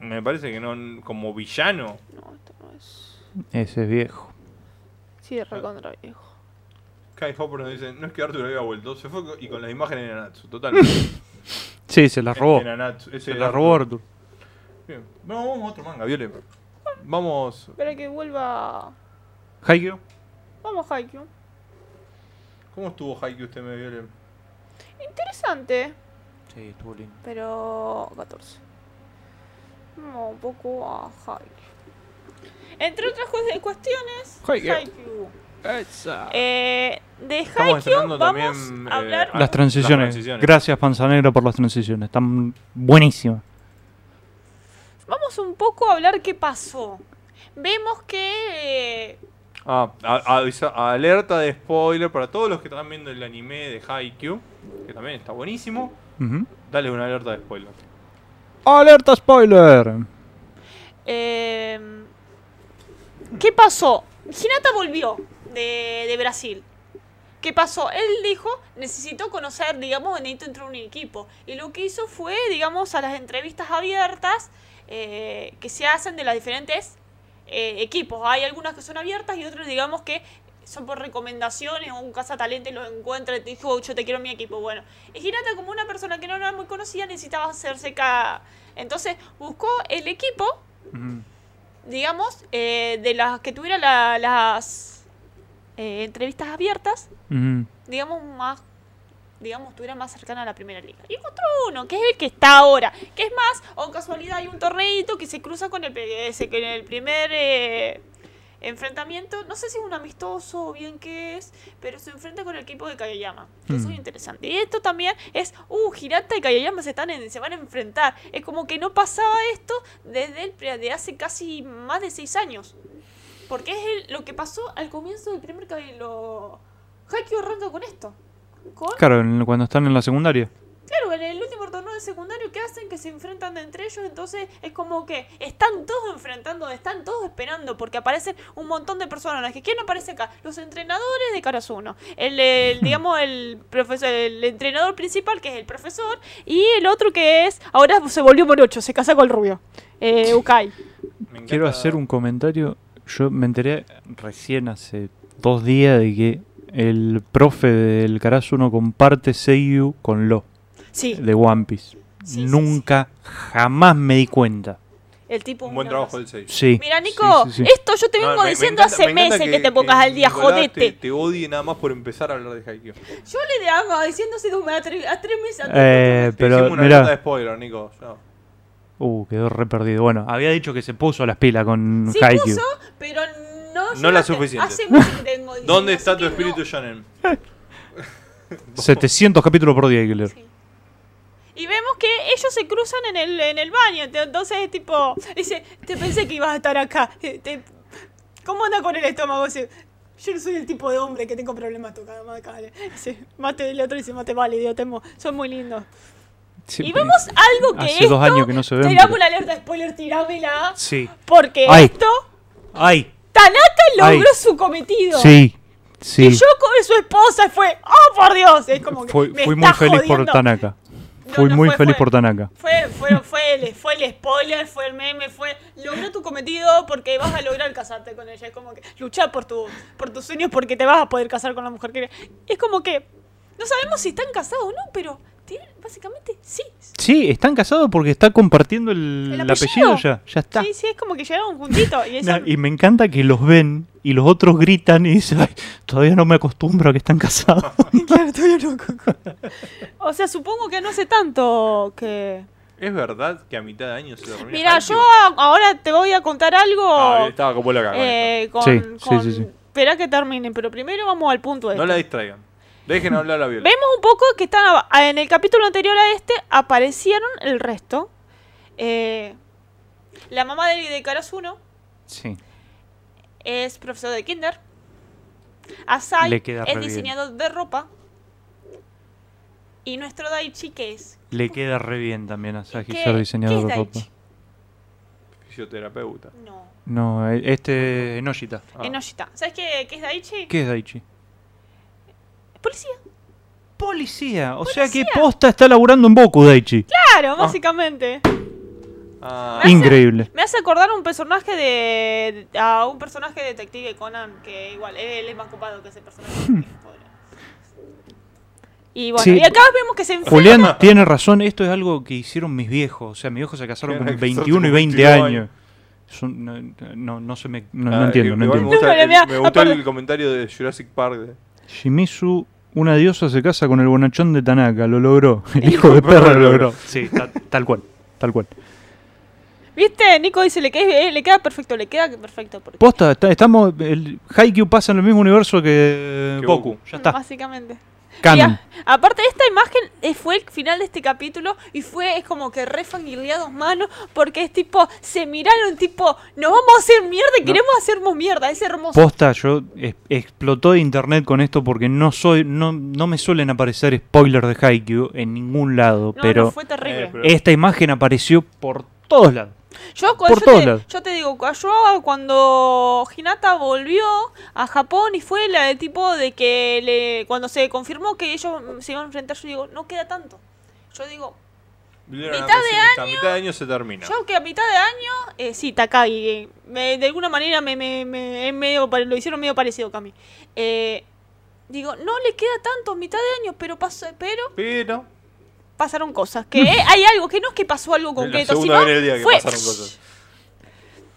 me parece que no como villano. No, esto no es. Ese es viejo. Sí, es recontra viejo. Kai Hopper nos dice, no es que Arthur había vuelto, se fue y con la imagen de Nanatsu, total. *laughs* Sí, se la robó. Nanatsu, ese Se es la robó Arthur. Bien. Vamos a otro manga, Viole. Vamos. Espera que vuelva. Haikyuu. Vamos, Haikyuu. ¿Cómo estuvo Haikyuu usted me Viole? Interesante, Sí, estuvo lindo. pero. 14. No, un poco a Haikyuu. Entre otras cu- cuestiones, Haikyuu. Haikyuu. Eh, de Haikyuu vamos también, a eh, hablar. Las transiciones. las transiciones. Gracias, Panza Negra, por las transiciones. Están buenísimas. Vamos un poco a hablar qué pasó. Vemos que. eh, Ah, a- alerta de spoiler para todos los que están viendo el anime de Haikyuu, que también está buenísimo. Dale una alerta de spoiler. ¡Alerta spoiler! Eh, ¿Qué pasó? Hinata volvió de, de Brasil. ¿Qué pasó? Él dijo, necesito conocer, digamos, necesito entrar a un equipo. Y lo que hizo fue, digamos, a las entrevistas abiertas eh, que se hacen de los diferentes eh, equipos. Hay algunas que son abiertas y otras, digamos, que son por recomendaciones o un cazatalente lo encuentra y te dijo, yo te quiero en mi equipo. Bueno, y Hirata, como una persona que no era muy conocida, necesitaba hacerse ca... Entonces buscó el equipo, digamos, eh, de las que tuviera la- las eh, entrevistas abiertas digamos, más, digamos, estuviera más cercana a la primera liga. Y encontró uno, que es el que está ahora. Que es más, o casualidad hay un torneito que se cruza con el, ese, que en el primer eh, enfrentamiento, no sé si es un amistoso o bien qué es, pero se enfrenta con el equipo de Kageyama. Que Eso Mm. es interesante. Y esto también es, uh, Hirata y Kageyama se, están en- se van a enfrentar. Es como que no pasaba esto desde el, de hace casi más de seis años. Porque es el- lo que pasó al comienzo del primer capítulo. Haikyuu arranca con esto. Con, Claro, en- cuando están en la secundaria. claro, en el último torneo de secundario que hacen que se enfrentan entre ellos, entonces es como que están todos enfrentando, están todos esperando, porque aparecen un montón de personajes. ¿Quién aparece acá? Los entrenadores de Karasuno. El, el, *laughs* digamos, el profesor, el entrenador principal, que es el profesor, y el otro que es, ahora se volvió morocho, se casa con el rubio. Eh, Ukai. *laughs* Quiero hacer un comentario. Yo me enteré recién hace dos días de que el profe del Karasuno comparte Seiyu con Lo Sí, de One Piece. Sí, sí, Nunca, jamás me di cuenta. el tipo. Un buen trabajo del 6. Sí. Mira, Nico, sí, sí, sí. esto yo te vengo No, me- me diciendo encanta- hace me meses que, te pongas al día, Nicolás jodete. Te, te odie nada más por empezar a hablar de Haikyuu. Yo le hago diciendo hace dos a tres meses. a tres Eh, meses. Te pero hicimos una de mira, spoiler, Nico. ya. uh, quedó re perdido. Bueno, había dicho que se puso las pilas con Sí Haikyuu. puso, pero no. La suficiente. Hace meses que tengo diciendo, ¿Dónde está tu espíritu no. shonen? *laughs* 700 capítulos por día. Sí. Y vemos que ellos se cruzan en el, en el baño. ent- Entonces, tipo, dice: Te pensé que ibas a estar acá. eh, te- ¿Cómo anda con el estómago? Dice, yo no soy el tipo de hombre que tengo problemas tocando. Dice, mate el otro dice, mate vale, Dios, temo. Son muy lindos. Sí, Y vemos algo que Hace esto, dos años que no se ven, Tiramos pero- la alerta spoiler, tirámela. Sí. Porque Ay. esto, ¡Ay! Tanaka logró Ay. su cometido. Sí, sí. Y yo con su esposa fue, oh por Dios, es como que Fui, me fui muy feliz por. Tanaka. No, Fui no, muy fue- feliz fue- por Tanaka. Fue, fue, fue, el, fue el spoiler, fue el meme, fue logró tu cometido porque vas a lograr casarte con ella. Es como que luchar por, tu, por tus sueños porque te vas a poder casar con la mujer que eres. Es como que no sabemos si están casados o no, pero básicamente sí. Sí, están casados porque está compartiendo el, El el apellido. apellido ya. Ya está. Sí, sí, es como que llegaron juntitos. Y, *laughs* eso- y me encanta que los ven y los otros gritan y dicen, Ay, todavía no me acostumbro a que están casados. *laughs* Claro, todavía no. *laughs* o sea, supongo que no sé tanto que... ¿Es verdad que a mitad de año se termina Mira, yo ahora te voy a contar algo... Ah, estaba como loca eh, con, Sí, sí, con- sí, sí. Espera que terminen, pero primero vamos al punto esto. este. No la distraigan. Dejen hablar a Viola. Vemos un poco que están en el capítulo anterior a este aparecieron el resto. Eh, la mamá de, de Karasuno Sí. es profesor de kinder. Asai Le queda es bien. diseñador de ropa. Y nuestro Daichi, ¿qué es? Le queda re bien también a ¿Qué- ser qué diseñador es de ropa. Fisioterapeuta. No, No, eh, este Noshita. Ah. Enoshita. ¿Sabes qué, qué es Daichi? ¿Qué es Daichi? Policía. Policía. O sea que posta está laburando en Boku, Daichi. Claro, básicamente. Ah, Me hace- Increíble. Me hace acordar a un personaje de. a un personaje de detective Conan, que igual, él es más copado que ese personaje. *laughs* Y bueno, Sí. y acá vemos que se enfrenta. Julián tiene razón, esto es algo que hicieron mis viejos. O sea, mis viejos se casaron con *laughs* que sos 21 y como 20 22 años. Son- no, no, no se me, no, no ah, entiendo, no igual Me entiendo. gusta, el, me gustó aparte- el comentario de Jurassic Park. Shimizu, una diosa se casa con el bonachón de Tanaka, lo logró. *laughs* El hijo de perra lo logró. Sí, ta- tal cual, tal cual. ¿Viste? Nico dice, le queda, eh, le queda perfecto, le queda perfecto. Porque, Posta, está- estamos. El Haikyuu pasa en el mismo universo que Que Boku. Boku. Ya está. Básicamente. Canon. Y a- aparte, esta imagen fue el final de este capítulo y fue es como que re fangirleados manos porque es tipo, se miraron tipo, nos vamos a hacer mierda y No. queremos hacernos mierda, es hermoso. Posta, yo es- explotó de internet con esto porque no soy, no, no me suelen aparecer spoilers de Haikyuu en ningún lado, no, pero no, fue terrible. Eh, pero- esta imagen apareció por todos lados. Yo, Por yo todos te, lados. yo te digo, yo cuando Hinata volvió a Japón y fue la del tipo de que le, cuando se confirmó que ellos se iban a enfrentar, yo digo, no queda tanto. Yo digo, Mitad de pesimista, mitad de año se termina. yo que a mitad de año, eh, sí, Takagi, eh, me- de alguna manera me, me, me- es medio, lo hicieron medio parecido que a mí. Eh, digo, no le queda tanto, mitad de año, pero pasó, pero Pero. Pasaron cosas. Que *laughs* hay algo, que no es que pasó algo la concreto, segunda sino vez en el día que fue- pasaron cosas.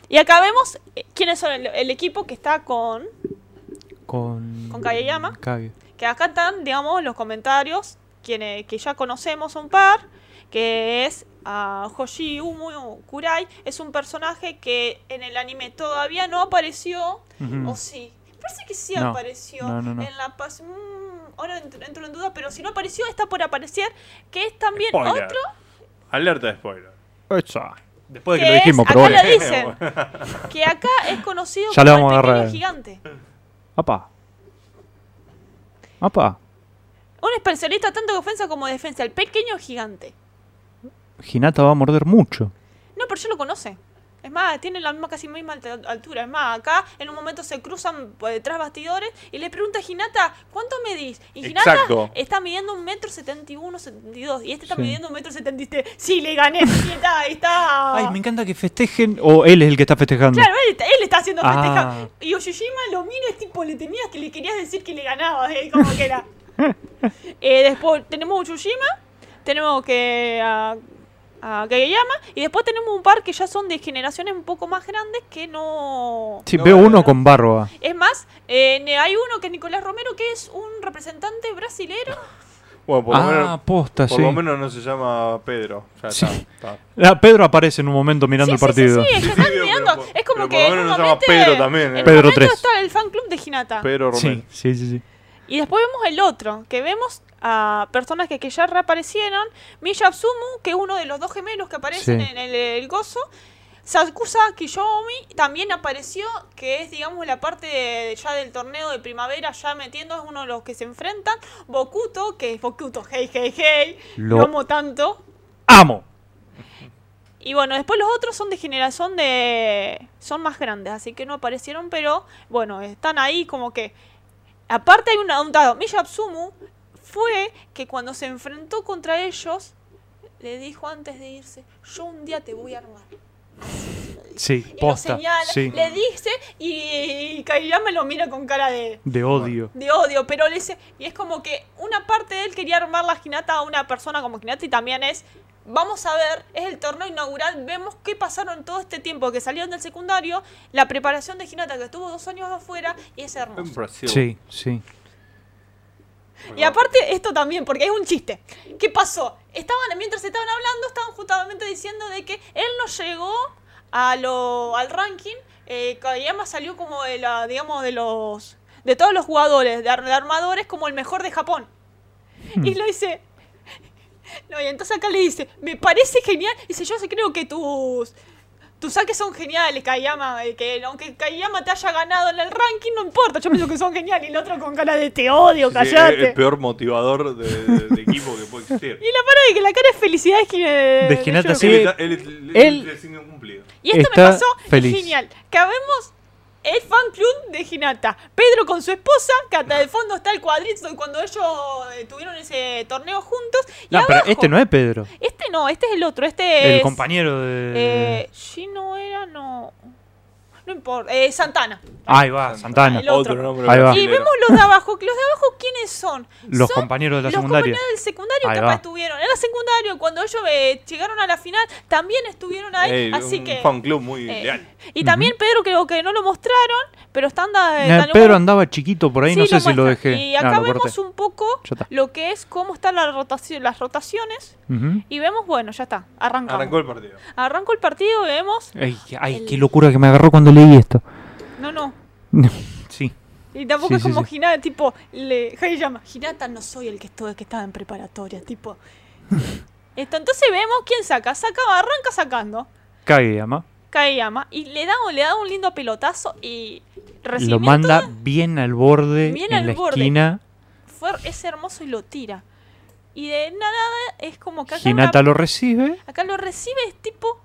Y acá vemos eh, quiénes son el, el equipo que está con. Con, Con Kageyama. Kage. Que acá están, digamos, los comentarios. Quienes, que ya conocemos un par. Que es a Hoshi Umu Kurai. Es un personaje que en el anime todavía no apareció. O sí. Parece que sí No, apareció. no, no, no. En la mm, ahora entro, en duda, pero si no apareció, está por aparecer. Que es también Spoiler. otro. Alerta de spoiler. Esa. Después de que que lo dijimos, es- pero acá bueno. lo *laughs* dicen. que acá es conocido Ya como vamos a el pequeño gigante. Apa. Apa. Un especialista tanto de ofensa como de defensa, el pequeño gigante. Hinata va a morder mucho. No, pero ya lo conoce. Es más, tienen la misma casi misma altura. Es más, acá en un momento se cruzan por detrás bastidores y le pregunta a Hinata, ¿cuánto medís? Y Exacto. está midiendo un metro setenta y uno, setenta y dos. Y este está Sí. midiendo un metro setenta y tres. Sí, le gané. *laughs* Y está, está... Ay, me encanta que festejen. O él es el que está festejando. Claro, él, está- él está haciendo Ah. festejar. Y Oshishima lo mira, es tipo, le tenías que le querías decir que le ganabas, eh, como que era. *laughs* Eh, después tenemos a Tsushima, tenemos que a, a Kageyama, y después tenemos un par que ya son de generaciones un poco más grandes que no... Sí, No, veo no, uno no. con barba. Es más, eh, hay uno que es Nicolás Romero, que es un representante brasilero. *laughs* Bueno, por, lo, Ah, menos, posta, por sí. lo menos no se llama Pedro. Ya Sí. está. está. Ah, Pedro aparece en un momento mirando sí, el sí, sí, partido. sí, es que Sí, están mirando. pero es como pero que por lo menos se llama momento... Pedro también, eh. Pedro momento 3. está el fan club de Hinata. Pedro Romero. Sí, sí, sí. Y después vemos el otro, que vemos a personas que, que ya reaparecieron. Miya Absumu, que es uno de los dos gemelos que aparecen Sí. en el, el gozo. Sakusa Kiyomi también apareció, que es, digamos, la parte de- ya del torneo de primavera, ya metiendo, es uno de los que se enfrentan. Bokuto, que es Bokuto, hey, hey, hey, lo, Lo- amo tanto. ¡Amo! Y bueno, después los otros son de generación de... son más grandes, así que no aparecieron, pero bueno, están ahí como que... Aparte hay una- un dado, Miya Absumu fue que cuando se enfrentó contra ellos, le dijo antes de irse, yo un día te voy a armar. Sí, Y lo posta. señala, Sí. le dice y, y Kageyama lo mira con cara de, De odio. de odio, pero le dice, y es como que una parte de él quería armar la Hinata a una persona como Hinata y también es, vamos a ver, es el torneo inaugural, vemos qué pasaron todo este tiempo que salieron del secundario, la preparación de Hinata que estuvo dos años afuera y es En hermoso. Brasil. Sí, sí. Y aparte esto también, porque es un chiste. ¿Qué pasó? Estaban, mientras estaban hablando, estaban justamente diciendo de que él no llegó a lo, al ranking. Eh, salió como de la, digamos, de los, de todos los jugadores, de, ar- de armadores, como el mejor de Japón. Y lo dice. *laughs* No, y entonces acá le dice, me parece genial. Dice, yo creo que tus. Tus saques son geniales, Kageyama. eh, Que aunque Kageyama te haya ganado en el ranking, no importa. Yo pienso que son geniales. Y el otro con cara de te odio, Sí, sí, es callate. el peor motivador de, de- de equipo que puede existir. *laughs* Y la para de que la cara es felicidad es que De Hinata, sí. Él. Y esto Está me pasó feliz. es genial. Que vemos el fan club de Hinata. Pedro con su esposa, que hasta el fondo está el cuadrito de cuando ellos eh, tuvieron ese torneo juntos. Y No, pero este no es Pedro. Este no, este es el otro. Este El es. compañero de. Eh, Gino era, no. No importa. Eh, Santana. Ahí va, Santana. El otro. Otro nombre Ahí va. Y vemos los de abajo. que ¿Los de abajo quiénes son? Los Son compañeros de la los secundaria. compañeros del secundario Ahí que va. estuvieron. En la secundario, cuando ellos eh, llegaron a la final, también estuvieron ahí. Ey, así un que. fan club muy eh, leal. Y también Pedro creo que no lo mostraron, pero están da- Eh, Pedro andaba chiquito por ahí, Sí, no sé si lo dejé. Y Ah, acá vemos un poco está. lo que es cómo están las, rotación, las rotaciones. Y vemos, bueno, ya está, arrancamos. Arrancó el partido. Arrancó el partido y vemos. Ay, ay, El- qué locura que me agarró cuando leí esto. No, no. *laughs* sí. Y tampoco Sí, es sí, como sí. Hinata, tipo, le llama, Hinata no soy el que estuve, que estaba en preparatoria, tipo. *laughs* Esto, entonces vemos quién saca, saca, arranca sacando. Kageyama. Kageyama y le da, le da un lindo pelotazo y Lo manda bien al borde, Bien en al la borde. esquina. fue, es hermoso y lo tira. Y de nada es como que acá, Hinata una- lo recibe. acá lo recibe, es tipo,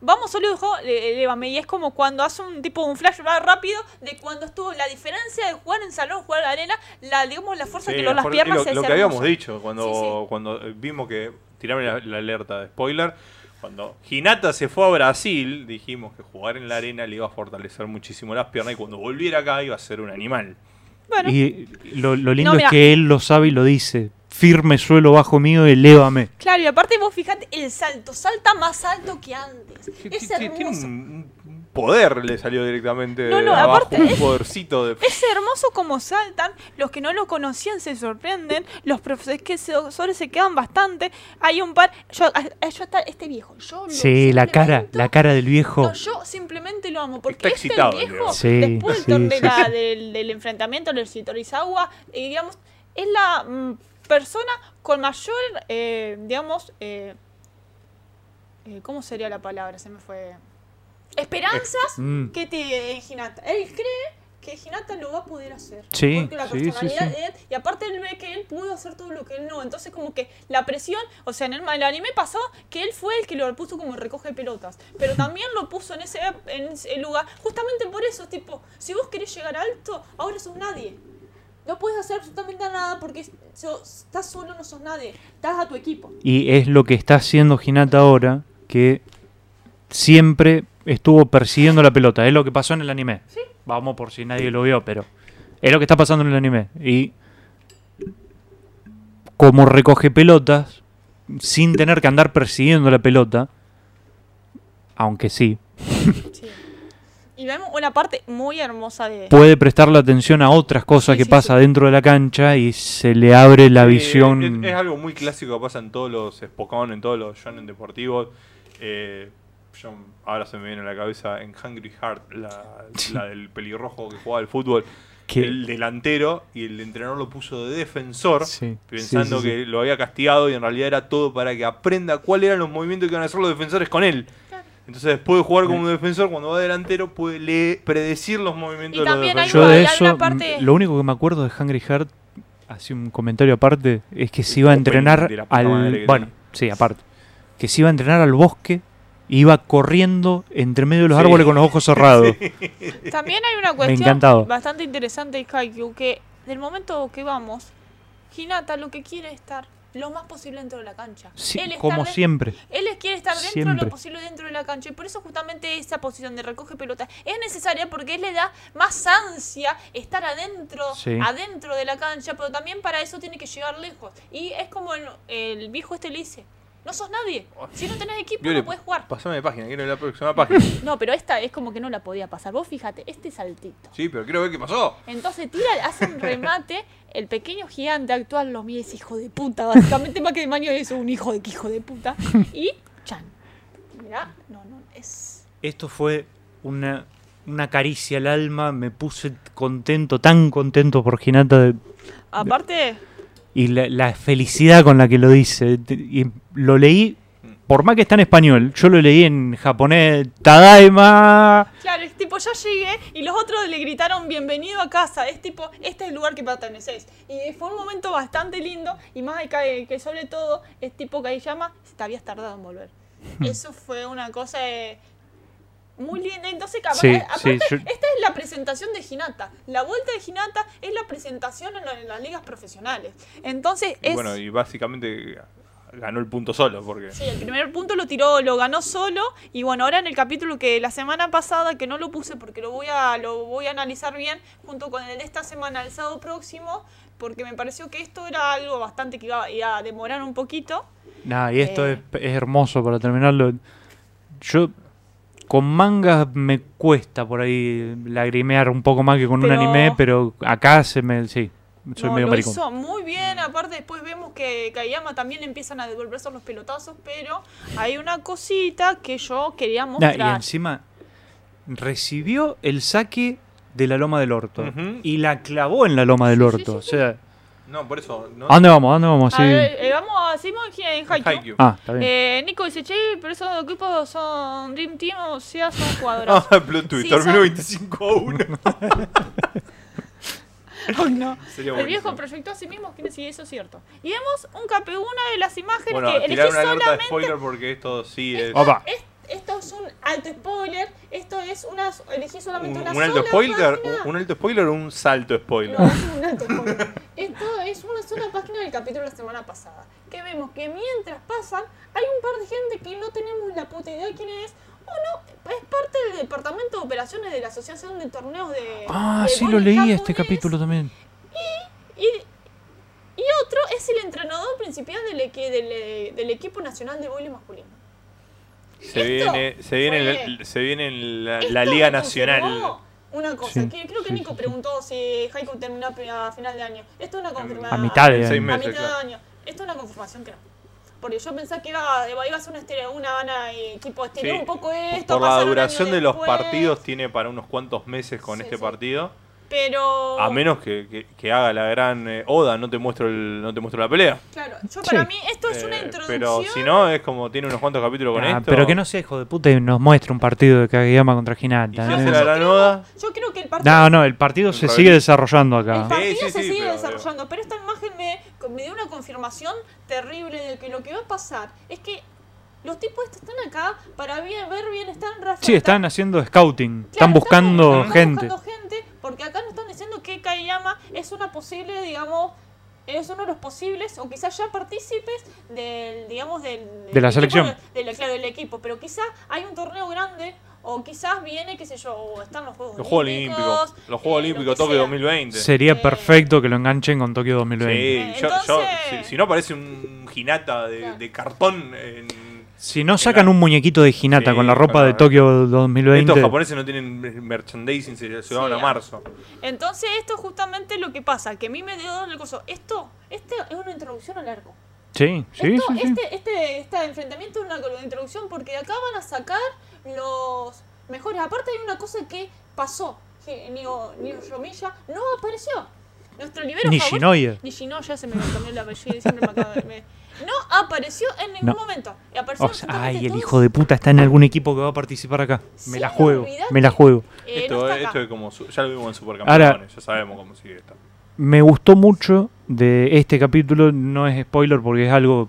vamos solo dijo, lévame. Y es como cuando hace un tipo un flashback rápido de cuando estuvo la diferencia de jugar en salón, jugar en la arena, la, digamos, la fuerza Sí, que lo, las piernas lo, es lo que hermoso. habíamos dicho cuando, Sí, sí. cuando vimos que tiraron la, la alerta de spoiler. Cuando Hinata se fue a Brasil, dijimos que jugar en la arena le iba a fortalecer muchísimo las piernas y cuando volviera acá iba a ser un animal. Bueno, Y lo, lo lindo No, es que él lo sabe y lo dice. Firme suelo bajo mío, elévame. claro, y aparte vos fijate el salto, salta más alto que antes. Es Tiene hermoso. un poder, le salió directamente No, no, de abajo, aparte un es- podercito de... Es hermoso como saltan, los que no lo conocían se sorprenden, los profesores que se, se quedan bastante. Hay un par, yo, yo está este viejo, yo lo Sí, la cara, la cara del viejo. No, yo simplemente lo amo, porque Está este excitado el viejo. Sí, después sí, del, de sí, la- sí. del, del enfrentamiento del Shitorizawa, eh, digamos, es la mm, persona con mayor, eh, digamos, eh, eh, ¿cómo sería la palabra? Se me fue. Esperanzas Mm. que tiene Hinata. Él cree que Hinata lo va a poder hacer. Sí, Porque la sí, personalidad sí. de él, y aparte él ve que él pudo hacer todo lo que él no. Entonces como que la presión, o sea, en el, el anime pasó que él fue el que lo puso como recoge pelotas. Pero también lo puso en ese, en ese lugar. Justamente por eso, tipo, si vos querés llegar alto, ahora sos nadie. No puedes hacer absolutamente nada porque estás solo, no sos nadie. Estás a tu equipo. Y es lo que está haciendo Hinata ahora, que siempre estuvo persiguiendo la pelota. Es lo que pasó en el anime. Vamos por si nadie lo vio, pero es lo que está pasando en el anime. Y como recoge pelotas, sin tener que andar persiguiendo la pelota, aunque sí, Sí. Y vemos una parte muy hermosa de... puede prestarle atención a otras cosas Sí, que sí, pasa sí. dentro de la cancha y se le abre la visión. Es, es algo muy clásico que pasa en todos los Spokon, en todos los shonen deportivos. Eh, yo- ahora se me viene a la cabeza en Hungry Heart, la, la del *laughs* pelirrojo que jugaba al fútbol. Que- El delantero y el entrenador lo puso de defensor, Sí, pensando sí, sí, sí. que lo había castigado y en realidad era todo para que aprenda cuáles eran los movimientos que iban a hacer los defensores con él. Entonces, después de jugar como defensor, cuando va delantero, puede leer- predecir los movimientos Y de los defensores. Yo de Hay una eso, parte- lo único que me acuerdo de Hungry Heart, así un comentario aparte, es que se iba a entrenar al... Bueno, sí, aparte. Que se iba a entrenar al bosque, iba corriendo entre medio de los Sí. árboles con los ojos cerrados. *laughs* También hay una cuestión bastante interesante de Haikyuu que del momento que vamos, Hinata lo que quiere es estar lo más posible dentro de la cancha. Sí, Él estar como de- siempre. Él quiere estar dentro de Siempre. lo posible dentro de la cancha y por eso justamente esa posición de recoge pelota es necesaria porque él le da más ansia estar adentro, Sí. adentro de la cancha, pero también para eso tiene que llegar lejos. Y es como el, el viejo este le dice, no sos nadie, si no tenés equipo no puedes jugar. Pasame de página, quiero ver la próxima página. *laughs* No, pero esta es como que no la podía pasar. Vos fíjate, este saltito. sí, pero quiero ver qué pasó. Entonces tira, hace un remate, el pequeño gigante actual lo mide, es hijo de puta, básicamente más que de maño es un hijo de que hijo de puta. Y Chan. Mirá, no, no, es. Esto fue una, una caricia al alma, me puse contento, tan contento por Hinata de- Aparte, y la, la felicidad con la que lo dice. Y lo leí, por más que está en español, yo lo leí en japonés, Tadaima. claro, es tipo, ya llegué y los otros le gritaron bienvenido a casa. Es tipo, este es el lugar que perteneces. Y fue un momento bastante lindo y más de que, que sobre todo es tipo Kageyama, te habías tardado en volver. Eso fue una cosa eh, muy linda. Entonces, capaz- Sí, aparte, sí, yo- esta es la presentación de Hinata. La vuelta de Hinata es la presentación en, la- en las ligas profesionales. Entonces, Y es. bueno, y básicamente ganó el punto solo, porque Sí, el primer punto lo tiró, lo ganó solo. Y bueno, ahora en el capítulo que la semana pasada, que no lo puse porque lo voy a, lo voy a analizar bien, junto con el de esta semana, el sábado próximo, porque me pareció que esto era algo bastante que iba, iba a demorar un poquito. Nah, y esto Eh. es, es hermoso para terminarlo. Yo con mangas me cuesta por ahí lagrimear un poco más que con Pero- un anime, pero acá se me. Sí, soy No, medio lo maricón. hizo muy bien, aparte después vemos que Kayama también empiezan a devolverse los pelotazos, pero hay una cosita que yo quería Nah, mostrar. y encima recibió el saque de la loma del orto y la clavó en la loma del Sí, sí, orto. sí, O sea, no, por eso no ¿a dónde vamos? ¿A dónde vamos? A Sí. ver, eh, vamos a seguimos en Haikyuu. Haikyuu. Ah, está bien. Eh, Nico dice, che, pero esos equipos son Dream Team, o sea, son jugadores. *laughs* Ah, plot twist, Sí, terminó son- 25 a 1. *laughs* Ay, no. El viejo proyectó a sí mismo, que sí, eso es cierto. Y vemos un cape, una de las imágenes Bueno, que elegí tirar una alerta de solamente. spoiler porque esto sí es. Opa. Es- esto es un alto spoiler. Esto es una. Elegí solamente Un, una un alto sola spoiler, página. un, un alto spoiler o un salto spoiler. No, es un alto spoiler. Esto es una sola página del capítulo de la semana pasada. Que vemos que mientras pasan, hay un par de gente que no tenemos la puta idea de quién es. O no, es parte del departamento de operaciones de la Asociación de Torneos de. Ah, de sí lo leí este capítulo también. Y, y otro es el entrenador principal del, equi- del, del equipo nacional de voleibol masculino. Se viene, se viene, se viene la, la Liga Nacional. Una cosa, Sí, que creo que Nico preguntó si Haiku terminó a final de año. Esto es una confirmación. A mitad de año. A meses, mitad de claro. año. Esto es una confirmación que no. Porque yo pensé que iba, iba a ser una, estere- una gana y tipo estirar Sí, un poco esto. Por la duración de los partidos tiene para unos cuantos meses con Sí, este sí. partido. Pero. A menos que, que- que haga la gran eh, Oda, no te muestro el, no te muestro la pelea. Claro, yo Sí. para mí esto es una Eh, introducción. pero si no, es como tiene unos cuantos capítulos con Ah, esto. pero que no sea hijo de puta y nos muestre un partido de Kageyama contra Y si hace la gran Oda, Yo creo que el partido. No, no, el partido se sigue desarrollando El acá. partido Sí, sí, se sí, sigue pero- desarrollando, pero esta imagen me, me dio una confirmación terrible de que lo que va a pasar es que los tipos estos están acá para bien, ver bien, están Rafa, Sí, están haciendo scouting. Claro, Están buscando están gente. buscando gente, porque acá nos están diciendo que Kayama es una posible, digamos, es uno de los posibles, o quizás ya partícipes del, digamos, del... De la selección. equipo, del, claro, del equipo, pero quizás hay un torneo grande, o quizás viene, qué sé yo, o están los Juegos los Juegos Olímpicos. Los Juegos eh, Olímpicos Tokio sea. 2020. Sería Eh, perfecto que lo enganchen con Tokio Sí, 2020. yo, yo- Entonces- si, si no parece un Hinata de, Claro. de cartón en... Si no sacan un muñequito de Hinata Sí, con la ropa de. Tokio 2020. Estos japoneses no tienen merchandising, se Sí, a marzo. Entonces esto es justamente lo que pasa, que a mí me dio el coso. Esto, este es una introducción al arco. Sí, sí, Esto- sí, sí. Este, este, este enfrentamiento es una introducción porque de acá van a sacar los mejores. Aparte hay una cosa que pasó. Que Nio, Nio Yomiya no apareció. Nuestro libero favorito. Nishinoya. Nishinoya se me cambió el apellido, siempre me acaba de- me- No apareció en ningún No. momento. Y apareció O sea, absolutamente ay, el hijo de puta está en algún equipo que va a participar acá. Me Sí, la juego, olvidate. me la juego. eh, esto, no esto es como, ya lo vimos en Supercampeones, ya sabemos cómo sigue esto. Me gustó mucho de este capítulo, no es spoiler porque es algo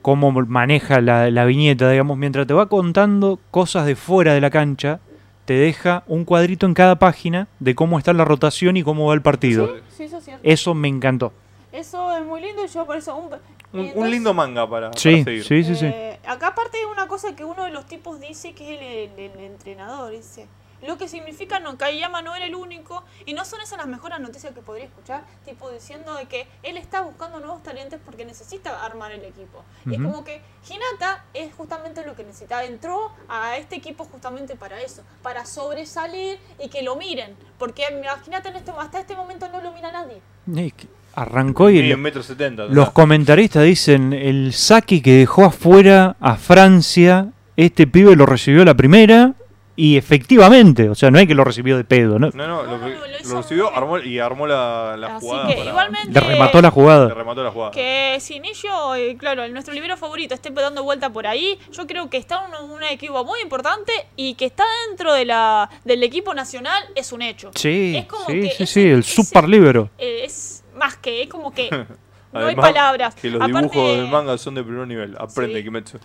cómo maneja la, la viñeta, digamos, mientras te va contando cosas de fuera de la cancha, te deja un cuadrito en cada página de cómo está la rotación y cómo va el partido. Sí, sí, eso es cierto. Eso me encantó. Eso es muy lindo y yo por eso... Un, Un, y un entonces- lindo manga para, para Sí, seguir. sí, sí, sí. Eh, acá aparte hay una cosa que uno de los tipos dice que es el, el- el entrenador, dice. Lo que significa no, Kayama no era el único y no son esas las mejores noticias que podría escuchar, tipo diciendo de que él está buscando nuevos talentos porque necesita armar el equipo. Y es como que Hinata es justamente lo que necesitaba, entró a este equipo justamente para eso, para sobresalir y que lo miren, porque a Hinata en este, hasta este momento no lo mira nadie. Que Arrancó y Y el- metro setenta. los comentaristas dicen, el Saki que dejó afuera a Francia, este pibe lo recibió la primera y efectivamente, o sea, no hay que lo recibió de pedo, ¿no? No, no, No, lo, no, lo recibió armó, y armó la, la Así jugada. que para- igualmente... Le remató la Le jugada. remató la jugada. Que Sinillo, eh, claro, nuestro libro favorito, esté dando vuelta por ahí, yo creo que está en un, un equipo muy importante y que está dentro de la, del equipo nacional es un hecho. Sí, Es como sí, que sí, ese- sí, el super libero. Eh, es más que, es como que *laughs* no hay Además, palabras. Que los Aparte- dibujos del manga son de primer nivel. Aprende, Sí. Kimetsu.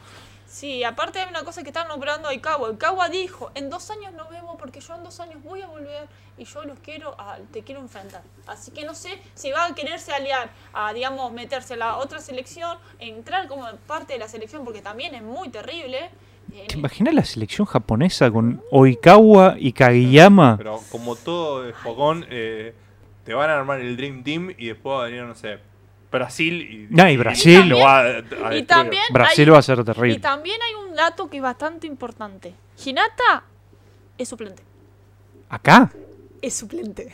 Sí, aparte hay una cosa que están nombrando a Ikawa. Ikawa dijo, en dos años nos vemos porque yo en dos años voy a volver y yo los quiero, a- te quiero enfrentar. Así que no sé si va a quererse aliar a, digamos, meterse a la otra selección, entrar como parte de la selección porque también es muy terrible. Eh, ¿Te imaginas la selección japonesa con Oikawa y Kageyama? Pero como todo es Pocón, eh, te van a armar el Dream Team y después va a venir, no sé, Brasil y, No, y Brasil. lo va a, a y también Brasil hay- va a ser Y terrible. también hay un dato que es bastante importante. Hinata es suplente. ¿Acá? Es suplente.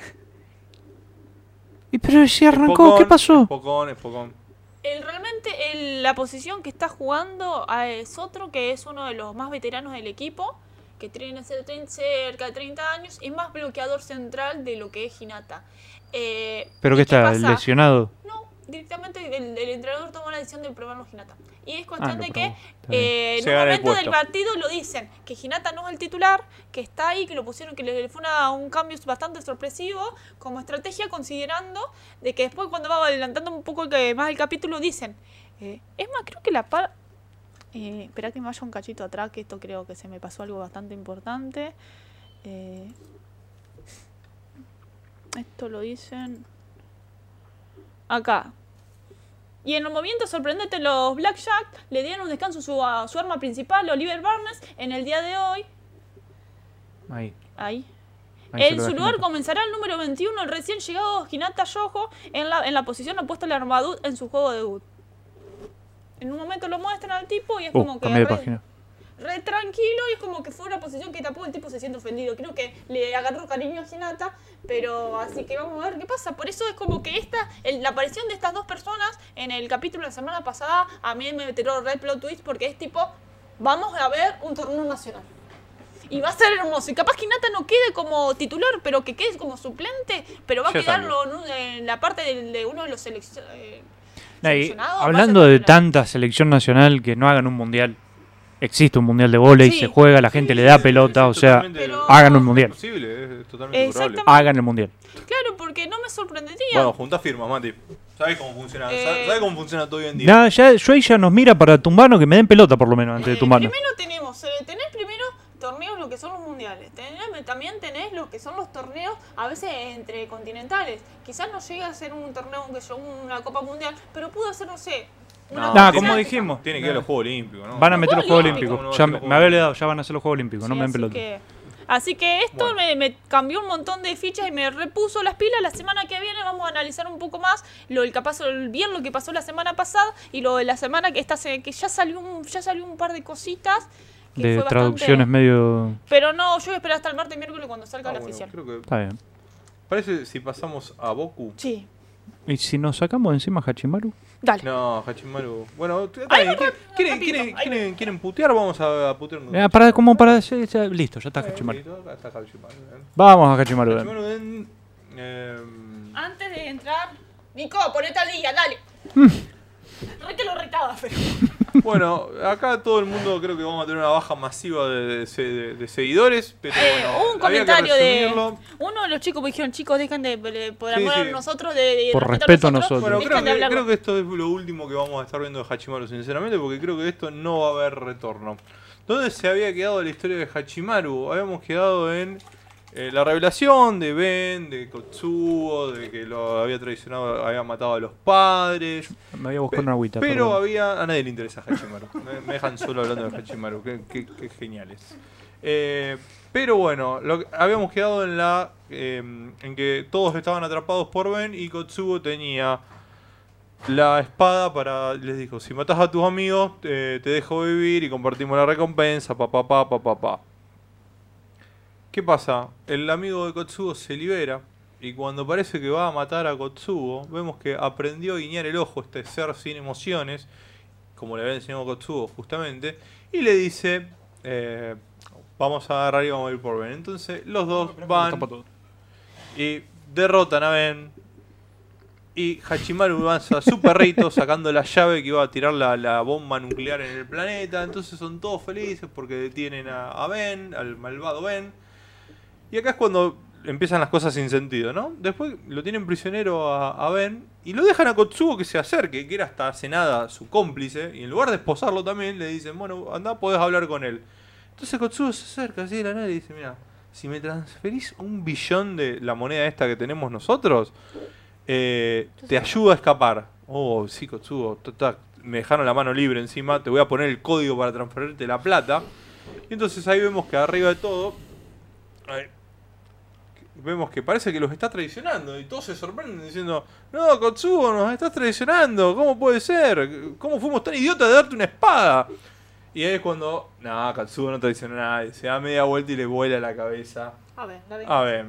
¿Y pero si Es arrancó? Pocón, ¿Qué pasó? Es Pocón, es Pocón. El, realmente el- la posición que está jugando ah, es otro que es uno de los más veteranos del equipo, que tiene cer- tiene cerca de 30 años y más bloqueador central de lo que es Hinata. Eh, ¿Pero ¿y qué está? pasa? ¿Lesionado? No, directamente el, el entrenador tomó la decisión de probarlo Hinata. Y es cuestión Ah, de que eh, en un momento del partido lo dicen, que Hinata no es el titular, que está ahí, que lo pusieron, que le fue una- un cambio bastante sorpresivo como estrategia, considerando de que después cuando va adelantando un poco que más el capítulo dicen, eh, es más, creo que la par Eh, espera que me vaya un cachito atrás, que esto creo que se me pasó algo bastante importante. Eh, esto lo dicen acá. Y en el movimiento sorprendente, los Blackjack le dieron un descanso a su, a su arma principal, Oliver Barnes, en el día de hoy. Ahí. Ahí. En su lugar Hinata. comenzará el número 21, el recién llegado Hinata Yojo, en la, en la posición opuesta a la armadura en su juego de debut. En un momento lo muestran al tipo y es Uh, como que re, tranquilo y es como que fue una posición que tampoco el tipo se siente ofendido. Creo que le agarró cariño a Hinata, pero así que vamos a ver qué pasa. Por eso es como que esta, el- la aparición de estas dos personas en el capítulo de la semana pasada a mí me tiró red plot twist porque es tipo, vamos a ver un torneo nacional. Y va a ser hermoso. Y capaz que Hinata no quede como titular, pero que quede como suplente. Pero va a Ya quedarlo en, la parte de, de uno de los eh, seleccionados. hablando de tanta selección nacional que no hagan un mundial. Existe un mundial de vóley, Sí. se juega, la gente le da pelota, o sea, Pero- hagan un mundial. Es posible, es totalmente hagan el mundial. Claro, porque no me sorprendería. Bueno, junta firmas, Mati. ¿Sabes cómo funciona? Eh, ¿Sabes cómo funciona todo hoy en día? Nada, ya, yo ella nos mira para tumbarnos, que me den pelota por lo menos antes de Eh, tumbarnos. primero tenemos, eh, tenés primero torneos lo que son los mundiales, tenés- también tenés lo que son los torneos a veces entre continentales. Quizás no llega a ser un torneo que son una Copa Mundial, pero pudo ser, no sé, No, como dijimos. Tiene que ir a los Juegos Olímpicos, ¿no? Van a meter los Juegos Olímpicos. Olímpicos. ¿Cómo no Ya van a me, hacer los me había Juegos olvidado, ya van a ser los Juegos Olímpicos, no me den así pelota. que, así que esto Bueno. me, me cambió un montón de fichas y me repuso las pilas. La semana que viene vamos a analizar un poco más lo del capaz el bien lo que pasó la semana pasada y lo de la semana que esta que ya salió un, ya salió un par de cositas que De fue traducciones bastante- medio... Pero no, yo voy a esperar hasta el martes y miércoles cuando salga Ah, la bueno, oficial. creo que Está bien. parece si pasamos a Boku. Sí, ¿Y si nos sacamos de encima a Hachimaru? dale. No, Hachimaru. Bueno, t- Ahí ¿quieren, va, quieren, rapidito, quieren, ahí va. quieren- quieren putear? Vamos a, a putear. Eh, para, como para ya- listo, ya está Hachimaru. Está Hachimaru. eh. Vamos a Hachimaru. eh. Hachimaru en, eh, Antes de entrar, Nico, ponete al día, dale. Mm. Re que lo retaba, pero. Bueno, acá todo el mundo creo que vamos a tener una baja masiva de, de se- de- de seguidores, pero Eh, bueno, un comentario de. Uno de los chicos me dijeron, chicos, dejen de. por Sí, amor a nosotros, de. de Por respeto a nosotros. Bueno, creo que, creo que esto es lo último que vamos a estar viendo de Hachimaru, sinceramente, porque creo que esto no va a haber retorno. ¿Dónde se había quedado la historia de Hachimaru? Habíamos quedado en eh, la revelación de Ben, de Kotsuo, de que lo había traicionado, había matado a los padres. Me voy a buscar Pe- una agüita. Pero perdón. había. A nadie le interesa Hachimaru. me, me dejan solo hablando de Hachimaru. Qué, qué- qué geniales. Eh, pero bueno, lo que- habíamos quedado en la. eh, en que todos estaban atrapados por Ben y Kotsubo tenía la espada para. Les dijo: si matas a tus amigos, te dejo vivir y compartimos la recompensa. Pa, pa, pa, pa, pa, pa. ¿Qué pasa? El amigo de Kotsubo se libera. Y cuando parece que va a matar a Kotsubo, vemos que aprendió a guiñar el ojo este ser sin emociones, como le había enseñado Kotsubo justamente, y le dice, eh, vamos a agarrar y vamos a ir por Ben. Entonces los dos van y derrotan a Ben. Y Hachimaru avanza a su perrito sacando la llave que iba a tirar la, la bomba nuclear en el planeta. Entonces son todos felices porque detienen a, a Ben, al malvado Ben. Y acá es cuando empiezan las cosas sin sentido, ¿no? Después lo tienen prisionero a, Ben y lo dejan a Kotsubo que se acerque, que era hasta hace nada su cómplice. Y en lugar de esposarlo también, le dicen, bueno, anda, podés hablar con él. Entonces Kotsubo se acerca así de la nada y dice, mira, si me transferís un billón de la moneda esta que tenemos nosotros, eh, te ayudo a escapar. Oh, sí, Kotsubo, me dejaron la mano libre encima, te voy a poner el código para transferirte la plata. Y entonces ahí vemos que arriba de todo, vemos que parece que los está traicionando. Y todos se sorprenden diciendo, no, Kotsubo, nos estás traicionando, ¿cómo puede ser? ¿Cómo fuimos tan idiotas de darte una espada? Y ahí es cuando, no, Katsubo no traiciona a nadie. Se da media vuelta y le vuela la cabeza. A ver, la A ver,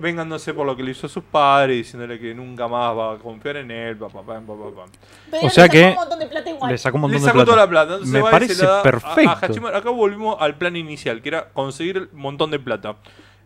vengándose por lo que le hizo a sus padres, diciéndole que nunca más va a confiar en él. Pa, pa, pam, pa, pa, pam. Pero O sea le sacó que un montón de plata igual. Le sacó un Le montón de sacó plata. toda la plata. Entonces Me va y parece se la da a- perfecto. A, Hachimaru. Acá volvimos al plan inicial, que era conseguir un montón de plata.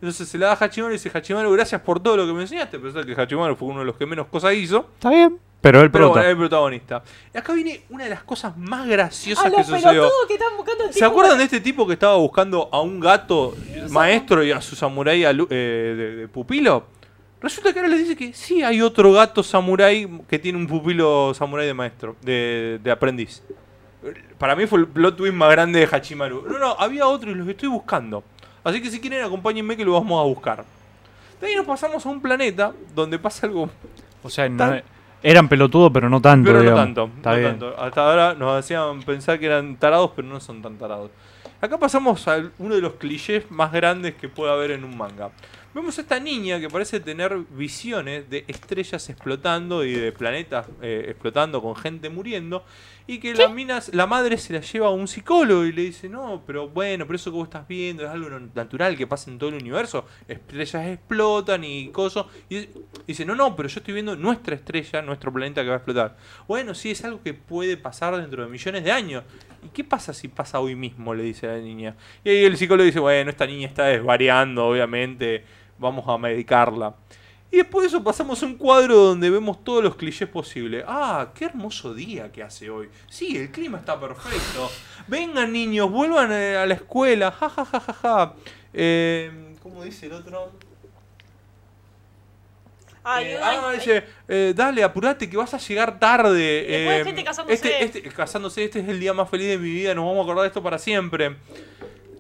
Entonces se la da a Hachimaru y dice, Hachimaru, gracias por todo lo que me enseñaste. A pesar que Hachimaru fue uno de los que menos cosas hizo. Está bien. Pero el Pero el protagonista. Y acá viene una de las cosas más graciosas a que sucedió. pelotudos que están buscando el ¿Se tipo acuerdan de este tipo que estaba buscando a un gato maestro y a su samurái eh, de, de pupilo? Resulta que ahora les dice que sí hay otro gato samurái que tiene un pupilo samurái de maestro, de, de aprendiz. para mí fue el plot twist más grande de Hachimaru. No, no, había otro y los estoy buscando. Así que si quieren, acompáñenme que lo vamos a buscar. De ahí nos pasamos a un planeta donde pasa algo. O sea, no- Tan- eran pelotudos, pero no tanto. Pero no tanto, Está no bien. tanto. Hasta ahora nos hacían pensar que eran tarados, pero no son tan tarados. Acá pasamos a uno de los clichés más grandes que puede haber en un manga. Vemos a esta niña que parece tener visiones de estrellas explotando y de planetas eh, explotando con gente muriendo. Y que la, mina, la madre se la lleva a un psicólogo y le dice, no, pero bueno, pero eso que vos estás viendo es algo natural que pasa en todo el universo. Estrellas explotan y cosas. Y dice, no, no, pero yo estoy viendo nuestra estrella, nuestro planeta que va a explotar. Bueno, sí, es algo que puede pasar dentro de millones de años. ¿Y qué pasa si pasa hoy mismo? Le dice la niña. Y ahí el psicólogo dice, bueno, esta niña está desvariando, obviamente, vamos a medicarla. Y después de eso pasamos a un cuadro donde vemos todos los clichés posibles. Ah, qué hermoso día que hace hoy. Sí, el clima está perfecto. Vengan niños, vuelvan eh, a la escuela. Ja, ja, ja, ja, ja. Eh, ¿Cómo dice el otro? Ay, Eh, ay, ah, ay. dice, eh, dale, apurate que vas a llegar tarde. después eh, gente casándose. Este, este, casándose, este es el día más feliz de mi vida, nos vamos a acordar de esto para siempre.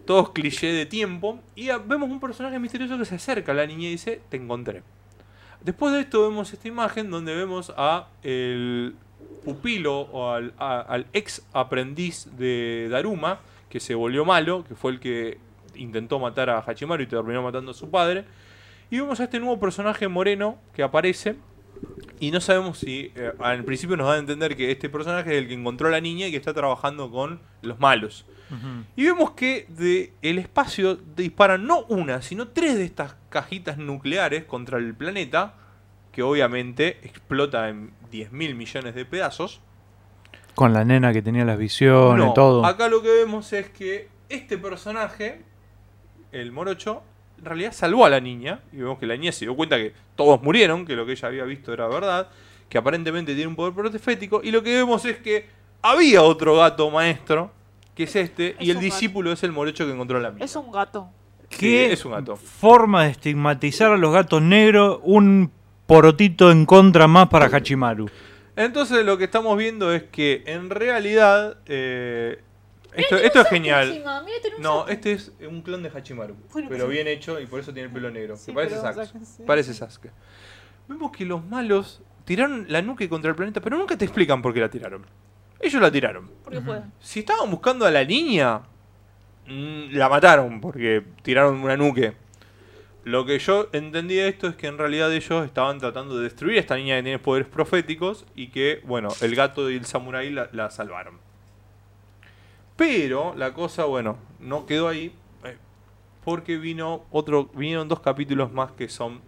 Todos cliché de tiempo. Y ah, vemos un personaje misterioso que se acerca a la niña y dice, te encontré. Después de esto vemos esta imagen donde vemos a el pupilo o al, a- al ex aprendiz de Daruma, que se volvió malo, que fue el que intentó matar a Hachimaru y terminó matando a su padre. Y vemos a este nuevo personaje moreno que aparece. Y no sabemos si. eh, al principio nos da a entender que este personaje es el que encontró a la niña y que está trabajando con los malos. Y vemos que de el espacio disparan no una, sino tres de estas cajitas nucleares contra el planeta. Que obviamente explota en 10 mil millones de pedazos. Con la nena que tenía las visiones, No, todo. Acá lo que vemos es que este personaje, el morocho, en realidad salvó a la niña. Y vemos que la niña se dio cuenta que todos murieron, que lo que ella había visto era verdad. Que aparentemente tiene un poder profético. Y lo que vemos es que había otro gato maestro, que es este, Es y el gato. discípulo es el morocho que encontró a la mina. Es un gato. ¿Qué Sí, es un gato. forma de estigmatizar a los gatos negros? Un porotito en contra más para Hachimaru. Entonces lo que estamos viendo es que en realidad... eh, esto, esto es genial. No, este es un clon de Hachimaru. Bueno, pero sí. bien hecho y por eso tiene el pelo negro. Sí, que parece Sasuke. sí. Parece Sasuke. Vemos que los malos tiraron la nuque contra el planeta, pero nunca te explican por qué la tiraron. Ellos la tiraron. Porque pueden. Si estaban buscando a la niña, la mataron porque tiraron una nuque. Lo que yo entendí de esto es que en realidad ellos estaban tratando de destruir a esta niña que tiene poderes proféticos y que, bueno, el gato y el samurái la, la salvaron. Pero la cosa, bueno, no quedó ahí eh, porque vino otro, vinieron dos capítulos más que son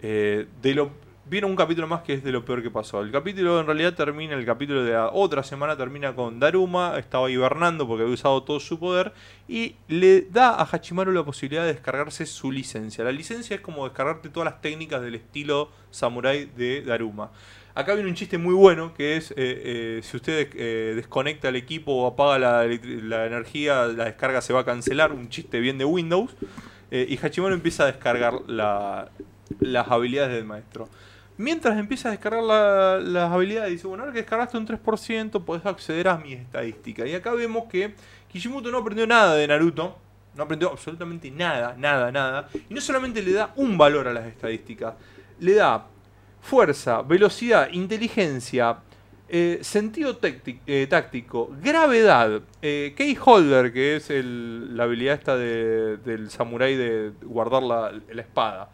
eh, de lo vino un capítulo más que es de lo peor que pasó. El capítulo en realidad termina, el capítulo de la otra semana termina con Daruma, estaba hibernando porque había usado todo su poder y le da a Hachimaru la posibilidad de descargarse su licencia. La licencia es como descargarte todas las técnicas del estilo samurai de Daruma. Acá viene un chiste muy bueno que es, eh, eh, si usted eh, desconecta el equipo o apaga la, energía, la descarga se va a cancelar, un chiste bien de Windows. Y Hachimaru empieza a descargar la- las habilidades del maestro. Mientras empieza a descargar la- las habilidades, dice, bueno, ahora que descargaste un 3%, podés acceder a mis estadísticas. Y acá vemos que Kishimoto no aprendió nada de Naruto. No aprendió absolutamente nada, nada, nada. Y no solamente le da un valor a las estadísticas, le da fuerza, velocidad, inteligencia, eh, sentido eh, táctico, gravedad, eh, key holder, que es el- la habilidad esta de- del samurái de guardar la espada,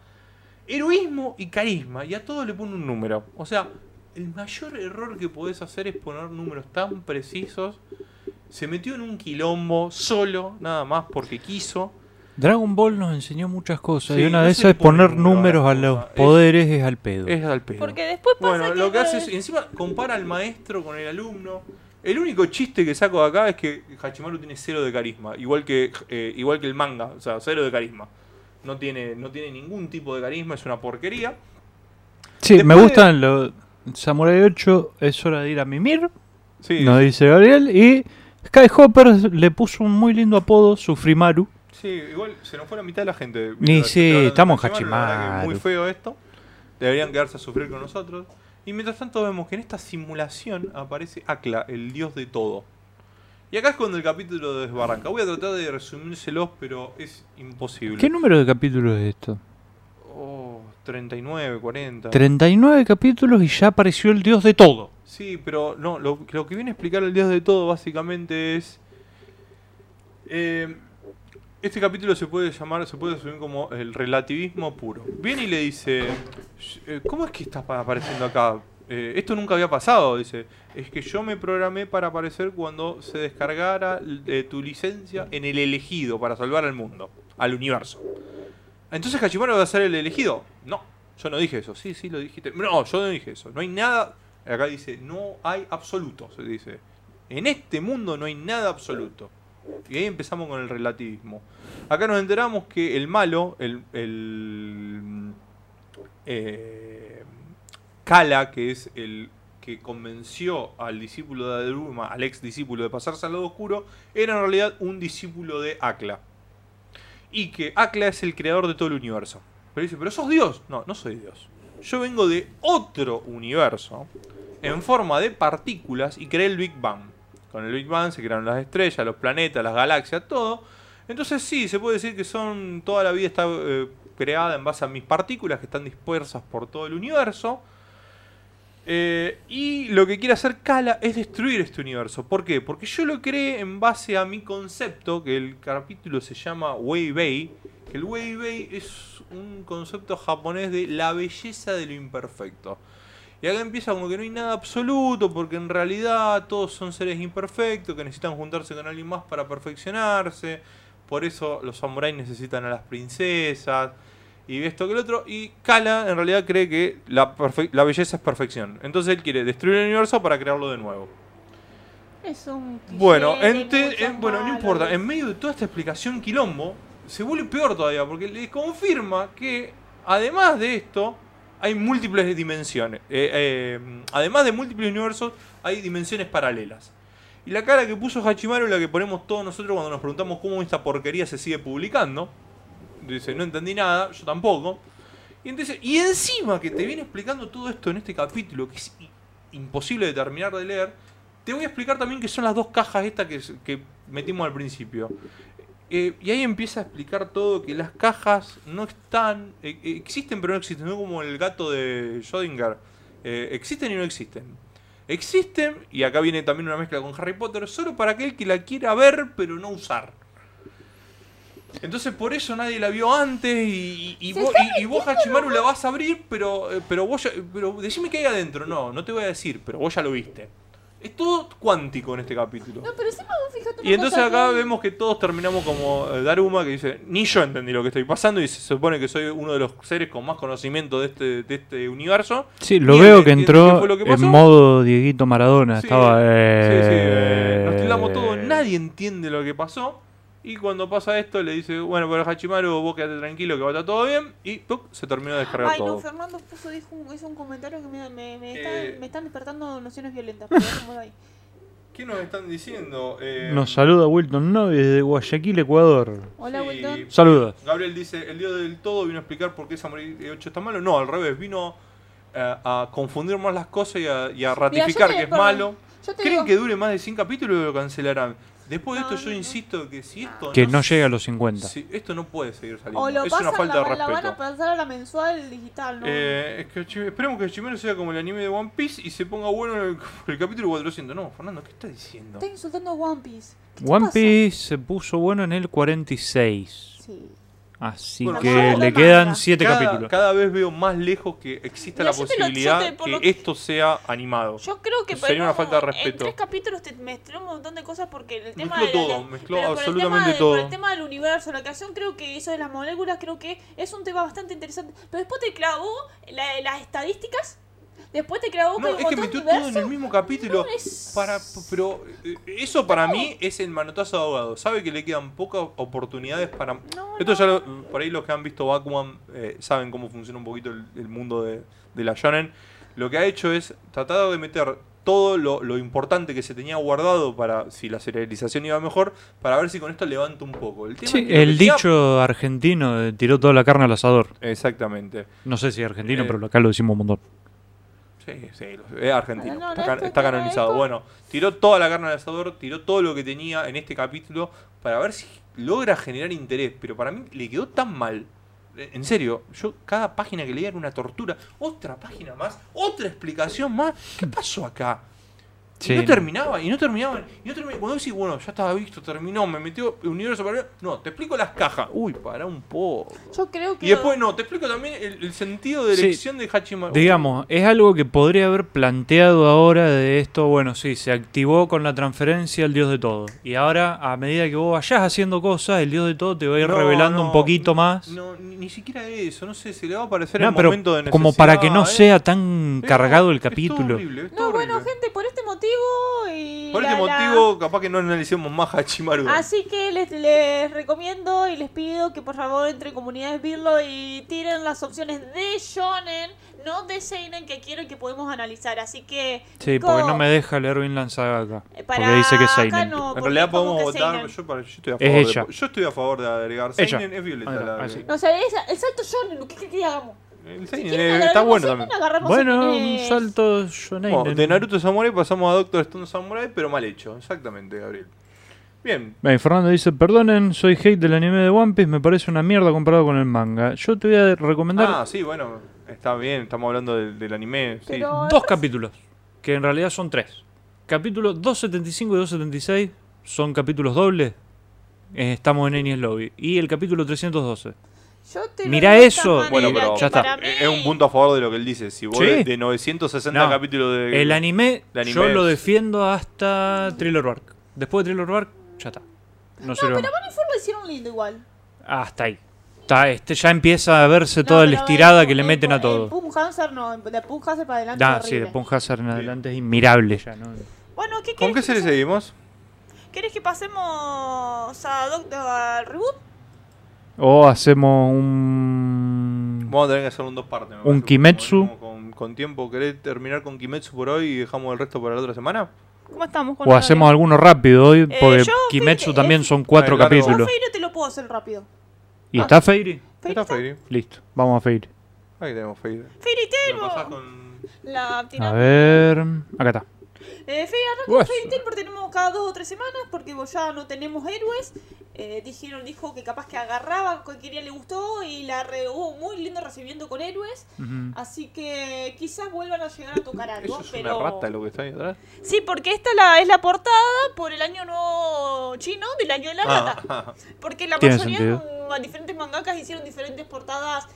heroísmo y carisma, y a todo le pone un número. O sea, el mayor error que podés hacer es poner números tan precisos. Se metió en un quilombo solo, nada más porque quiso. Dragon Ball nos enseñó muchas cosas Sí, y una no de esas es poner números a los cosas. Es- poderes es al pedo. Es al pedo. Porque después pasa Bueno, que lo que hace es- es, encima compara al maestro con el alumno. El único chiste que saco de acá es que Hachimaru tiene cero de carisma, igual que eh, igual que el manga, o sea, cero de carisma. No tiene no tiene ningún tipo de carisma, es una porquería. Sí, me gustan los Samurai 8, es hora de ir a mimir, Sí, nos dice Gabriel, y Skyhopper le puso un muy lindo apodo, Sufrimaru. sí, igual se nos fue la mitad de la gente. Ni sí, estamos Hachimaru. Muy feo esto. Deberían quedarse a sufrir con nosotros. Y mientras tanto vemos que en esta simulación aparece Akla, el dios de todo. Y acá es cuando el capítulo desbarranca. Voy a tratar de resumírselos, pero es imposible. ¿Qué número de capítulos es esto? Oh, 39, 40. 39 capítulos y ya apareció el dios de todo. Sí, pero no, lo, lo que viene a explicar el dios de todo básicamente es... eh, este capítulo se puede llamar, se puede asumir como el relativismo puro. Viene y le dice, eh, ¿cómo es que estás pa- apareciendo acá? Eh, esto nunca había pasado, dice. Es que yo me programé para aparecer cuando se descargara eh, tu licencia en el elegido para salvar al mundo, al universo. Entonces Hachimaru va a ser el elegido. No, yo no dije eso. Sí, sí, lo dijiste. No, yo no dije eso. No hay nada. Acá dice, no hay absoluto. Se dice. En este mundo no hay nada absoluto. Y ahí empezamos con el relativismo. Acá nos enteramos que el malo, el. el eh, Kala, que es el que convenció al discípulo de Adruma, al ex discípulo de pasarse al lado oscuro, era en realidad un discípulo de Akla. Y que Akla es el creador de todo el universo. Pero dice, pero sos Dios. No, no soy Dios. Yo vengo de otro universo en forma de partículas y creé el Big Bang. Con el Big Bang se crearon las estrellas, los planetas, las galaxias, todo. Entonces sí, se puede decir que son toda la vida está eh, creada en base a mis partículas que están dispersas por todo el universo. Eh, y lo que quiere hacer Kala es destruir este universo. ¿Por qué? Porque yo lo creé en base a mi concepto, que el capítulo se llama Weibei. Que el Weibei es un concepto japonés de la belleza de lo imperfecto. Y acá empieza como que no hay nada absoluto, porque en realidad todos son seres imperfectos, que necesitan juntarse con alguien más para perfeccionarse. Por eso los samuráis necesitan a las princesas. Y esto que el otro. Y Kala en realidad cree que la, la belleza es perfección. Entonces él quiere destruir el universo para crearlo de nuevo. Es un Bueno, ente- en- bueno, no importa. En medio de toda esta explicación quilombo, se vuelve peor todavía, porque le confirma que, además de esto, hay múltiples dimensiones. Eh, eh, además de múltiples universos, hay dimensiones paralelas. Y la cara que puso Hachimaru es la que ponemos todos nosotros cuando nos preguntamos cómo esta porquería se sigue publicando. Dice, no entendí nada, yo tampoco. Y, entonces, y encima que te viene explicando todo esto en este capítulo, que es imposible de terminar de leer, te voy a explicar también qué son las dos cajas estas que, que metimos al principio. Eh, y ahí empieza a explicar todo que las cajas no están, eh, eh, existen pero no existen, no como el gato de Schrödinger. Existen y no existen. Existen, y acá viene también una mezcla con Harry Potter, solo para aquel que la quiera ver pero no usar. Entonces por eso nadie la vio antes y, y, y vos, y- y vos, Hachimaru, la vas a abrir, pero, eh, pero vos ya- pero decime qué hay adentro. No, no te voy a decir, pero vos ya lo viste. Es todo cuántico en este capítulo. No, pero Y entonces acá que- vemos que todos terminamos como eh, Daruma, que dice, ni yo entendí lo que estoy pasando y se supone que soy uno de los seres con más conocimiento de este, de este universo. Sí, lo veo que entiende qué entró que en modo Dieguito Maradona. Sí, Estaba. Sí, sí, eh, eh, nos tildamos todos, nadie entiende lo que pasó. Y cuando pasa esto le dice, bueno, pero Hachimaru, vos quedate tranquilo que va a estar todo bien. Y se terminó de descargar Ay, no, todo. Fernando puso, dijo hizo un comentario que me, me, me, está- Eh. me están despertando nociones violentas. ahí. *laughs* ¿Qué nos están diciendo? Eh, Nos saluda Wilton Novi desde Guayaquil, Ecuador. Hola, sí, Wilton. Saludos. Gabriel dice, el dios del todo vino a explicar por qué Samurai 8 está malo. No, al revés, vino eh, a confundir más las cosas y a, y a ratificar que es malo. ¿Creen digo, que dure más de 100 capítulos o lo cancelarán? Después de No, esto yo no, no. insisto que si esto Que no se- llega a los 50. si esto no puede seguir saliendo. o lo es pasan, una falta la, de la van a respeto. pasar a la mensual digital, ¿no? Eh, es que esperemos que Chimero sea como el anime de One Piece y se ponga bueno en el, *laughs* el capítulo 400. No, Fernando, ¿qué estás diciendo? Está insultando a One Piece. ¿Qué te One pasa? Piece se puso bueno en el 46. Sí. Así Bueno, que le quedan 7 Cada, capítulos. cada vez veo más lejos que exista Mira, la lo- posibilidad te- que esto sea animado. Yo creo que Sería una falta de En respeto. tres capítulos te mezcló un montón de cosas porque el tema Mezcló de todo, mezcló el absolutamente tema de- todo. Por el tema del universo, la creación, creo que eso de las moléculas, creo que es un tema bastante interesante. Pero después te clavó la- las estadísticas, después te clavó No, hay un es que metió todo en el mismo capítulo. No, es- Para, pero eh, eso para mí es el manotazo de abogado. Sabe que le quedan pocas oportunidades para. No, Esto no. ya lo- por ahí los que han visto Bakuman eh, saben cómo funciona un poquito el, el mundo de, de la shonen. Lo que ha hecho es tratar de meter todo lo, lo importante que se tenía guardado para si la serialización iba mejor, para ver si con esto levanta un poco. El, tema Sí, es que lo el dicho argentino eh, tiró toda la carne al asador. Exactamente. No sé si argentino, Eh. pero acá lo decimos un montón. Sí, es argentino. No, no, está, no, está canonizado. Bueno, tiró toda la carne al asador, tiró todo lo que tenía en este capítulo para ver si logra generar interés. Pero para mí le quedó tan mal. Eh, En serio, yo cada página que leía era una tortura. Otra página más, otra explicación más. ¿Qué pasó acá? Y Sí. no terminaba, y no terminaba, y no terminaba. Cuando decís, bueno, ya estaba visto, terminó, me metió el universo para No, te explico las cajas. Uy, para un poco. Yo creo que. Y después no, te explico también el, el sentido de Sí. elección de Hachimaru. Digamos, es algo que podría haber planteado ahora de esto, bueno, sí, se activó con la transferencia el dios de todo. Y ahora, a medida que vos vayas haciendo cosas, el dios de todo te va a ir No, revelando no, un poquito más. No, ni, ni siquiera eso, no sé, se le va a aparecer No, el pero momento de necesidad. como para que no ¿eh? sea tan cargado el capítulo. horrible, es todo No, bueno, gente, por este motivo. Y Por este la- la- motivo, capaz que no analicemos más Hachimaru. Así que les, les recomiendo y les pido que por favor entre comunidades Birlo y tiren las opciones de Shonen, no de Seinen, que quiero y que podemos analizar. Así que. Sí, Nico, porque no me deja leer Vinland Saga acá. eh, Porque dice que es Seinen. no, en realidad es podemos votar. Yo, para- yo estoy a Es favor ella. de, yo estoy a favor de agregar Ella. Seinen, es Violeta. La-. No, o sea, es- el salto Shonen, ¿qué querés que hagamos? El Seinen eh, está bueno también. Bueno, un salto shonen. Bueno, de Naruto Samurai pasamos a Doctor Stone Samurai, pero mal hecho. Exactamente, Gabriel. Bien. Bien, Fernando dice, perdonen, soy hate del anime de One Piece, me parece una mierda comparado con el manga. Yo te voy a recomendar Ah, sí, bueno, está bien, estamos hablando del, del anime. Sí. Dos capítulos, que en realidad son tres. Capítulos 275 y 276 son capítulos dobles. Eh, estamos en Enies Lobby. Y el capítulo 312. Yo te lo digo de eso. Bueno, pero que ya está. para mí- es un punto a favor de lo que él dice. Si vos Sí. de, de 960 No, capítulos de. El anime, de anime yo lo es- defiendo hasta Thriller Bark. Después de Thriller Bark, ya está. No, No, sirve pero más. Bonnie Ford lo hicieron lindo igual. Hasta ahí. Está, este ya empieza a verse No, toda la estirada que le en- meten a En todo. Pum Hanser no, de Pum Hanser para adelante. Ah, es sí, de horrible. Punk Hazard en adelante es inmirable ya, ¿no? Bueno, ¿qué ¿Con querés qué que serie pase- seguimos? ¿Querés que pasemos a Doctor al reboot? O hacemos un... Vamos a tener que hacer un dos partes. me Un parece, Kimetsu. como Con, con tiempo, ¿querés terminar con Kimetsu por hoy y dejamos el resto para la otra semana? ¿Cómo estamos con O horario? hacemos alguno rápido hoy, porque Eh, yo, Kimetsu también es- son cuatro Ah, capítulos. Feire te lo puedo hacer rápido. ¿Y está Feiri? ¿Feire Está Fairy. Listo, vamos a Feiri. Ahí tenemos Lo vos. con. La A ver... Acá está. Eh, Fairy arranca Uy. con Fairy Tail porque tenemos cada dos o tres semanas porque ya no tenemos héroes. Eh, dijeron, dijo que capaz que agarraba, que quería le gustó y la re, hubo muy lindo recibimiento con héroes. Así que quizás vuelvan a llegar a tocar algo. Eso es pero... una rata lo que está ahí atrás. Sí, porque esta la, es la portada por el año nuevo chino del año de la rata. Ah, Porque la mayoría sentido. mm, diferentes mangakas hicieron diferentes portadas.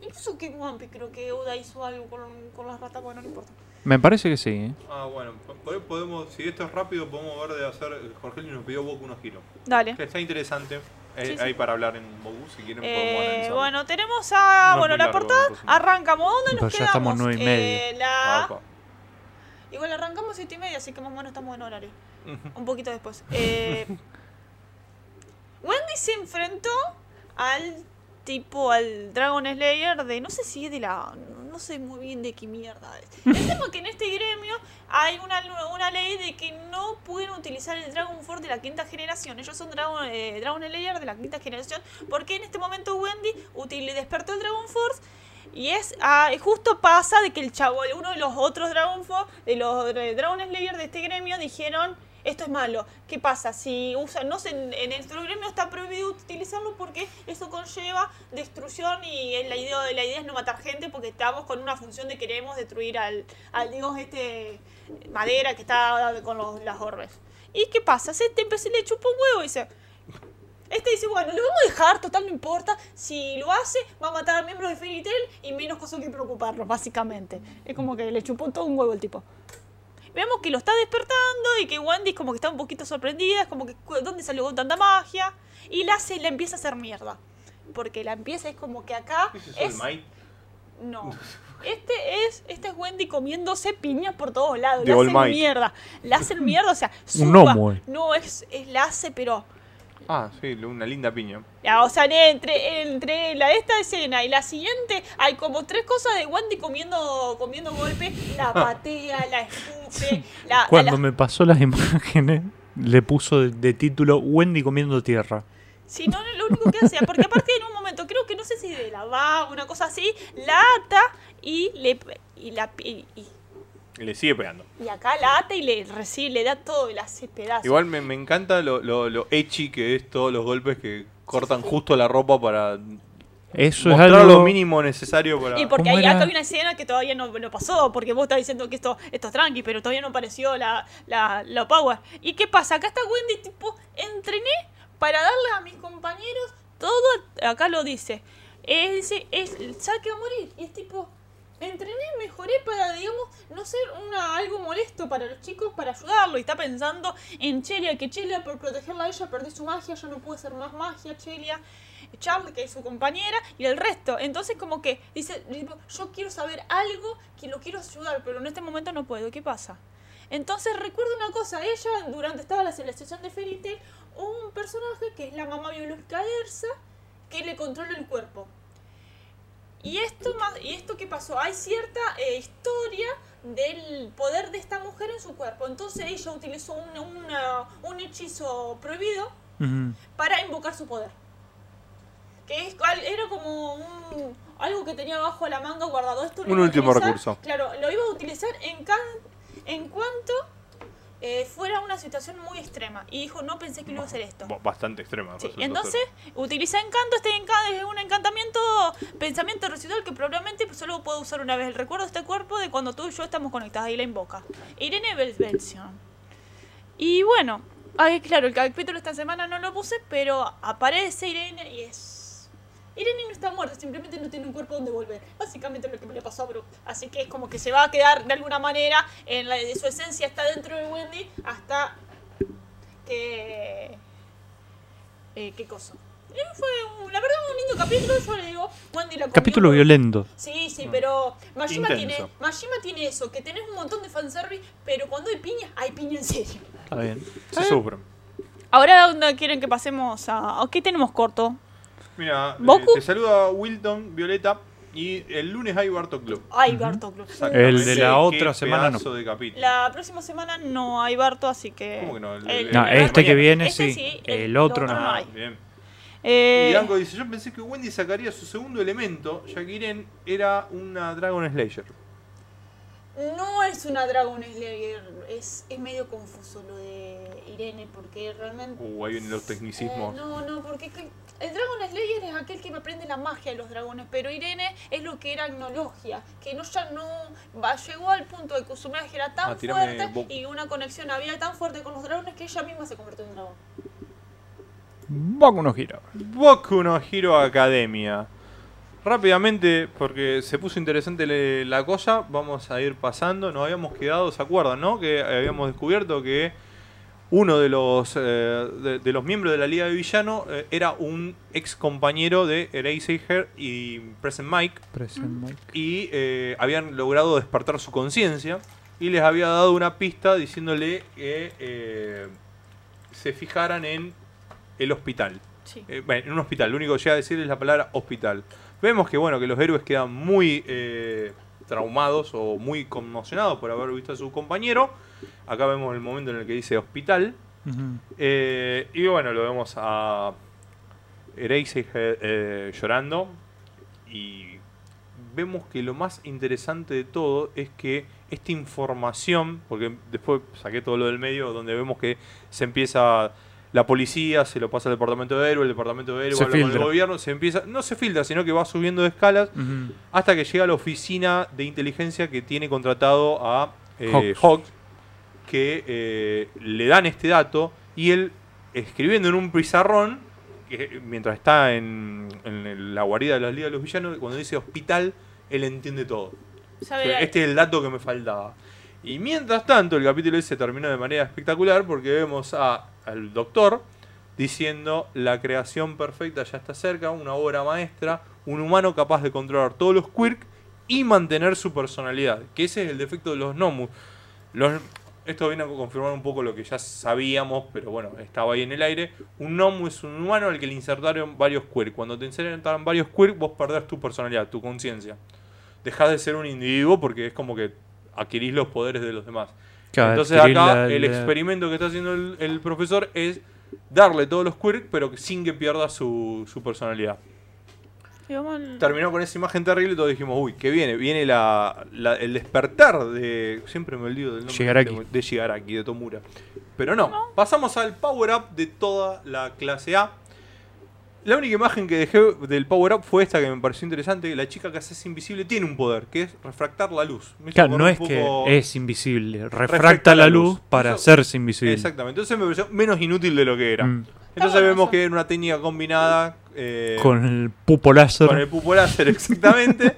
Incluso que creo que Oda hizo algo con, con las ratas, bueno, no importa. Me parece que sí. ¿eh? ah, bueno, por ahí podemos, si esto es rápido, podemos ver de hacer. Jorge nos pidió Boku no Hiro. Dale. Que está interesante. Eh, Sí, sí. Ahí para hablar en Boku, si quieren podemos Eh, analizar. bueno, tenemos a. No bueno, la largo, portada. Arrancamos. ¿Dónde nos Pero ya quedamos? estamos nueve y Eh, la... Igual arrancamos siete y media, así que más o menos estamos en horario. Un poquito después. Eh, *laughs* Wendy se enfrentó al tipo, al Dragon Slayer de, no sé si es de la, no sé muy bien de qué mierda es. El tema es *laughs* que en este gremio hay una, una ley de que no pueden utilizar el Dragon Force de la quinta generación. Ellos son Dragon, eh, Dragon Slayer de la quinta generación porque en este momento Wendy util- despertó el Dragon Force y es ah, justo pasa de que el chavo, uno de los otros Dragon Force, de los eh, Dragon Slayer de este gremio dijeron esto es malo. ¿Qué pasa? Si usan, no sé, en, nuestro gremio está prohibido utilizarlo porque eso conlleva destrucción y la idea, la idea es no matar gente porque estamos con una función de queremos destruir al, al este madera que está con los, las orbes. ¿Y qué pasa? Se te empecé le chupa un huevo y dice, este dice, bueno, lo vamos a dejar, total no importa. Si lo hace, va a matar a miembros de Fairy y menos cosas que preocuparnos, básicamente. Es como que le chupó todo un huevo el tipo. Vemos que lo está despertando y que Wendy como que está un poquito sorprendida, es como que "¿Cu- ¿dónde salió con tanta magia? Y la hace, la empieza a hacer mierda. Porque la empieza, es como que acá ¿Qué es es... No. *laughs* Este es, este es Wendy comiéndose piñas por todos lados. The La hacen Might. mierda. La hacen mierda, o sea, *laughs* Un suba. gnomo, eh. No, es, es la hace, pero Ah, sí, una linda piña. ya, o sea, entre, entre la, esta escena y la siguiente hay como tres cosas de Wendy comiendo, comiendo golpe. La patea, la escupe, la... Cuando la- me pasó las imágenes, le puso de, de título Wendy comiendo tierra. Si no, es lo único que hacía. Porque aparte en un momento, creo que no sé si de la va, una cosa así, la ata y le y la y, y Y le sigue pegando. Y acá la ata y le recibe, le da todo, le hace pedazos. Igual me, me encanta lo, lo, lo echi que es todos los golpes que cortan justo la ropa para Eso es algo... lo mínimo necesario para... Y porque ¿Cómo ahí era? acá hay una escena que todavía no, no pasó, porque vos estás diciendo que esto, esto es tranqui, pero todavía no apareció la, la, la power. ¿Y qué pasa? Acá está Wendy, tipo, entrené para darle a mis compañeros todo, acá lo dice. Es, dice, es, sabe que va a morir. Y es tipo, entrené, mejoré para, digamos, no ser una, algo molesto para los chicos, para ayudarlo. Y está pensando en Chelia, que Chelia por protegerla a ella perdió su magia, ya no puede hacer más magia, Chelia. Charlie, que es su compañera, y el resto. Entonces como que dice, yo quiero saber algo que lo quiero ayudar, pero en este momento no puedo. ¿Qué pasa? Entonces recuerdo una cosa, ella durante estaba la selección de Fairy Tail, un personaje que es la mamá biológica de Elsa, que le controla el cuerpo. Y esto, más, ¿Y esto qué pasó? Hay cierta eh, historia del poder de esta mujer en su cuerpo. Entonces ella utilizó un, una- un hechizo prohibido para invocar su poder. Que es, era como un, algo que tenía bajo la manga guardado. Esto Un último utilizar- recurso. Claro, lo iba a utilizar en, can- en cuanto eh, fuera una situación muy extrema. Y dijo, no pensé que iba a hacer esto. Ba- Bastante extrema. Sí, entonces ser. utiliza encanto, este encanto es un encantamiento, pensamiento residual que probablemente solo puedo usar una vez. El recuerdo de este cuerpo de cuando tú y yo estamos conectadas y la invoca. Irene Belsion. Y bueno, ay, claro, el capítulo esta semana no lo puse, pero aparece Irene y es... Irene no está muerta, simplemente no tiene un cuerpo donde volver. Básicamente lo que le pasó a Brooke. Así que es como que se va a quedar de alguna manera, en la, de su esencia está dentro de Wendy hasta que... Eh, ¿Qué cosa? Eh, fue, un- la verdad, un lindo capítulo. Yo le digo, Wendy la comió Capítulo violento. Sí, sí, pero Majima Intenso. tiene, Majima tiene eso, que tenés un montón de fanservice, pero cuando hay piña, hay piña en serio. Está bien. Se sufren. Ahora, ¿dónde quieren que pasemos a...? ¿Qué tenemos corto? Mira, eh, te saluda Wilton, Violeta. Y el lunes hay Barto Club. Ay, Barto Club. El de la otra semana no. de. La próxima semana no hay Barto, así que... ¿Cómo que no? El- el- No, el- este que viene Este sí. El otro no. Ah, hay. bien. Eh, Y Danko dice, yo pensé que Wendy sacaría su segundo elemento, ya que Irene era una Dragon Slayer. No es una Dragon Slayer, es, es medio confuso lo de Irene, porque realmente... Uh, ahí vienen los tecnicismos. Eh, no, no, porque que- el Dragon Slayer es aquel que aprende la magia de los dragones, pero Irene es lo que era agnologia, que no ya no va, llegó al punto de que su magia era tan Ah, tírame fuerte bo- y una conexión había tan fuerte con los dragones que ella misma se convirtió en un dragón. Boku no Hero. Boku no Hero Academia. Rápidamente, porque se puso interesante la cosa, vamos a ir pasando. Nos habíamos quedado, ¿se acuerdan, no? Que habíamos descubierto que uno de los, eh, de, de los miembros de la Liga de Villano eh, era un ex compañero de Eraser y Present Mike. Present Mike. y eh, habían logrado despertar su conciencia y les había dado una pista diciéndole que eh, se fijaran en el hospital. Sí. Eh, bueno, en un hospital, lo único que llega a decir es la palabra hospital. Vemos que bueno, que los héroes quedan muy eh, traumados o muy conmocionados por haber visto a su compañero. Acá vemos el momento en el que dice hospital. Eh, y bueno, lo vemos a Eraserhead eh, llorando. Y vemos que lo más interesante de todo es que esta información, porque después saqué todo lo del medio, donde vemos que se empieza. La policía se lo pasa al departamento de héroe, el departamento de héroe con el gobierno, se empieza, no se filtra, sino que va subiendo de escalas hasta que llega a la oficina de inteligencia que tiene contratado a eh, Hawks. Hawks, que eh, le dan este dato y él escribiendo en un pizarrón, que mientras está en, en la guarida de las ligas de los villanos, cuando dice hospital, él entiende todo. Este es el dato que me faltaba. Y mientras tanto, el capítulo ese terminó de manera espectacular porque vemos a, al doctor diciendo la creación perfecta ya está cerca, una obra maestra, un humano capaz de controlar todos los quirks y mantener su personalidad, que ese es el defecto de los Nomus. Los, esto viene a confirmar un poco lo que ya sabíamos, pero bueno, estaba ahí en el aire. Un Nomu es un humano al que le insertaron varios quirks. Cuando te insertan varios quirks, vos perdés tu personalidad, tu conciencia. Dejás de ser un individuo porque es como que adquirís los poderes de los demás. Claro, Entonces acá la- el la- experimento que está haciendo el, el profesor es darle todos los quirks, pero sin que pierda su, su personalidad. Terminó con esa imagen terrible y todos dijimos, uy, ¿qué viene? Viene la, la- el despertar de... Siempre me olvido del nombre. Shigaraki. De, de Shigaraki, de Tomura. Pero no, pasamos al power-up de toda la clase A. La única imagen que dejé del power-up fue esta que me pareció interesante. La chica que se hace invisible tiene un poder, que es refractar la luz. Me Claro, no es que es invisible, refracta, Refracta la la luz, luz. para Eso- hacerse invisible. Exactamente, entonces me pareció menos inútil de lo que era. Mm. Entonces vemos eso. que era una técnica combinada eh, Con el pupo láser. con el pupo láser, *laughs* exactamente.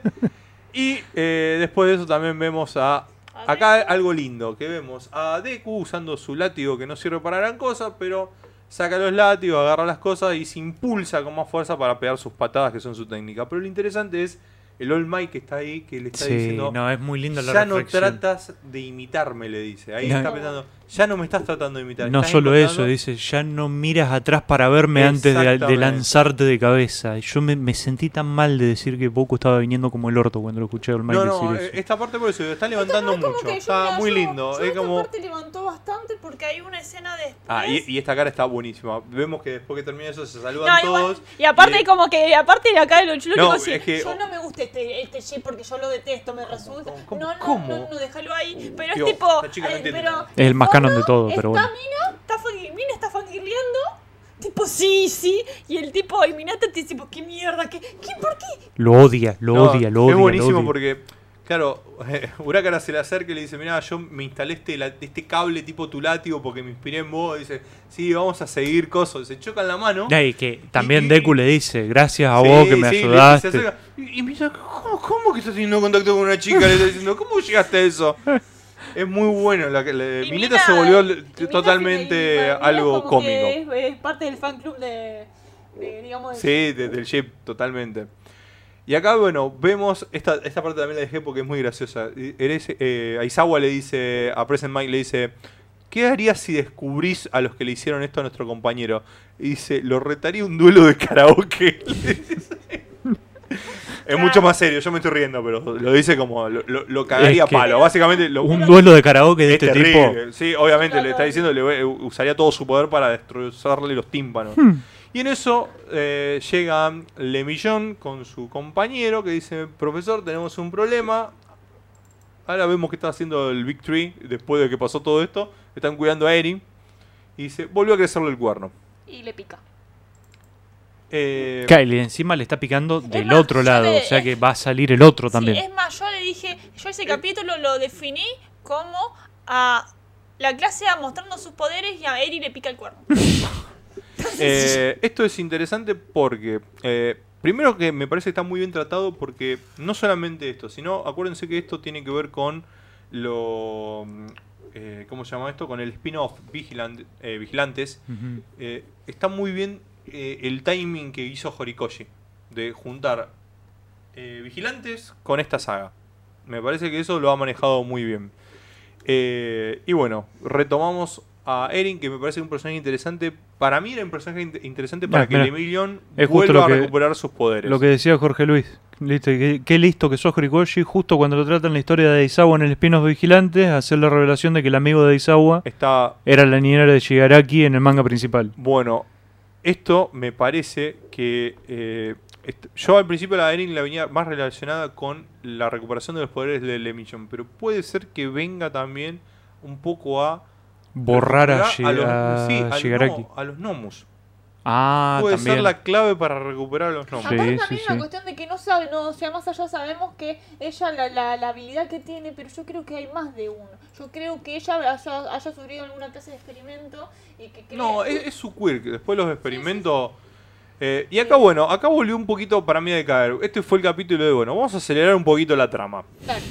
y eh, después de eso también vemos a. Acá algo lindo, que vemos a Deku usando su látigo que no sirve para gran cosa, pero saca los látigos, agarra las cosas y se impulsa con más fuerza para pegar sus patadas, que son su técnica. Pero lo interesante es el All Might que está ahí, que le está Sí, diciendo. no, es muy linda la ya no tratas de imitarme, le dice. Ahí No. está pensando, ya no me estás tratando de imitar. No solo eso, dice, ya no miras atrás para verme antes de, de lanzarte de cabeza. Y Yo me, me sentí tan mal de decir que Goku estaba viniendo como el orto cuando lo escuché al Mike No, no, decir eh, eso. esta parte por eso está levantando mucho. Está muy lindo. yo Es esta como. parte levantó bastante porque hay una escena de. Ah, y, y esta cara está buenísima. Vemos que después que termina eso se saludan No, igual- todos. y aparte y- como que aparte de acá lo chulo No, es que- yo no me gusta este, este shit porque yo lo detesto, me resulta. cómo- no, no, cómo? no, no, déjalo ahí. Pero es tipo. eh, pero el más canon de todo, está pero bueno. Mina, está fangir- Mina está fangirleando. Tipo, sí, sí. Y el tipo, y Minata te dice, tipo, ¿qué mierda? ¿Qué, qué por qué? Lo odia, lo No, odia, lo odia. Es buenísimo odia. porque, claro, *laughs* Urakara se le acerca y le dice: Mira, yo me instalé este, la- este cable tipo tu látigo porque me inspiré en vos. dice: Sí, vamos a seguir cosas. Se chocan la mano. Ey, que también y- Deku le dice, gracias a Sí, vos que me sí, ayudaste. acerca. y, y me dice, ¿cómo, ¿cómo que estás teniendo contacto con una chica? Le está diciendo, ¿cómo llegaste a eso? *laughs* Es muy bueno. La, que- la- Mineta se volvió totalmente algo cómico. Es, es parte del fan club de, de, digamos, Sí, de- del chip, totalmente. Y acá, bueno, vemos, esta, esta parte también la dejé porque es muy graciosa. Eres, eh, Aizawa le dice, a Present Mike le dice, ¿qué harías si descubrís a los que le hicieron esto a nuestro compañero? Y dice, lo retaría un duelo de karaoke. *laughs* Es mucho más serio, yo me estoy riendo, pero lo dice como, lo, lo- lo cagaría Es que a palo. Básicamente, lo, Un duelo de karaoke de es este terrible. tipo. Sí, obviamente le está diciendo le voy- usaría todo su poder para destrozarle los tímpanos. Hmm. Y en eso eh, llega Lemillón con su compañero que dice, profesor, tenemos un problema. Ahora vemos que está haciendo el Big Tree después de que pasó todo esto. Están cuidando a Eren. Y dice, volvió a crecerle el cuerno. y le pica. Eh, Kyle encima le está picando del más, otro lado, le- o sea que va a salir el otro también. Sí, es más, yo le dije, yo ese capítulo lo definí como a la clase A mostrando sus poderes y a Eri le pica el cuerno. *laughs* Eh, esto es interesante porque, eh, primero que me parece que está muy bien tratado porque no solamente esto, sino acuérdense que esto tiene que ver con lo... mm, eh, ¿Cómo se llama esto? Con el spin-off Vigilant- eh, Vigilantes. Eh, está muy bien eh, el timing que hizo Horikoshi de juntar eh, Vigilantes con esta saga. Me parece que eso lo ha manejado muy bien. Eh, y bueno, retomamos a Eren, que me parece un personaje interesante. Para mí era un personaje in- interesante para que justo vuelva que- a recuperar sus poderes. Lo que decía Jorge Luis. Listo, qué, qué listo que sos Horikoshi, justo cuando lo tratan la historia de Aizawa en el spin-off Vigilantes, hacer la revelación de que el amigo de Aizawa Está era la niñera de Shigaraki en el manga principal. Bueno, esto me parece que. eh, yo al principio la Eren la venía más relacionada con la recuperación de los poderes de Lemillon, pero puede ser que venga también un poco a. Borrar a, recuperar Shi- los- a sí, no- a los Nomus. Ah, puede también. ser la clave para recuperar los. Sí, Aparte sí, también sí. una cuestión de que no sabe, no, o sea, más allá sabemos que ella la, la, la habilidad que tiene, pero yo creo que hay más de uno. Yo creo que ella haya, haya sufrido alguna clase de experimento y que cree- No, es, es su quirk. Después los experimentos. eh, y acá, bueno, acá volvió un poquito para mí a decaer. Este fue el capítulo de, bueno, vamos a acelerar un poquito la trama. Claro.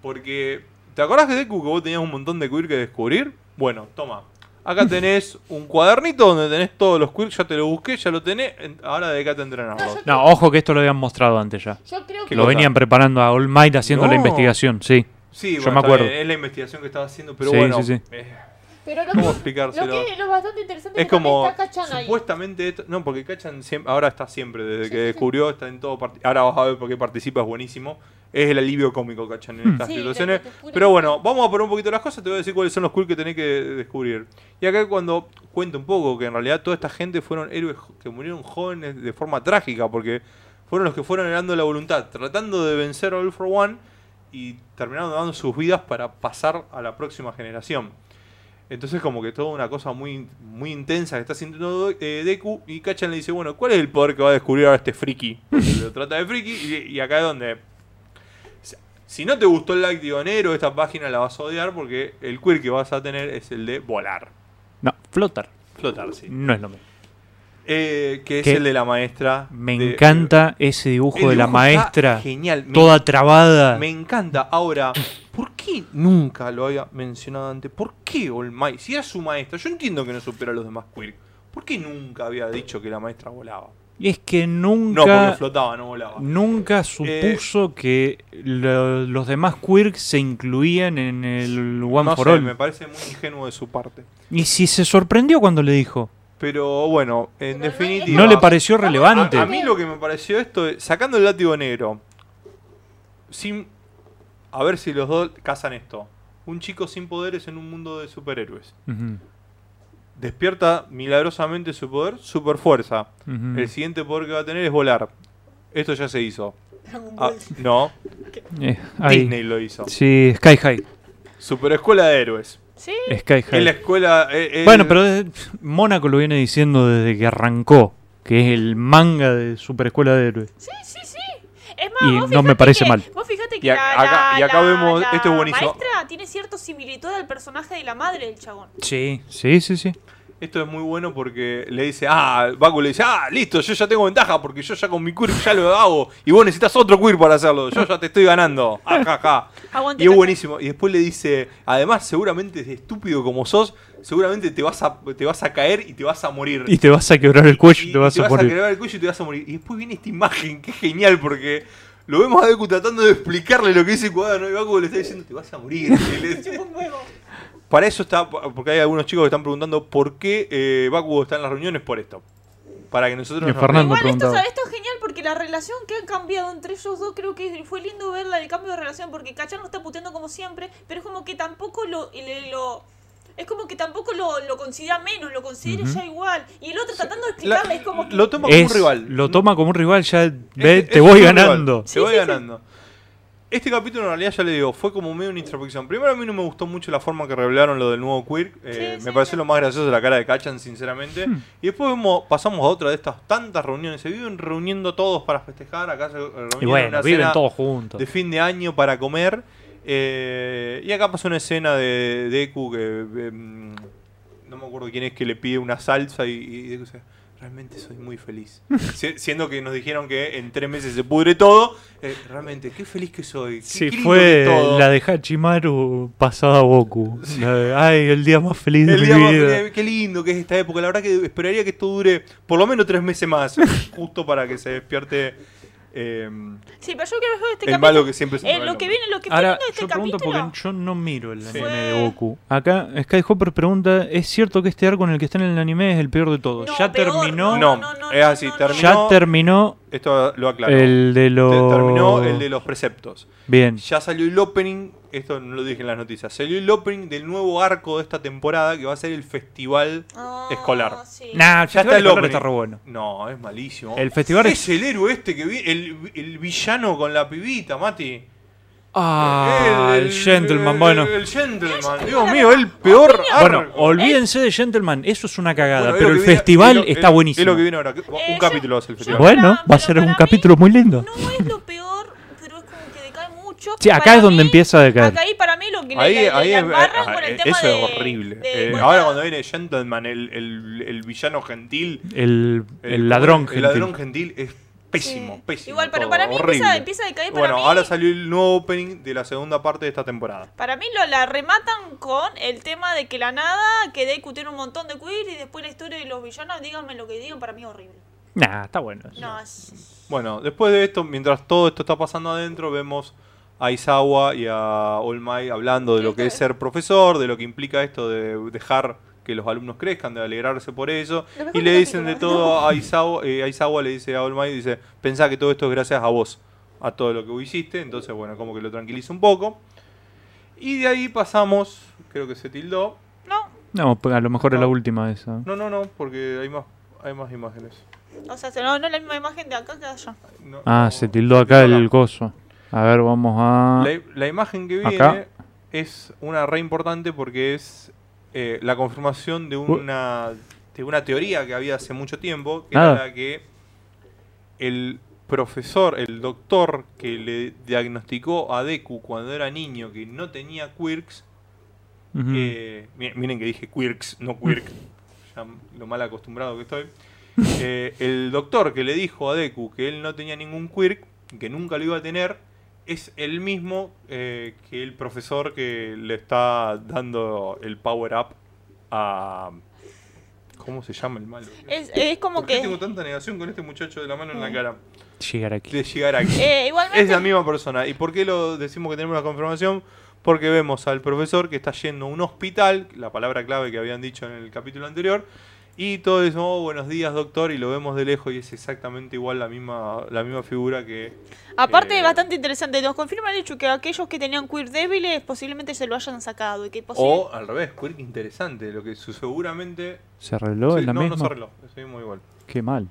Porque, ¿te acordás que Deku que vos tenías un montón de quirk que descubrir? Bueno, toma. Acá tenés un cuadernito donde tenés todos los quirks, ya te lo busqué, ya lo tenés, en- ahora dedicate a entrenarlo. No, ojo que esto lo habían mostrado antes ya. Yo creo ¿Qué que Lo cosa? venían preparando a All Might haciendo la investigación, sí. Sí, yo bueno, me acuerdo. bien, es la investigación que estaba haciendo, pero Sí, bueno. sí, sí. eh, Pero lo ¿Cómo que, explicárselo? Lo que es lo bastante interesante es que también como, está Kachan ahí. supuestamente, esto- no, porque Kachan siempre, ahora está siempre, desde Sí, que sí, descubrió, está en todo, ahora vas a ver por qué participa, es buenísimo. Es el alivio cómico Kachan en estas Sí, situaciones. Pero bueno, vamos a poner un poquito las cosas, te voy a decir cuáles son los cool que tenés que descubrir. Y acá cuando cuento un poco que en realidad toda esta gente fueron héroes que murieron jóvenes de forma trágica, porque fueron los que fueron helando la voluntad, tratando de vencer a All for One y terminaron dando sus vidas para pasar a la próxima generación. Entonces como que toda una cosa muy, muy intensa que está sintiendo eh, Deku y Kachan le dice, bueno, ¿cuál es el poder que va a descubrir ahora este friki? Porque lo trata de friki y, y acá es donde... si- no te gustó el like Negro, esta página la vas a odiar porque el queer que vas a tener es el de volar. No, flotar. Flotar, sí. No es lo mismo. Eh, que es Que el de la maestra. Me de- encanta ese dibujo de la maestra. Genial. Me- Toda trabada. Me encanta. Ahora, ¿por qué nunca lo había mencionado antes? ¿Por qué All Might? Si era su maestra, yo entiendo que no supera a los demás queer. ¿Por qué nunca había dicho que la maestra volaba? Y es que No, nunca. porque flotaba, no volaba. Nunca supuso que lo- los demás quirks se incluían en el One no for sé, All. me parece muy ingenuo de su parte. Y si se sorprendió cuando le dijo. Pero bueno, en Pero no- definitiva. No le pareció relevante. A, a mí lo que me pareció esto, es, sacando el látigo negro, sin. A ver si los dos casan esto. Un chico sin poderes en un mundo de superhéroes. Despierta milagrosamente su poder, super fuerza. El siguiente poder que va a tener es volar. Esto ya se hizo. Ah, no, Eh. Disney lo hizo. Sí, Sky High. Super escuela de héroes. Sí. Sky Es la High. escuela. eh, eh, Bueno, pero de- Mónaco lo viene diciendo desde que arrancó. Que es el manga de Super Escuela de Héroes. Sí, sí, sí. Es más, Y vos no me fijate parece que- mal. Vos fíjate que Y a- la, acá- la- y acá la- vemos- la esto es buenísimo. maestra tiene cierta similitud al personaje de la madre del chabón. Sí. Sí, sí, sí. Esto es muy bueno porque le dice, ah, Baku le dice, ah, listo, yo ya tengo ventaja porque yo ya con mi queer ya lo hago y vos necesitas otro queer para hacerlo, yo ya te estoy ganando. *laughs* Ajaja. Aguante, Y es buenísimo. Y después le dice, además, seguramente estúpido como sos, seguramente te vas a, te vas a caer y te vas a morir. Y te vas a quebrar el cuello y, te vas a morir. quebrar el cuello y te vas a morir. Y después viene esta imagen que es genial porque lo vemos a Deku tratando de explicarle lo que dice el cuaderno y Baku le está diciendo, te vas a morir. *laughs* Para eso está, porque hay algunos chicos que están preguntando por qué eh, Bakugo está en las reuniones por esto. Para que nosotros Y nos Fernando Igual esto, esto es genial porque la relación que han cambiado entre ellos dos creo que fue lindo verla el cambio de relación porque Cachar no está puteando como siempre, pero es como que tampoco lo, lo- es como que tampoco lo, lo considera menos, lo considera ya igual. Y el otro tratando de La- explicarle es como que lo toma como Es- un rival. Lo toma como un rival, ya Es- ve, es te voy ganando. Te Sí, voy sí, sí. ganando. Este capítulo en realidad ya le digo, fue como medio una introspección. Primero a mí no me gustó mucho la forma que revelaron lo del nuevo queer. eh, Sí, me sí, pareció sí. lo más gracioso de la cara de Kachan, sinceramente. Hmm. Y después vemos- pasamos a otra de estas tantas reuniones. Se viven reuniendo todos para festejar. Acá se reunieron Y en bueno, una viven cena todos juntos. de fin de año para comer. Eh, y acá pasó una escena de Deku que em, no me acuerdo quién es que le pide una salsa y, y Deku dice, realmente soy muy feliz. *laughs* Si- siendo que nos dijeron que en tres meses se pudre todo, eh, realmente, qué feliz que soy. Qué, Sí, qué fue todo. la de Hachimaru pasada a Goku. De, Ay, el día más feliz de mi día más vida. feliz, qué lindo que es esta época. La verdad que esperaría que esto dure por lo menos tres meses más, *laughs* justo para que se despierte em, Sí, pero yo creo que este el capítulo malo que siempre se eh, lo que viene, lo que Ahora, de este yo pregunto capítulo. porque yo no miro el Sí. anime de Goku. Acá Skyhopper pregunta, ¿es cierto que este arco en el que está en el anime es el peor de todos? No, ¿Ya peor, terminó? No, no, no, es así, no, no, terminó. Ya terminó Esto lo aclaro. el de los... Terminó el de los preceptos. Bien. Ya salió el opening, esto no lo dije en las noticias, salió el opening del nuevo arco de esta temporada que va a ser el festival. Ah, escolar. sí. Nah, Ya está el opening. está re bueno. No, es malísimo. El festival es es- el héroe este que vi, el, el villano con la pibita, Mati. Ah, el, gentleman, el- bueno. El gentleman, Dios mío, el peor Bueno, arco. olvídense de Gentleman, eso es una cagada, Bueno, es pero el viene- festival es lo- está es- buenísimo. Es lo que viene ahora. Un Eh, capítulo va a ser el festival. Bueno, va a ser un capítulo muy lindo. No es lo peor, pero es como que Sí, acá es donde mí- empieza a decaer. Acá ahí para mí lo que Ahí, le- ahí le es- ah, con el eh, tema eso de- es horrible. de- Eh, bueno, ahora cuando viene Gentleman, el, el, el villano gentil, El, el, el ladrón el gentil. ladrón gentil es pésimo, Sí. pésimo. Igual, pero todo, para mí empieza, empieza a decaer para Bueno, mí. ahora salió el nuevo opening de la segunda parte de esta temporada. Para mí lo, la rematan con el tema de que la nada, que Deku tiene un montón de queer y después la historia de los villanos, díganme lo que digan, para mí es horrible. Nah, está bueno. eso. No, es... Bueno, después de esto, mientras todo esto está pasando adentro, vemos a Aizawa y a All Might hablando de lo que es ser profesor, de lo que implica esto de dejar que los alumnos crezcan, de alegrarse por eso. Y le dicen de todo a Aizawa, eh, Aizawa le dice a All Might, dice, pensá que todo esto es gracias a vos, a todo lo que vos hiciste. Entonces, bueno, como que lo tranquiliza un poco. Y de ahí pasamos, creo que se tildó. No, No, pues a lo mejor es la última esa. No, no, no, porque hay más, hay más imágenes. O sea, no, no es la misma imagen de acá que de allá. No, Ah, no, se tildó acá tildó el coso. A ver, vamos a... La, la imagen que viene Acá. es una re importante porque es eh, la confirmación de una, de una teoría que había hace mucho tiempo, que era la que el profesor, el doctor que le diagnosticó a Deku cuando era niño que no tenía quirks, eh, mi- miren que dije quirks, no quirk, *laughs* ya lo mal acostumbrado que estoy. Eh, el doctor que le dijo a Deku que él no tenía ningún quirk, que nunca lo iba a tener, es el mismo eh, que el profesor que le está dando el power up a. ¿Cómo se llama el malo? Es, es como ¿Por qué que. tengo tanta negación con este muchacho de la mano en la cara? Llegar aquí. De llegar aquí. Eh, igualmente. Es la misma persona. ¿Y por qué lo decimos que tenemos la confirmación? Porque vemos al profesor que está yendo a un hospital, la palabra clave que habían dicho en el capítulo anterior, y todo eso, oh, buenos días doctor, y lo vemos de lejos y es exactamente igual la misma, la misma figura que... Aparte, eh, es bastante interesante. Nos confirma el hecho que aquellos que tenían queer débiles posiblemente se lo hayan sacado. Y que posi- O al revés, quirk interesante, lo que su- seguramente... ¿Se arregló Sí, en la no, misma? no se arregló, seguimos igual. Qué mal.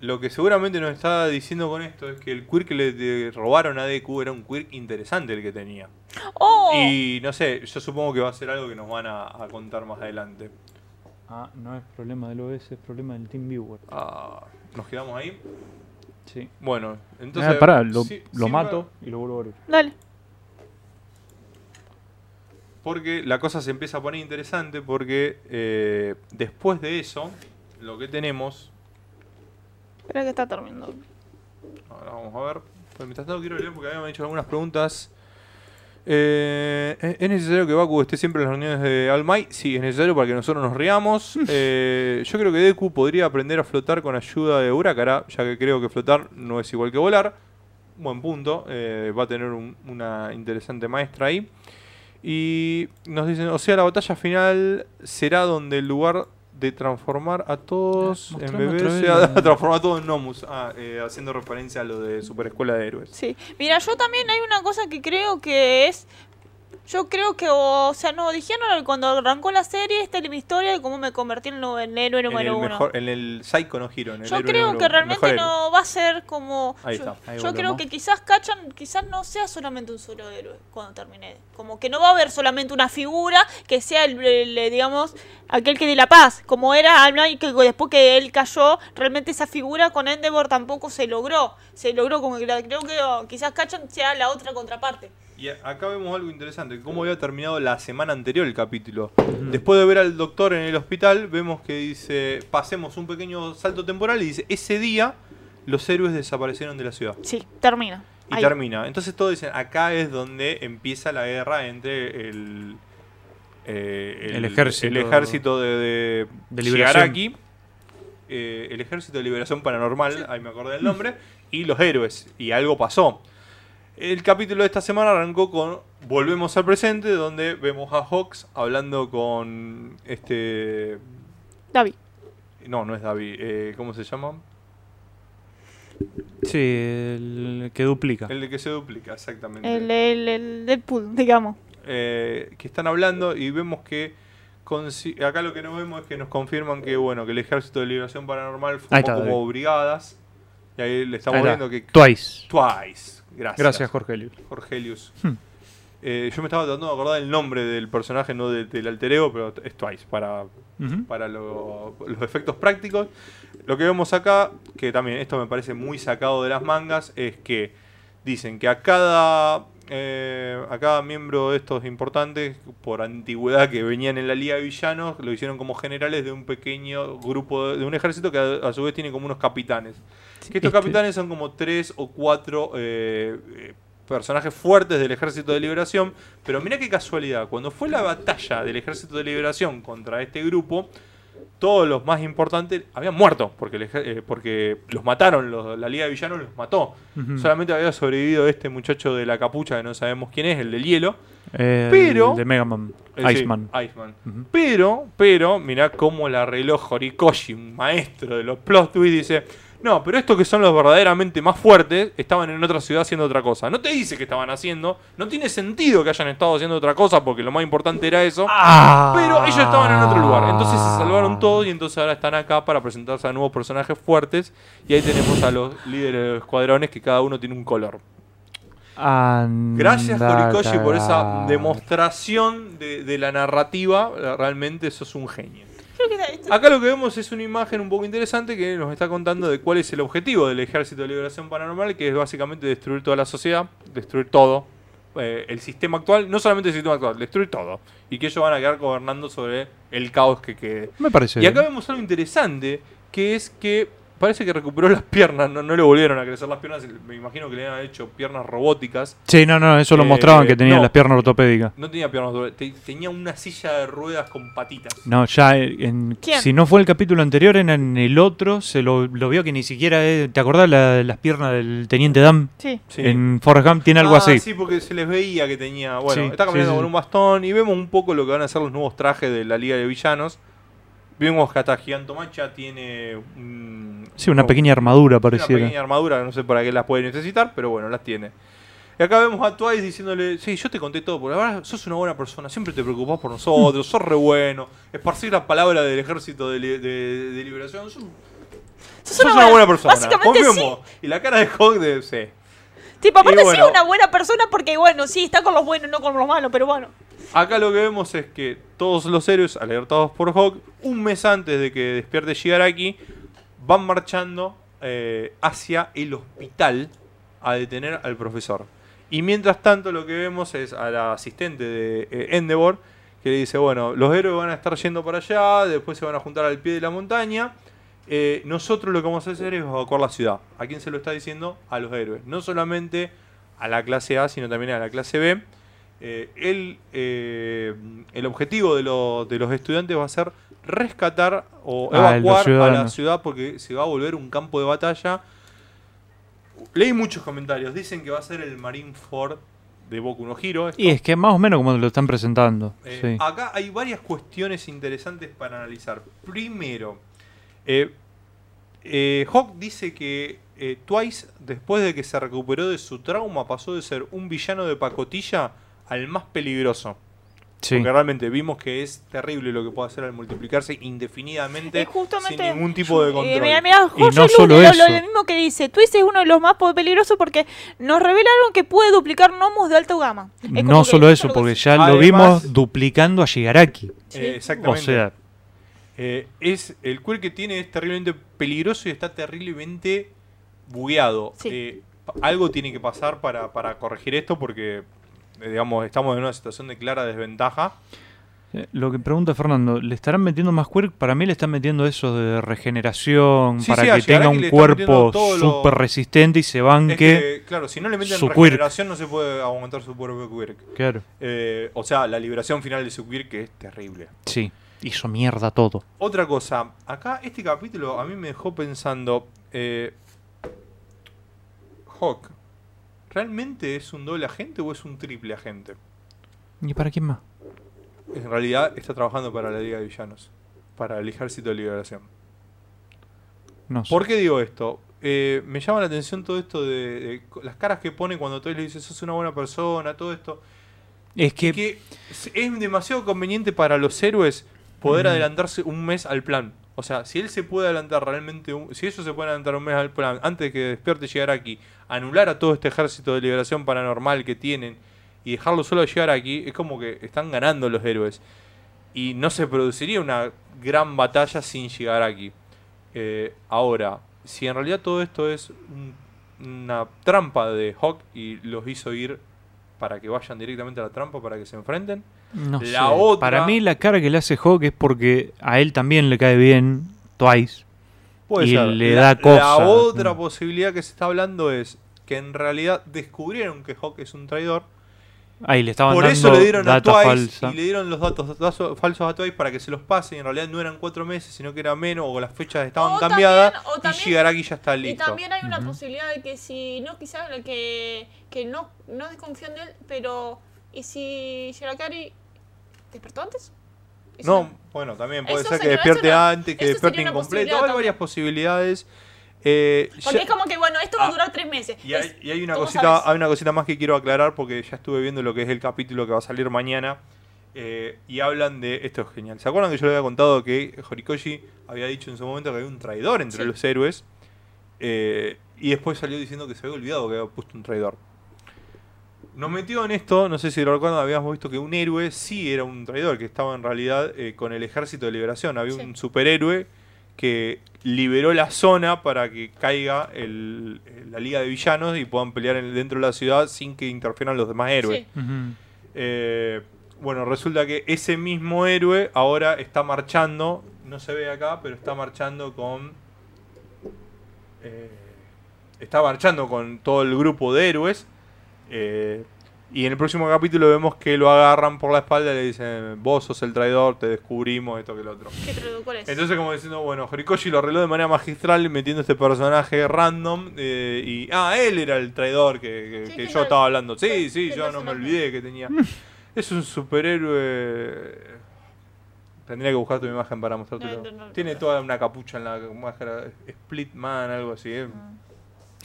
Lo que seguramente nos está diciendo con esto es que el quirk que le robaron a Deku era un quirk interesante el que tenía. ¡Oh! Y no sé, yo supongo que va a ser algo que nos van a, a contar más adelante. Ah, no es problema del OS, es problema del TeamViewer. Ah, ¿Nos quedamos ahí? Sí. Bueno, entonces... Ah, pará, lo, sí- lo sí mato va- y lo vuelvo a abrir. Dale. Porque la cosa se empieza a poner interesante porque eh, después de eso, lo que tenemos... Espera que está terminando. Ahora vamos a ver. Pues mientras tanto quiero leer porque habían hecho algunas preguntas. Eh, ¿es- ¿Es necesario que Baku esté siempre en las reuniones de Might? Sí, es necesario para que nosotros nos riamos. *laughs* Eh, yo creo que Deku podría aprender a flotar con ayuda de Urakara, ya que creo que flotar no es igual que volar. Buen punto. eh, va a tener un- una interesante maestra ahí. Y nos dicen, o sea, la batalla final será donde el lugar de transformar a todos Ah, en bebés *laughs* la- transformar a todos en Nomus. Ah, eh, haciendo referencia a lo de Super Escuela de Héroes. Sí. Mira, yo también hay una cosa que creo que es. Yo creo que, o sea, no, dijeron cuando arrancó la serie, esta es mi historia de cómo me convertí en el héroe número uno. mejor, en el Psycho no Hero. En el Yo héroe creo número- que realmente no va a ser como. Ahí yo está, ahí yo creo que quizás Cachan, quizás no sea solamente un solo héroe cuando termine. Como que no va a haber solamente una figura que sea el, el, digamos, aquel que dé la paz. Como era All Might, que después que él cayó, realmente esa figura con Endeavor tampoco se logró. Se logró como que creo que oh, quizás Cachan sea la otra contraparte. Y acá vemos algo interesante, cómo había terminado la semana anterior el capítulo. Después de ver al doctor en el hospital, vemos que dice, pasemos un pequeño salto temporal y dice, ese día los héroes desaparecieron de la ciudad. Sí, termina. Y Ahí. termina. Entonces todos dicen, acá es donde empieza la guerra entre el... eh, El ejército- el ejército de, de, de liberación. Shigaraki, eh, el ejército de liberación paranormal, ahí me acordé del nombre, y los héroes. Y algo pasó. El capítulo de esta semana arrancó con Volvemos al presente, donde vemos a Hawks hablando con este... David. No, no es David. eh, ¿Cómo se llama? Sí, el que duplica. El de que se duplica, exactamente. El, el, el Deadpool, digamos. eh, que están hablando y vemos que acá lo que no vemos es que nos confirman que bueno que el ejército de liberación paranormal está, como David. brigadas y ahí le estamos Ahí viendo que Twice. Twice gracias Gracias, Jorge Elius. Jorgelius Hmm. Eh, yo me estaba tratando de acordar el nombre del personaje no de- del alter ego pero es Twice para para lo- los efectos prácticos. Lo que vemos acá, que también esto me parece muy sacado de las mangas, es que dicen que a cada, eh, a cada miembro de estos importantes, por antigüedad que venían en la Liga de Villanos, lo hicieron como generales de un pequeño grupo, de, de un ejército que a, a su vez tiene como unos capitanes. Que estos Este- capitanes son como tres o cuatro eh, eh, personajes fuertes del Ejército de Liberación. Pero mira qué casualidad, cuando fue la batalla del Ejército de Liberación contra este grupo, todos los más importantes habían muerto, porque, ejer- eh, porque los mataron, los- la Liga de Villanos los mató. Solamente había sobrevivido este muchacho de la capucha, que no sabemos quién es, el del hielo. El Pero- de Mega Man. Eh, sí, Iceman. Pero, pero, mirá cómo la arregló Horikoshi, un maestro de los plot twists, dice, No, pero estos que son los verdaderamente más fuertes estaban en otra ciudad haciendo otra cosa. No te dice que estaban haciendo, no tiene sentido que hayan estado haciendo otra cosa porque lo más importante era eso. Ah. Pero ellos estaban en otro lugar. Entonces se salvaron todos y entonces ahora están acá para presentarse a nuevos personajes fuertes. Y ahí tenemos a los líderes de los escuadrones que cada uno tiene un color. Gracias, Horikoshi, por esa demostración de, de la narrativa. Realmente sos un genio. Creo que está- esto- Acá lo que vemos es una imagen un poco interesante que nos está contando de cuál es el objetivo del Ejército de Liberación Paranormal, que es básicamente destruir toda la sociedad, destruir todo, eh, el sistema actual, no solamente el sistema actual, destruir todo, y que ellos van a quedar gobernando sobre el caos que quede. Me parece. Y acá bien. vemos algo interesante, que es que parece que recuperó las piernas, no, no le volvieron a crecer las piernas, me imagino que le habían hecho piernas robóticas. Sí, no, no, eso lo Eh, mostraban que tenía no. las piernas ortopédicas. No tenía piernas, te- tenía una silla de ruedas con patitas. No, ya en, ¿Quién? si no fue el capítulo anterior, en, en el otro se lo, lo vio que ni siquiera es- ¿Te acordás la- las piernas del teniente Dan? Sí. Sí. En Forrest Gump tiene algo Ah, así. Sí, porque se les veía que tenía. Bueno, Sí, está caminando sí, sí, con un bastón y vemos un poco lo que van a ser los nuevos trajes de la Liga de Villanos. Vemos que hasta Gigantomacha tiene un- Sí, una no, pequeña armadura una pareciera. pequeña armadura, no sé para qué las puede necesitar, pero bueno, las tiene. Y acá vemos a Twice diciéndole, sí, yo te conté todo, porque la verdad sos una buena persona, siempre te preocupás por nosotros, sos re bueno, esparcir la palabra del ejército de, li- de- de liberación, sos, Sos sos una buena persona. Básicamente sí. Y la cara de Hawk de, sí. Tipo, aparte bueno. sí una buena persona porque, bueno, sí, está con los buenos, no con los malos, pero bueno. Acá lo que vemos es que todos los héroes, alertados por Hawk, un mes antes de que despierte Shigaraki, van marchando eh, hacia el hospital a detener al profesor. Y mientras tanto lo que vemos es a la asistente de eh, Endeavor que le dice, bueno, los héroes van a estar yendo para allá, después se van a juntar al pie de la montaña. Eh, nosotros lo que vamos a hacer es evacuar la ciudad. ¿A quién se lo está diciendo? A los héroes. No solamente a la clase A, sino también a la clase B. Eh, el, eh, el objetivo de, lo- de los estudiantes va a ser rescatar o Ah, evacuar a la ciudad porque se va a volver un campo de batalla. Leí muchos comentarios, dicen que va a ser el Marineford de Boku no Hero. esto. Y es que más o menos como lo están presentando. Eh, sí. Acá hay varias cuestiones interesantes para analizar. Primero, eh, eh, Hawk dice que eh, Twice, después de que se recuperó de su trauma, pasó de ser un villano de pacotilla al más peligroso. Sí. Porque realmente vimos que es terrible lo que puede hacer al multiplicarse indefinidamente sin ningún tipo de Eh, control. Y no Luz, solo lo, eso. lo mismo que dice. Twist es uno de los más peligrosos porque nos revelaron que puede duplicar gnomos de alta gama. Es No solo es eso, porque ya lo vimos duplicando a Shigaraki. Sí. Eh, O exactamente. sea, Eh, es el queer que tiene es terriblemente peligroso y está terriblemente bugueado. Sí. Eh, algo tiene que pasar para, para corregir esto porque, eh, digamos, estamos en una situación de clara desventaja. lo que pregunta Fernando, ¿le estarán metiendo más quirk? Para mí le están metiendo eso de regeneración, Sí, para sí, que tenga un cuerpo lo- súper resistente y se Es banque. que, claro, si no le meten su quirk. regeneración no se puede aguantar su propio quirk. Claro, Eh, o sea, la liberación final de su quirk que es terrible. sí, hizo mierda todo. Otra cosa, acá este capítulo a mí me dejó pensando, eh, Hawk, ¿realmente es un doble agente o es un triple agente? ¿Y para quién más? En realidad está trabajando para la Liga de Villanos, para el Ejército de Liberación. No sé. ¿Por qué digo esto? Eh, me llama la atención todo esto de, las caras que pone cuando tú le dices sos una buena persona, todo esto. Es que, que es demasiado conveniente para los héroes poder Mm. adelantarse un mes al plan. O sea, si él se puede adelantar realmente, un- si ellos se pueden adelantar un mes al plan antes de que despierte llegar aquí, anular a todo este ejército de liberación paranormal que tienen y dejarlo solo llegar aquí, es como que están ganando los héroes. Y no se produciría una gran batalla sin llegar aquí. Eh, ahora, si en realidad todo esto es un- una trampa de Hawk y los hizo ir para que vayan directamente a la trampa para que se enfrenten, no la sé. otra- Para mí la cara que le hace Hawk es porque a él también le cae bien Twice. Puede Y ser. le la, da cosa. La otra Mm. posibilidad que se está hablando es que en realidad descubrieron que Hawk es un traidor. Ahí le estaban Por dando eso le dieron a Twice falsa. y le dieron los datos, datos falsos a Twice para que se los pase. Y en realidad no eran cuatro meses, sino que era menos o las fechas estaban O cambiadas. también- o y también- Shigaraki ya está Y listo. también hay una posibilidad de que si no, quizás que, que no, no desconfían de él, pero ¿y si Shirakari despertó antes? ¿Y si No, bueno, también puede Eso ser que sería- despierte no- antes, que despierte incompleto. Hay varias posibilidades. Eh, Porque ya- es como que, bueno, esto va a Ah, durar tres meses. y hay, Es- y hay una ¿cómo cosita, hay una cosita más que quiero aclarar porque ya estuve viendo lo que es el capítulo que va a salir mañana. eh, y hablan de. Esto es genial. ¿Se acuerdan que yo le había contado que Horikoshi había dicho en su momento que había un traidor entre Sí. los héroes? Eh, y después salió diciendo que se había olvidado que había puesto un traidor. Nos metió en esto, no sé si lo recuerdan, habíamos visto que un héroe sí era un traidor, que estaba en realidad eh, con el ejército de liberación. Había Sí. un superhéroe que liberó la zona para que caiga el- la liga de villanos y puedan pelear en- dentro de la ciudad sin que interfieran los demás héroes. Sí. Eh, bueno, resulta que ese mismo héroe ahora está marchando, no se ve acá, pero está marchando con... eh, está marchando con todo el grupo de héroes. Eh, y en el próximo capítulo vemos que lo agarran por la espalda y le dicen, vos sos el traidor, te descubrimos, esto que lo otro. ¿Qué traductor es? Entonces como diciendo, bueno, Horikoshi lo arregló de manera magistral metiendo este personaje random eh, y... Ah, él era el traidor que, que- Sí, que que yo estaba hablando. Sí, sí, yo no me olvidé que tenía... *laughs* es un superhéroe... Tendría que buscar tu imagen para mostrártelo. No, no, Tiene toda una capucha en la máscara. Split Man, algo así. eh.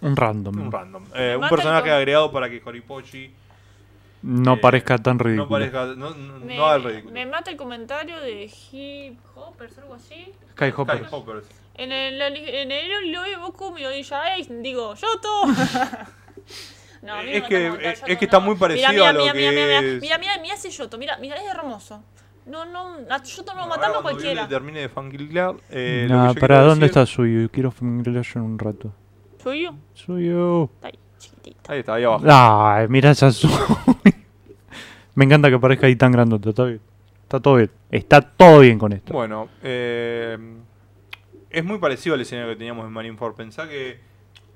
Un random. Un random. Eh, un personaje agregado para que Horikoshi No Eh, parezca tan ridículo. no parezca... No, no, Me, no haga el ridículo. me mata el comentario de Hip Hoppers, algo así. Skyhopper. Skyhoppers. En el, en el lo de Boku mi Odisha Ace, digo, Yoto. *laughs* No, a mí Es que- mata es Yoto que está no. muy parecido mira, a lo mira, mira, mira, que mira, es- mira, mira, mira ese Yoto, mira, mira, es hermoso. No, no, a Yoto no matarlo cuando cualquiera. Termine de fangirlear, eh, lo Nah, yo ¿Para quiero dónde decir- está Suyo? Quiero familiar en un rato. Suyo. Está ahí, chiquitita. Ahí está, ahí abajo. Ay, mira esa Suyo. *laughs* Me encanta que parezca ahí tan grandote. Está bien. Está todo bien. Está todo bien con esto. Bueno, eh, es muy parecido al escenario que teníamos en Marineford. Pensá que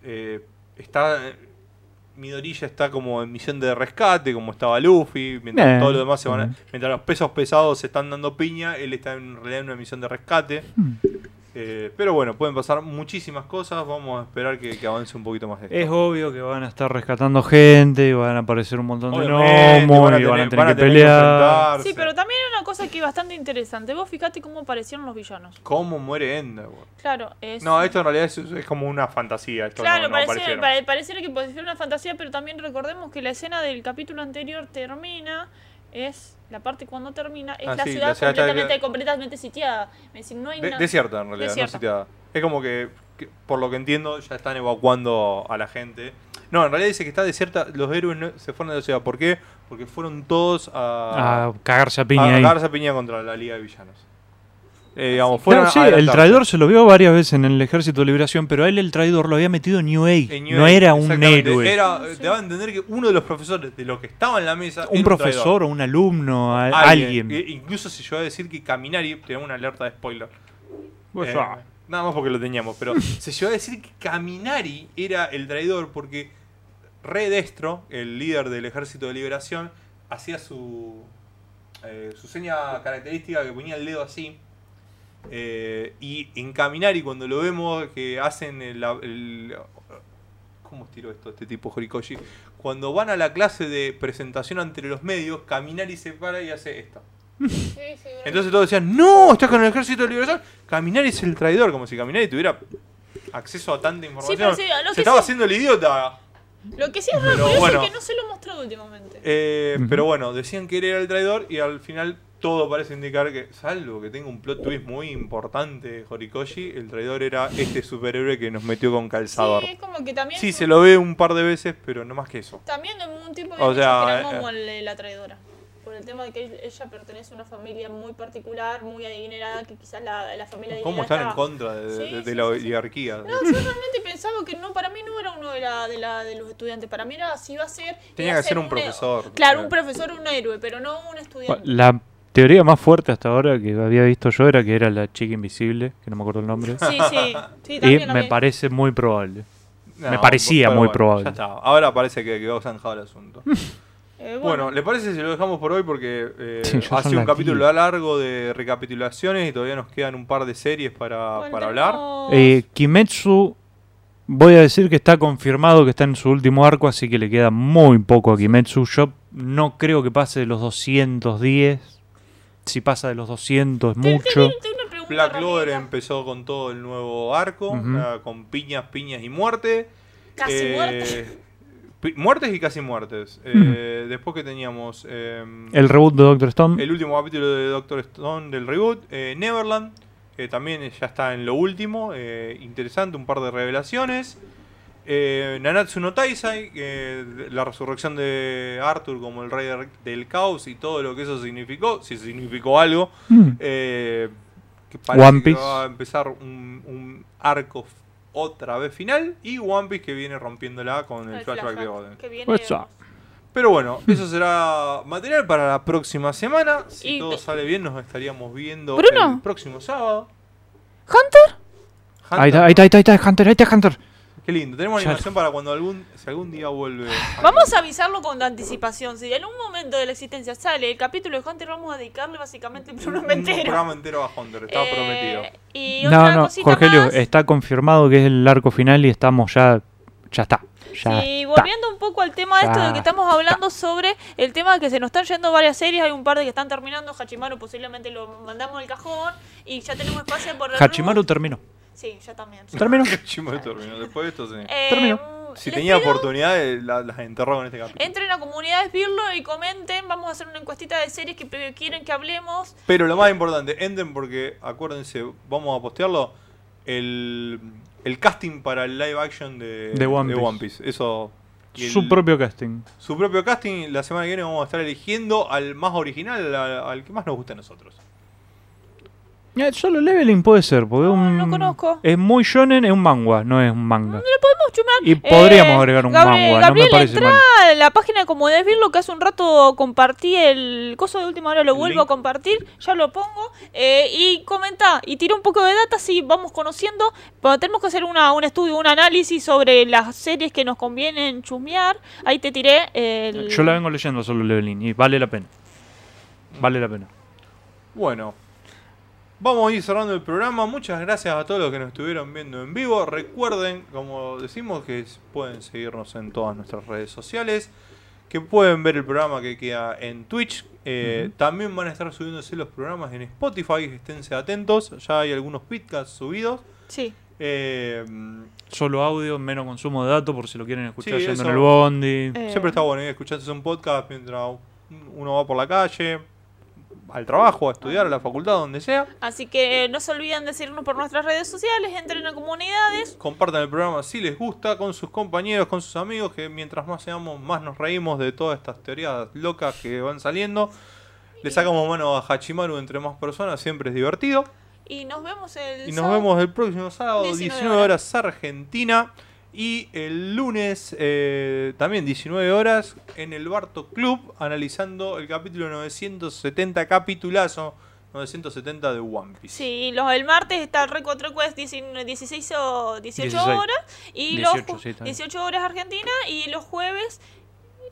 eh, está. Midorilla está como en misión de rescate, como estaba Luffy, mientras Bien. todos los demás se van a- Bien. mientras los pesos pesados se están dando piña, él está en realidad en una misión de rescate. Hmm. Eh, pero bueno, pueden pasar muchísimas cosas, vamos a esperar que, que avance un poquito más de esto. Es obvio que van a estar rescatando gente y van a aparecer un montón de gnomos van a y van a tener- tener van a que tener que pelear. Sí, pero también hay una cosa que es bastante interesante. Vos fijate cómo aparecieron los villanos. ¿Cómo muere Endeavor? Claro, es. No, esto en realidad es, es como una fantasía. Esto Claro, no, no pareciera, pare- pareciera que puede ser una fantasía, pero también recordemos que la escena del capítulo anterior termina, es la parte cuando termina, es Ah, la sí, ciudad la ciudad está- completamente, completamente sitiada. Es decir, no hay De- una- desierta en realidad, Desierta. no sitiada. Es como que, que, por lo que entiendo, ya están evacuando a la gente. No, en realidad dice que está desierta, los héroes no- se fueron de la ciudad. ¿Por qué? Porque fueron todos a, A cagarse a piña a ahí. cagarse a piña contra la Liga de Villanos. Eh, digamos, sí, el traidor se lo vio varias veces en el ejército de liberación, pero a él el traidor lo había metido en New Age. En New no Age, era un héroe. Era. Te va a entender que uno de los profesores de lo que estaba en la mesa. un era profesor o un alumno, a- alguien. E- incluso se llegó a decir que Caminari, tenemos una alerta de spoiler. Pues, Eh, ah. nada más porque lo teníamos, pero *laughs* se llegó a decir que Caminari era el traidor porque Re Destro, el líder del ejército de liberación, hacía su, eh, su seña característica que ponía el dedo así. Eh, y en Caminari, cuando lo vemos que hacen el. el- ¿Cómo estiró esto este tipo Horikoshi? Cuando van a la clase de presentación ante los medios, Caminari se para y hace esto. *laughs* Sí, sí, verdad. Entonces todos decían, no, estás con el ejército de liberación. Caminari es el traidor, como si Caminari tuviera acceso a tanta información. pero sí, a lo Se que estaba sí- haciendo el idiota. Lo que sí es raro Pero curioso bueno. es que no se lo he mostrado últimamente. Eh. Pero bueno, decían que él era el traidor y al final todo parece indicar que, salvo que tenga un plot twist muy importante, Horikoshi, el traidor era este superhéroe que nos metió con calzador. Sí, es como que también. Sí, se lo ve un par de veces, pero no más que eso. También de un tipo de O sea, que era eh, como el- la traidora. Por el tema de que ella pertenece a una familia muy particular, muy adinerada, que quizás la, la familia ¿Cómo están en contra de, de- Sí, de sí, la sí, sí. oligarquía? No, yo realmente pensaba que no, para mí no era uno de, la, de, la, de los estudiantes. Para mí era si iba a ser. Tenía que ser un profesor. Claro, Sí. un profesor, un héroe, pero no un estudiante. La teoría más fuerte hasta ahora que había visto yo era que era la chica invisible, que no me acuerdo el nombre. Sí, sí. sí y también lo me vi. parece muy probable. No, Me parecía muy bueno, probable. Ya está. Ahora parece que quedó zanjado el asunto. *laughs* Eh, Bueno, ¿le parece si lo dejamos por hoy? Porque eh, *laughs* Sí, ya ha son sido un capítulo 10. largo de recapitulaciones y todavía nos quedan un par de series para, bueno, para hablar. Eh, Kimetsu, voy a decir que está confirmado que está en su último arco, así que le queda muy poco a Kimetsu. Yo no creo que pase de los 210. Si pasa de los 200 es mucho. Black Clover empezó con todo el nuevo arco, ah, con piñas, piñas y muerte. Casi Eh, muerte. pi- Muertes y casi muertes. Eh, Después que teníamos eh, El reboot de Doctor Stone. el último capítulo de Doctor Stone del reboot, eh, Neverland, que también ya está en lo último, eh, interesante, un par de revelaciones. Eh, Nanatsu no Taisai, que la resurrección de Arthur como el rey de- del caos y todo lo que eso significó, si significó algo. Mm. Eh, que parece One que va a empezar un, un arco otra vez final y One Piece que viene rompiéndola con el, El flashback, de Oden. que viene-? Pero bueno, eso será material para la próxima semana. Si Y- todo sale bien, nos estaríamos viendo Bruno. el próximo sábado. ¿Hunter? Ahí está, ahí está, ahí está, ahí está, Hunter, ahí está Hunter. Qué lindo. Tenemos Ya. animación para cuando algún, si algún día vuelve. Vamos a avisarlo con anticipación. Si en un momento de la existencia sale el capítulo de Hunter, vamos a dedicarle básicamente el un, programa un entero. programa entero a Hunter. Estaba Eh, prometido. Y No, otra no, cosita Jorgelio, más. está confirmado que es el arco final y estamos ya. Ya está. Ya Sí, está. volviendo un poco al tema de esto de que estamos hablando sobre el tema de que se nos están yendo varias series, hay un par de que están terminando, Hachimaru posiblemente lo mandamos al cajón y ya tenemos espacio por Hachimaru terminó. Sí, ya también. Terminó. *laughs* Después de esto, sí. Eh, Terminó. si les tenía pido, oportunidades, la- las enterró con este capítulo. Entren a comunidades Birlo y comenten. Vamos a hacer una encuestita de series que quieren que hablemos. Pero lo más importante, entren porque, acuérdense, vamos a postearlo, el, el casting para el live action de, De One Piece. Eso... el- Su propio casting. su propio casting, la semana que viene vamos a estar eligiendo al más original, al, al que más nos guste a nosotros. Eh, solo leveling puede ser, porque No, un- no conozco. es muy shonen, es un manga, no es un manga. Le podemos chumar. Y podríamos agregar un Gabriel, manga, no Gabriel, me parece entra mal. a la página de Comunidades Birlo que hace un rato compartí el coso de última hora, lo El vuelvo link. a compartir, ya lo pongo. eh, y comenta y tira un poco de data si vamos conociendo. Pero tenemos que hacer una, un estudio, un análisis sobre las series que nos convienen chusmear. Ahí te tiré el. Yo la vengo leyendo solo leveling y vale la pena. Vale la pena. Bueno, vamos a ir cerrando el programa. Muchas gracias a todos los que nos estuvieron viendo en vivo. Recuerden, como decimos, que pueden seguirnos en todas nuestras redes sociales. Que pueden ver el programa que queda en Twitch. Eh, También van a estar subiéndose los programas en Spotify. Esténse atentos. Ya hay algunos podcasts subidos. Sí. Eh, Solo audio, menos consumo de datos por si lo quieren escuchar Sí, yendo eso. en el bondi. Eh, Siempre está bueno ir escuchándose un podcast mientras uno va por la calle, al trabajo, a estudiar, a la facultad, donde sea. Así que no se olviden de seguirnos por nuestras redes sociales, entren a comunidades. Compartan el programa si les gusta con sus compañeros, con sus amigos, que mientras más seamos, más nos reímos de todas estas teorías locas que van saliendo. Le sacamos mano a Hachimaru entre más personas, siempre es divertido. Y nos vemos el Y nos sábado. vemos el próximo sábado, 19 19 horas Argentina. Y el lunes, eh, también 19 horas, en el Barto Club, analizando el capítulo 970, capitulazo 970 de One Piece. Sí, los, el martes está el Reco Request 19 16 o 18 16. horas. Y 18, los, sí, está bien. 18 horas Argentina. Y los jueves.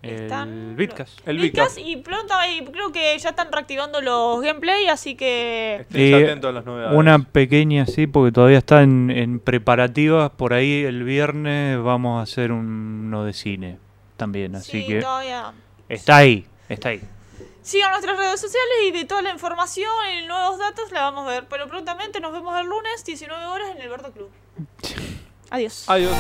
El Bitcast. El Bitcast. Y pronto y creo que ya están reactivando los gameplay. Así que. Estén Y atentos a las novedades. Una pequeña, sí, porque todavía está en, en preparativas. Por ahí el viernes vamos a hacer uno de cine también. Así sí, que todavía. está ahí, está ahí. Sigan nuestras redes sociales y de toda la información y nuevos datos la vamos a ver. Pero prontamente nos vemos el lunes, 19 horas, en el Barto Club. Adiós. Adiós.